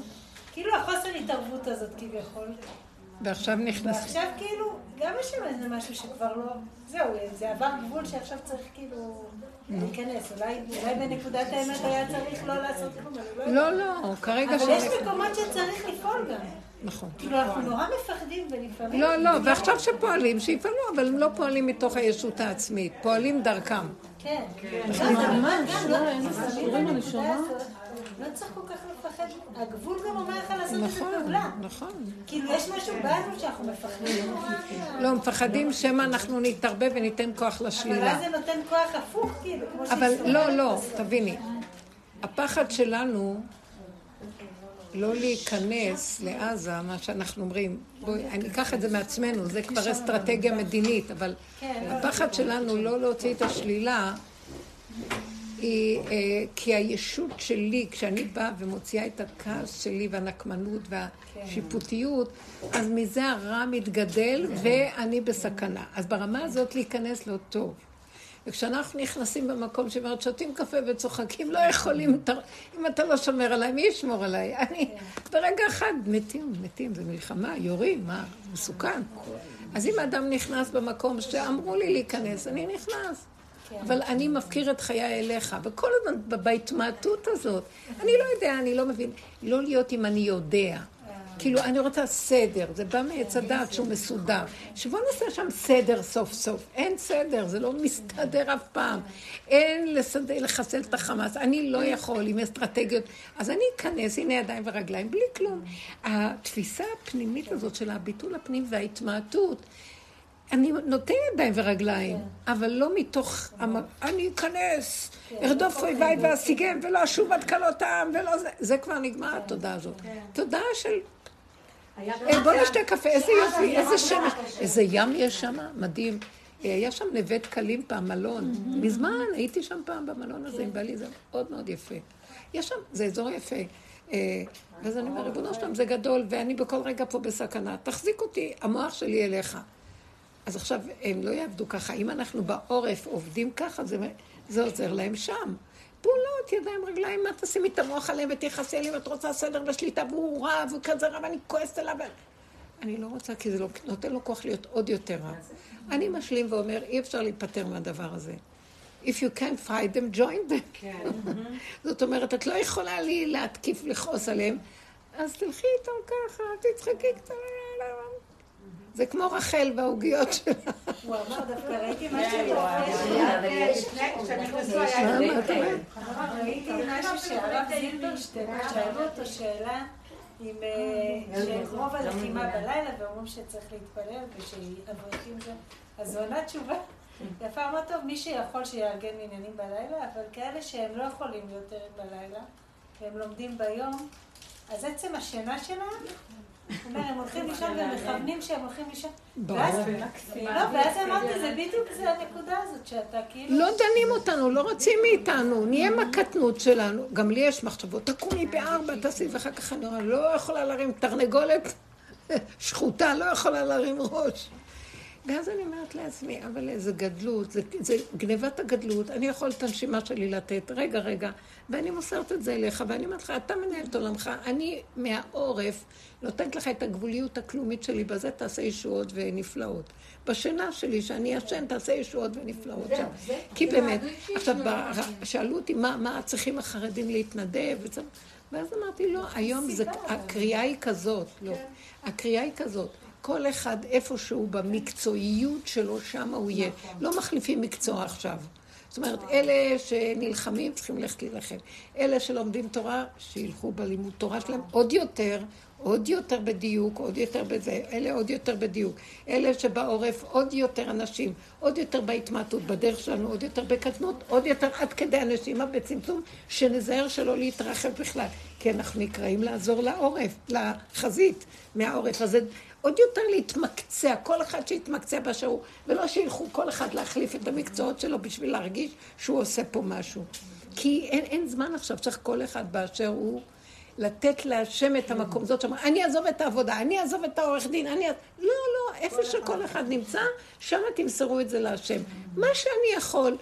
כאילו, החוסר התערבות הזאת, כביכול. ועכשיו נכנס... ועכשיו כאילו, גם יש שם איזה משהו שכבר לא... זהו, זה עבר גבול שעכשיו צריך כאילו להיכנס. אולי, אולי בנקודת האמת היה צריך לא לעשות כלום, לא. לא, לא, כרגע... אבל יש מקומות שצריך לפעול גם. נכון. כאילו, אנחנו נורא מפחדים ולפעמים... לא, לא, ועכשיו שפועלים, שיפעלו, אבל הם לא פועלים מתוך הישות העצמית, פועלים דרכם. כן. אז לא, זה לא, לא, לא צריך כל כך לפחד. הגבול גם אומר לך לעשות איזה נכון, פעולה. נכון. כאילו, יש משהו בנו שאנחנו מפחדים. לא, מפחדים שמא אנחנו נתערבב וניתן כוח אבל לשלילה. אז זה נותן כוח הפוך, כאילו, כמו אבל שהיא לא, סובלת לא, בסוף. תביני. הפחד שלנו לא להיכנס לעזה, מה שאנחנו אומרים, בואי, אני אקח את זה מעצמנו, זה כבר אסטרטגיה מדינית, אבל כן. הפחד שלנו לא להוציא את השלילה, היא, אה, כי הישות שלי, כשאני באה ומוציאה את הכעס שלי והנקמנות והשיפוטיות, אז מזה הרע מתגדל ואני בסכנה. אז ברמה הזאת להיכנס לא טוב. וכשאנחנו נכנסים במקום שאומרת, שותים קפה וצוחקים, לא יכולים, אתה- אם אתה לא שומר עליי, מי ישמור עליי? אני, ברגע אחד מתים, מתים, זה מלחמה, יורים, מה, מסוכן. אז אם אדם נכנס במקום שאמרו לי להיכנס, אני נכנס. אבל אני מפקיר את חיי אליך, וכל הזמן בהתמעטות הזאת, אני לא יודע, אני לא מבין. לא להיות אם אני יודע. כאילו, אני רוצה סדר, זה בא מעץ הדעת שהוא מסודר. שבוא נעשה שם סדר סוף סוף. אין סדר, זה לא מסתדר אף פעם. אין לסדר, לחסל את החמאס. אני לא יכול עם אסטרטגיות. אז אני אכנס, הנה ידיים ורגליים, בלי כלום. התפיסה הפנימית הזאת של הביטול הפנים וההתמעטות, אני נותן ידיים ורגליים, אבל לא מתוך, אני אכנס, ארדוף אויביי ואשיגם, ולא אשוב עד כלות העם, ולא זה, זה כבר נגמר התודעה הזאת. תודעה של... בוא נשתה קפה, איזה יופי, איזה שמש, איזה ים יש שם, מדהים. היה שם נווה דקלים פעם, מלון. מזמן, הייתי שם פעם במלון הזה עם בעלי, זה מאוד מאוד יפה. יש שם, זה אזור יפה. ואז אני אומר, ריבונו שלם, זה גדול, ואני בכל רגע פה בסכנה. תחזיק אותי, המוח שלי אליך. אז עכשיו, הם לא יעבדו ככה. אם אנחנו בעורף עובדים ככה, זה, זה עוזר להם שם. פעולות, ידיים, רגליים, מה תשימי את המוח עליהם ותכעסי עליהם, את רוצה סדר ושליטה, והוא רע, והוא כזה רע, ואני כועסת עליו. אני לא רוצה, כי זה לא, נותן לו כוח להיות עוד יותר רע. אני משלים ואומר, אי אפשר להיפטר מהדבר הזה. If you can't fight them, join them. כן. זאת אומרת, את לא יכולה לי להתקיף, לכעוס עליהם, אז תלכי איתם ככה, תצחקי קצת. זה כמו רחל והעוגיות שלה. הוא אמר, דווקא ראיתי משהו ראיתי משהו שהרב זילברשטיין, שאלו אותו שאלה עם רוב הלחימה בלילה, ואומרים שצריך להתפלל ושאברכים זה... אז הוא ענה תשובה. יפה, אמר טוב, מי שיכול שיארגן עניינים בלילה, אבל כאלה שהם לא יכולים להיות ערים בלילה, והם לומדים ביום, אז עצם השינה שלהם אומר, הם הולכים לישון ומכוונים שהם הולכים לישון. לא, ואז אמרתי, זה בדיוק זה הנקודה הזאת, שאתה כאילו... לא דנים אותנו, לא רוצים מאיתנו, נהיה מהקטנות שלנו. גם לי יש מחשבות, תקומי בארבע, תעשי, ואחר כך אני לא יכולה להרים תרנגולת שחוטה, לא יכולה להרים ראש. ואז אני אומרת לעצמי, אבל איזה גדלות, זה, זה גנבת הגדלות, אני יכול את הנשימה שלי לתת, רגע, רגע, ואני מוסרת את זה אליך, ואני אומרת לך, אתה מנהל את עולמך, אני מהעורף נותנת לך את הגבוליות הכלומית שלי, בזה תעשה ישועות ונפלאות. בשינה שלי, שאני ישן, תעשה ישועות ונפלאות שם. כי באמת, עכשיו, שאלו אותי, מה צריכים החרדים להתנדב? ואז אמרתי, לא, היום הקריאה היא כזאת, לא. כן. הקריאה היא כזאת. כל אחד איפשהו במקצועיות שלו, שם הוא יהיה. נכון. לא מחליפים מקצוע עכשיו. זאת אומרת, אלה שנלחמים צריכים ללכת להילחם. אלה שלומדים תורה, שילכו בלימוד תורה שלהם עוד יותר, עוד יותר בדיוק, עוד יותר בזה, אלה עוד יותר בדיוק. אלה שבעורף, עוד יותר אנשים, עוד יותר בהתמעטות, בדרך שלנו, עוד יותר בקטנות, עוד יותר עד כדי הנשימה בצמצום, שנזהר שלא להתרחב בכלל. כי אנחנו נקראים לעזור לעורף, לחזית מהעורף. הזה. עוד יותר להתמקצע, כל אחד שיתמקצע באשר הוא, ולא שילכו כל אחד להחליף את המקצועות שלו בשביל להרגיש שהוא עושה פה משהו. כי אין, אין זמן עכשיו, צריך כל אחד באשר הוא לתת להשם את המקום. זאת אומרת, אני אעזוב את העבודה, אני אעזוב את העורך דין, אני... לא, לא, איפה שכל אחד נמצא, שם תמסרו את זה להשם. מה שאני יכול...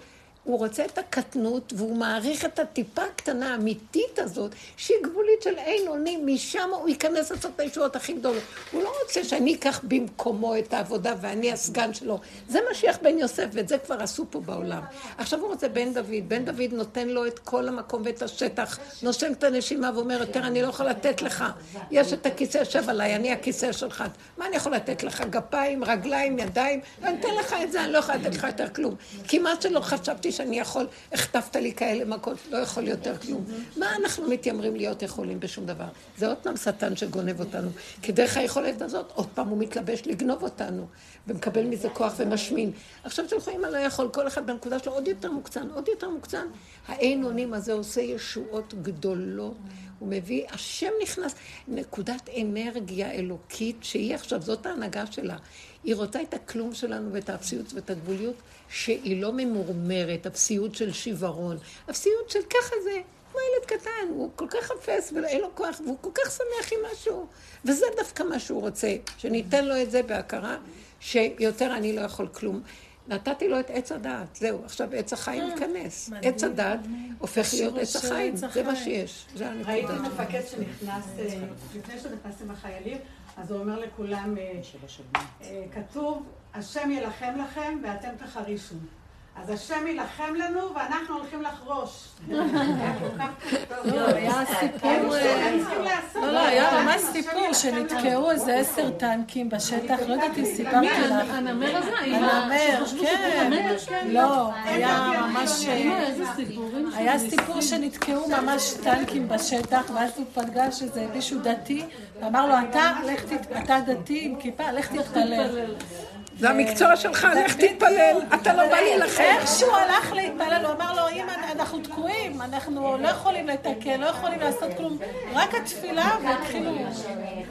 הוא רוצה את הקטנות, והוא מעריך את הטיפה הקטנה האמיתית הזאת, שהיא גבולית של אין אונים, משם הוא ייכנס לעשות את הישועות הכי גדולות. הוא לא רוצה שאני אקח במקומו את העבודה ואני הסגן שלו. זה משיח בן יוסף, ואת זה כבר עשו פה בעולם. עכשיו הוא רוצה בן דוד, בן דוד נותן לו את כל המקום ואת השטח, נושם את הנשימה ואומר, יותר אני לא יכול לתת לך. יש את הכיסא יושב עליי, אני הכיסא שלך. מה אני יכול לתת לך? גפיים, רגליים, ידיים? אני אתן לך את זה, אני לא יכולה לתת לך יותר כלום. כמעט שלא חשבתי שאני יכול, החטפת לי כאלה מכות, לא יכול יותר כלום. מה אנחנו מתיימרים להיות יכולים בשום דבר? זה עוד פעם שטן שגונב אותנו. כי דרך היכולת הזאת, עוד פעם הוא מתלבש לגנוב אותנו, ומקבל מזה כוח ומשמין. עכשיו אם אני לא יכול, כל אחד בנקודה שלו עוד יותר מוקצן, עוד יותר מוקצן. האין אונים הזה עושה ישועות גדולות. הוא מביא, השם נכנס, נקודת אנרגיה אלוקית, שהיא עכשיו, זאת ההנהגה שלה. היא רוצה את הכלום שלנו ואת האפסיות ואת הגבוליות, שהיא לא ממורמרת, אפסיות של שיוורון. אפסיות של ככה זה, כמו ילד קטן, הוא כל כך אפס ואין לו כוח, והוא כל כך שמח עם משהו. וזה דווקא מה שהוא רוצה, שניתן לו את זה בהכרה, שיותר אני לא יכול כלום. נתתי לו את עץ הדעת, זהו, עכשיו עץ החיים אה, ייכנס. עץ הדעת הופך להיות עץ החיים, זה מה שיש, זה הנקודה. ראיתי מפקד שנכנס, אה, לפני שנכנסים החיילים, אז הוא אומר לכולם, אה, כתוב, השם ילחם לכם ואתם תחרישו. אז השם יילחם לנו ואנחנו הולכים לחרוש. לא, היה סיפור, אה, לא, לא, היה ממש סיפור שנתקעו איזה עשר טנקים בשטח, לא יודעת אם סיפרתי לך. הנמר הזה? הנמר, כן. נמר? לא, היה ממש... היה סיפור שנתקעו ממש טנקים בשטח, ואז הוא פגש איזה מישהו דתי, ואמר לו, אתה, לך תת... אתה דתי עם כיפה, לך תתפלל. זה המקצוע שלך, לך תתפלל, אתה לא בא להילחם. איך שהוא הלך להתפלל, הוא אמר לו, אמא, אנחנו תקועים, אנחנו לא יכולים לתקן, לא יכולים לעשות כלום, רק התפילה, והתחילו...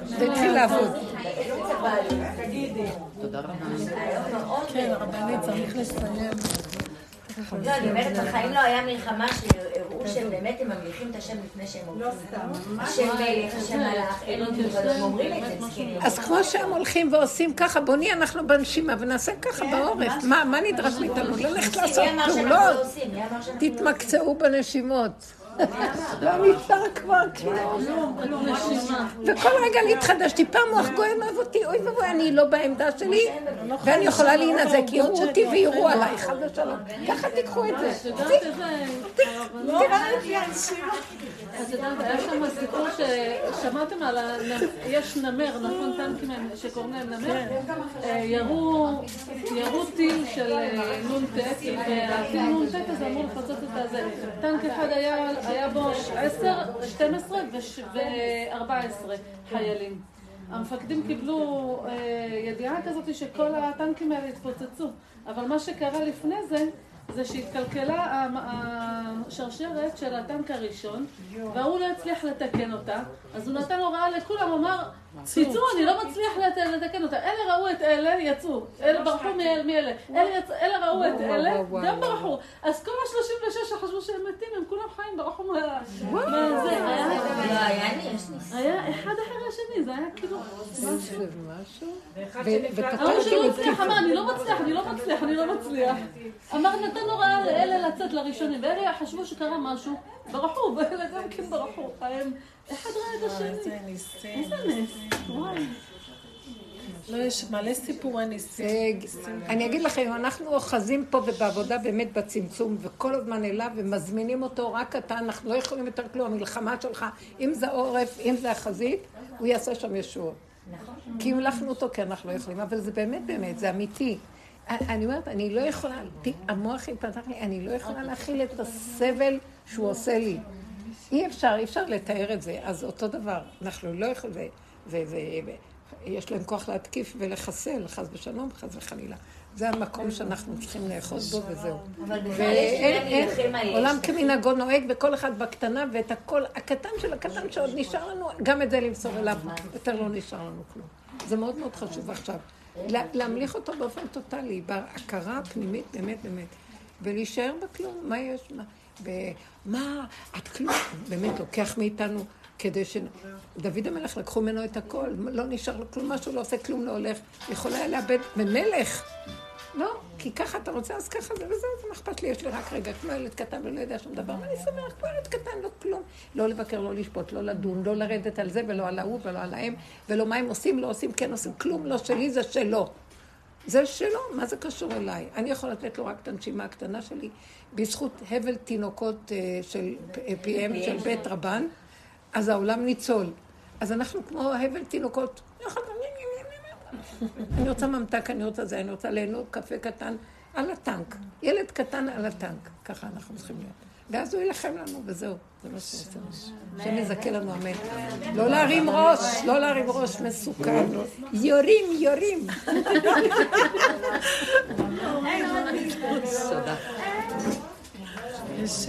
זה התחיל לעבוד. תודה רבה. כן, הרבנית, צריך לסיים. לא, אני אומרת, בחיים לא היה מלחמה שהראו שהם באמת, הם ממליכים את השם לפני שהם הולכים. לא סתם. השם מלך, השם מלך, הם אומרים את זה. אז כמו שהם הולכים ועושים ככה, בוא נהיה אנחנו בנשימה ונעשה ככה בעורף. מה מה נדרש מאיתנו? ללכת לעשות פעולות. לא לא תתמקצעו בנשימות. לא נפטר כבר כלום. וכל רגע להתחדש, טיפה מוח גויים אוהב אותי, אוי ואבוי, אני לא בעמדה שלי, ואני יכולה להינזק, יראו אותי ויראו עליי, חד ושלום. ככה תיקחו את זה. את יודעת, היה שם סיפור ששמעתם על ה... יש נמר, נכון? טנקים שקוראים להם נמר? אה, ירו ירו טיל של אה, נ"ט, והטיל נ"ט הזה אמור לפצות את הזה. טנק אחד היה היה בו 10, 12 ו-14 חיילים. המפקדים קיבלו אה, ידיעה כזאת שכל הטנקים האלה התפוצצו, אבל מה שקרה לפני זה, זה שהתקלקלה השרשרת של הטנק הראשון, וההוא לא הצליח לתקן אותה, אז הוא נתן הוראה לכולם, אמר, תצאו, אני לא מצליח לת- לתקן אותה. אלה ראו את אלה, יצאו. אלה ברחו מאל- מאלה. אלה ראו את וואו, אלה, וואו, וואו, גם וואו. ברחו. אז כל ה-36 שחשבו שהם מתים, הם כולם חיים, ברחו מה... מהזה. היה- לא, היה לי, יש לי. היה אחד אחר השני, זה היה כאילו... משהו. זה משהו. ההוא שלא הצליח אמר, אני לא מצליח, אני לא מצליח, אני לא מצליח. אמר, נתן הוראה לאלה לצאת לראשונים, ואלה חשבו שקרה משהו, ברחו, ואלה גם כן ברחו. אחד ראה את השני. איזה נס, וואי. לא, יש מלא סיפורי ניסים. אני אגיד לכם, אנחנו אוחזים פה ובעבודה באמת בצמצום, וכל הזמן אליו ומזמינים אותו, רק אתה, אנחנו לא יכולים יותר כלום, המלחמה שלך, אם זה עורף, אם זה החזית, הוא יעשה שם ישועות. כי המלכנו אותו, כי אנחנו לא יכולים, אבל זה באמת באמת, זה אמיתי. אני אומרת, אני לא יכולה, המוח התפתח לי, אני לא יכולה להכיל את הסבל שהוא עושה לי. אי אפשר, אי אפשר לתאר את זה. אז אותו דבר, אנחנו לא יכולים, ויש להם כוח להתקיף ולחסל, חס ושלום, חס וחלילה. זה המקום שאנחנו צריכים לאחוז בו וזהו. יש ואין, עולם יש. כמנהגו נוהג, וכל אחד בקטנה, ואת הכל, הקטן של הקטן שעוד נשאר לנו, גם את זה למסור אליו, יותר לא נשאר לנו כלום. זה מאוד מאוד חשוב עכשיו. לה- להמליך אותו באופן טוטאלי, בהכרה הפנימית, באמת, באמת. ולהישאר בכלום, מה יש? מה? ומה, את כלום, באמת לוקח מאיתנו כדי ש... דוד המלך לקחו ממנו את הכל, לא נשאר לו כלום, משהו לא עושה כלום, לא הולך. יכול היה לאבד במלך. לא, כי ככה אתה רוצה, אז ככה זה וזהו, זה מה אכפת לי, יש לי רק רגע, כמו ילד קטן ולא יודע שום דבר, ואני שמח, כמו ילד קטן, לא כלום. לא לבקר, לא לשפוט, לא לדון, לא לרדת על זה ולא על ההוא ולא על ההם, ולא מה הם עושים, לא עושים, כן עושים, כלום לא שלי, זה שלו. זה שלו, מה זה קשור אליי? אני יכול לתת לו רק את הנשימה הקטנה שלי, בזכות הבל תינוקות אה, של אה, פיהם של בית רבן, אז העולם ניצול. אז אנחנו כמו הבל תינוקות. אני רוצה ממתק, אני רוצה זה, אני רוצה ליהנות קפה קטן על הטנק. ילד קטן על הטנק, ככה אנחנו צריכים להיות. ואז הוא יילחם לנו, וזהו, זה מה שהוא עושה. השם יזכה לנו, אמן. לא להרים ראש, לא להרים ראש מסוכן. יורים, יורים. תודה. יש...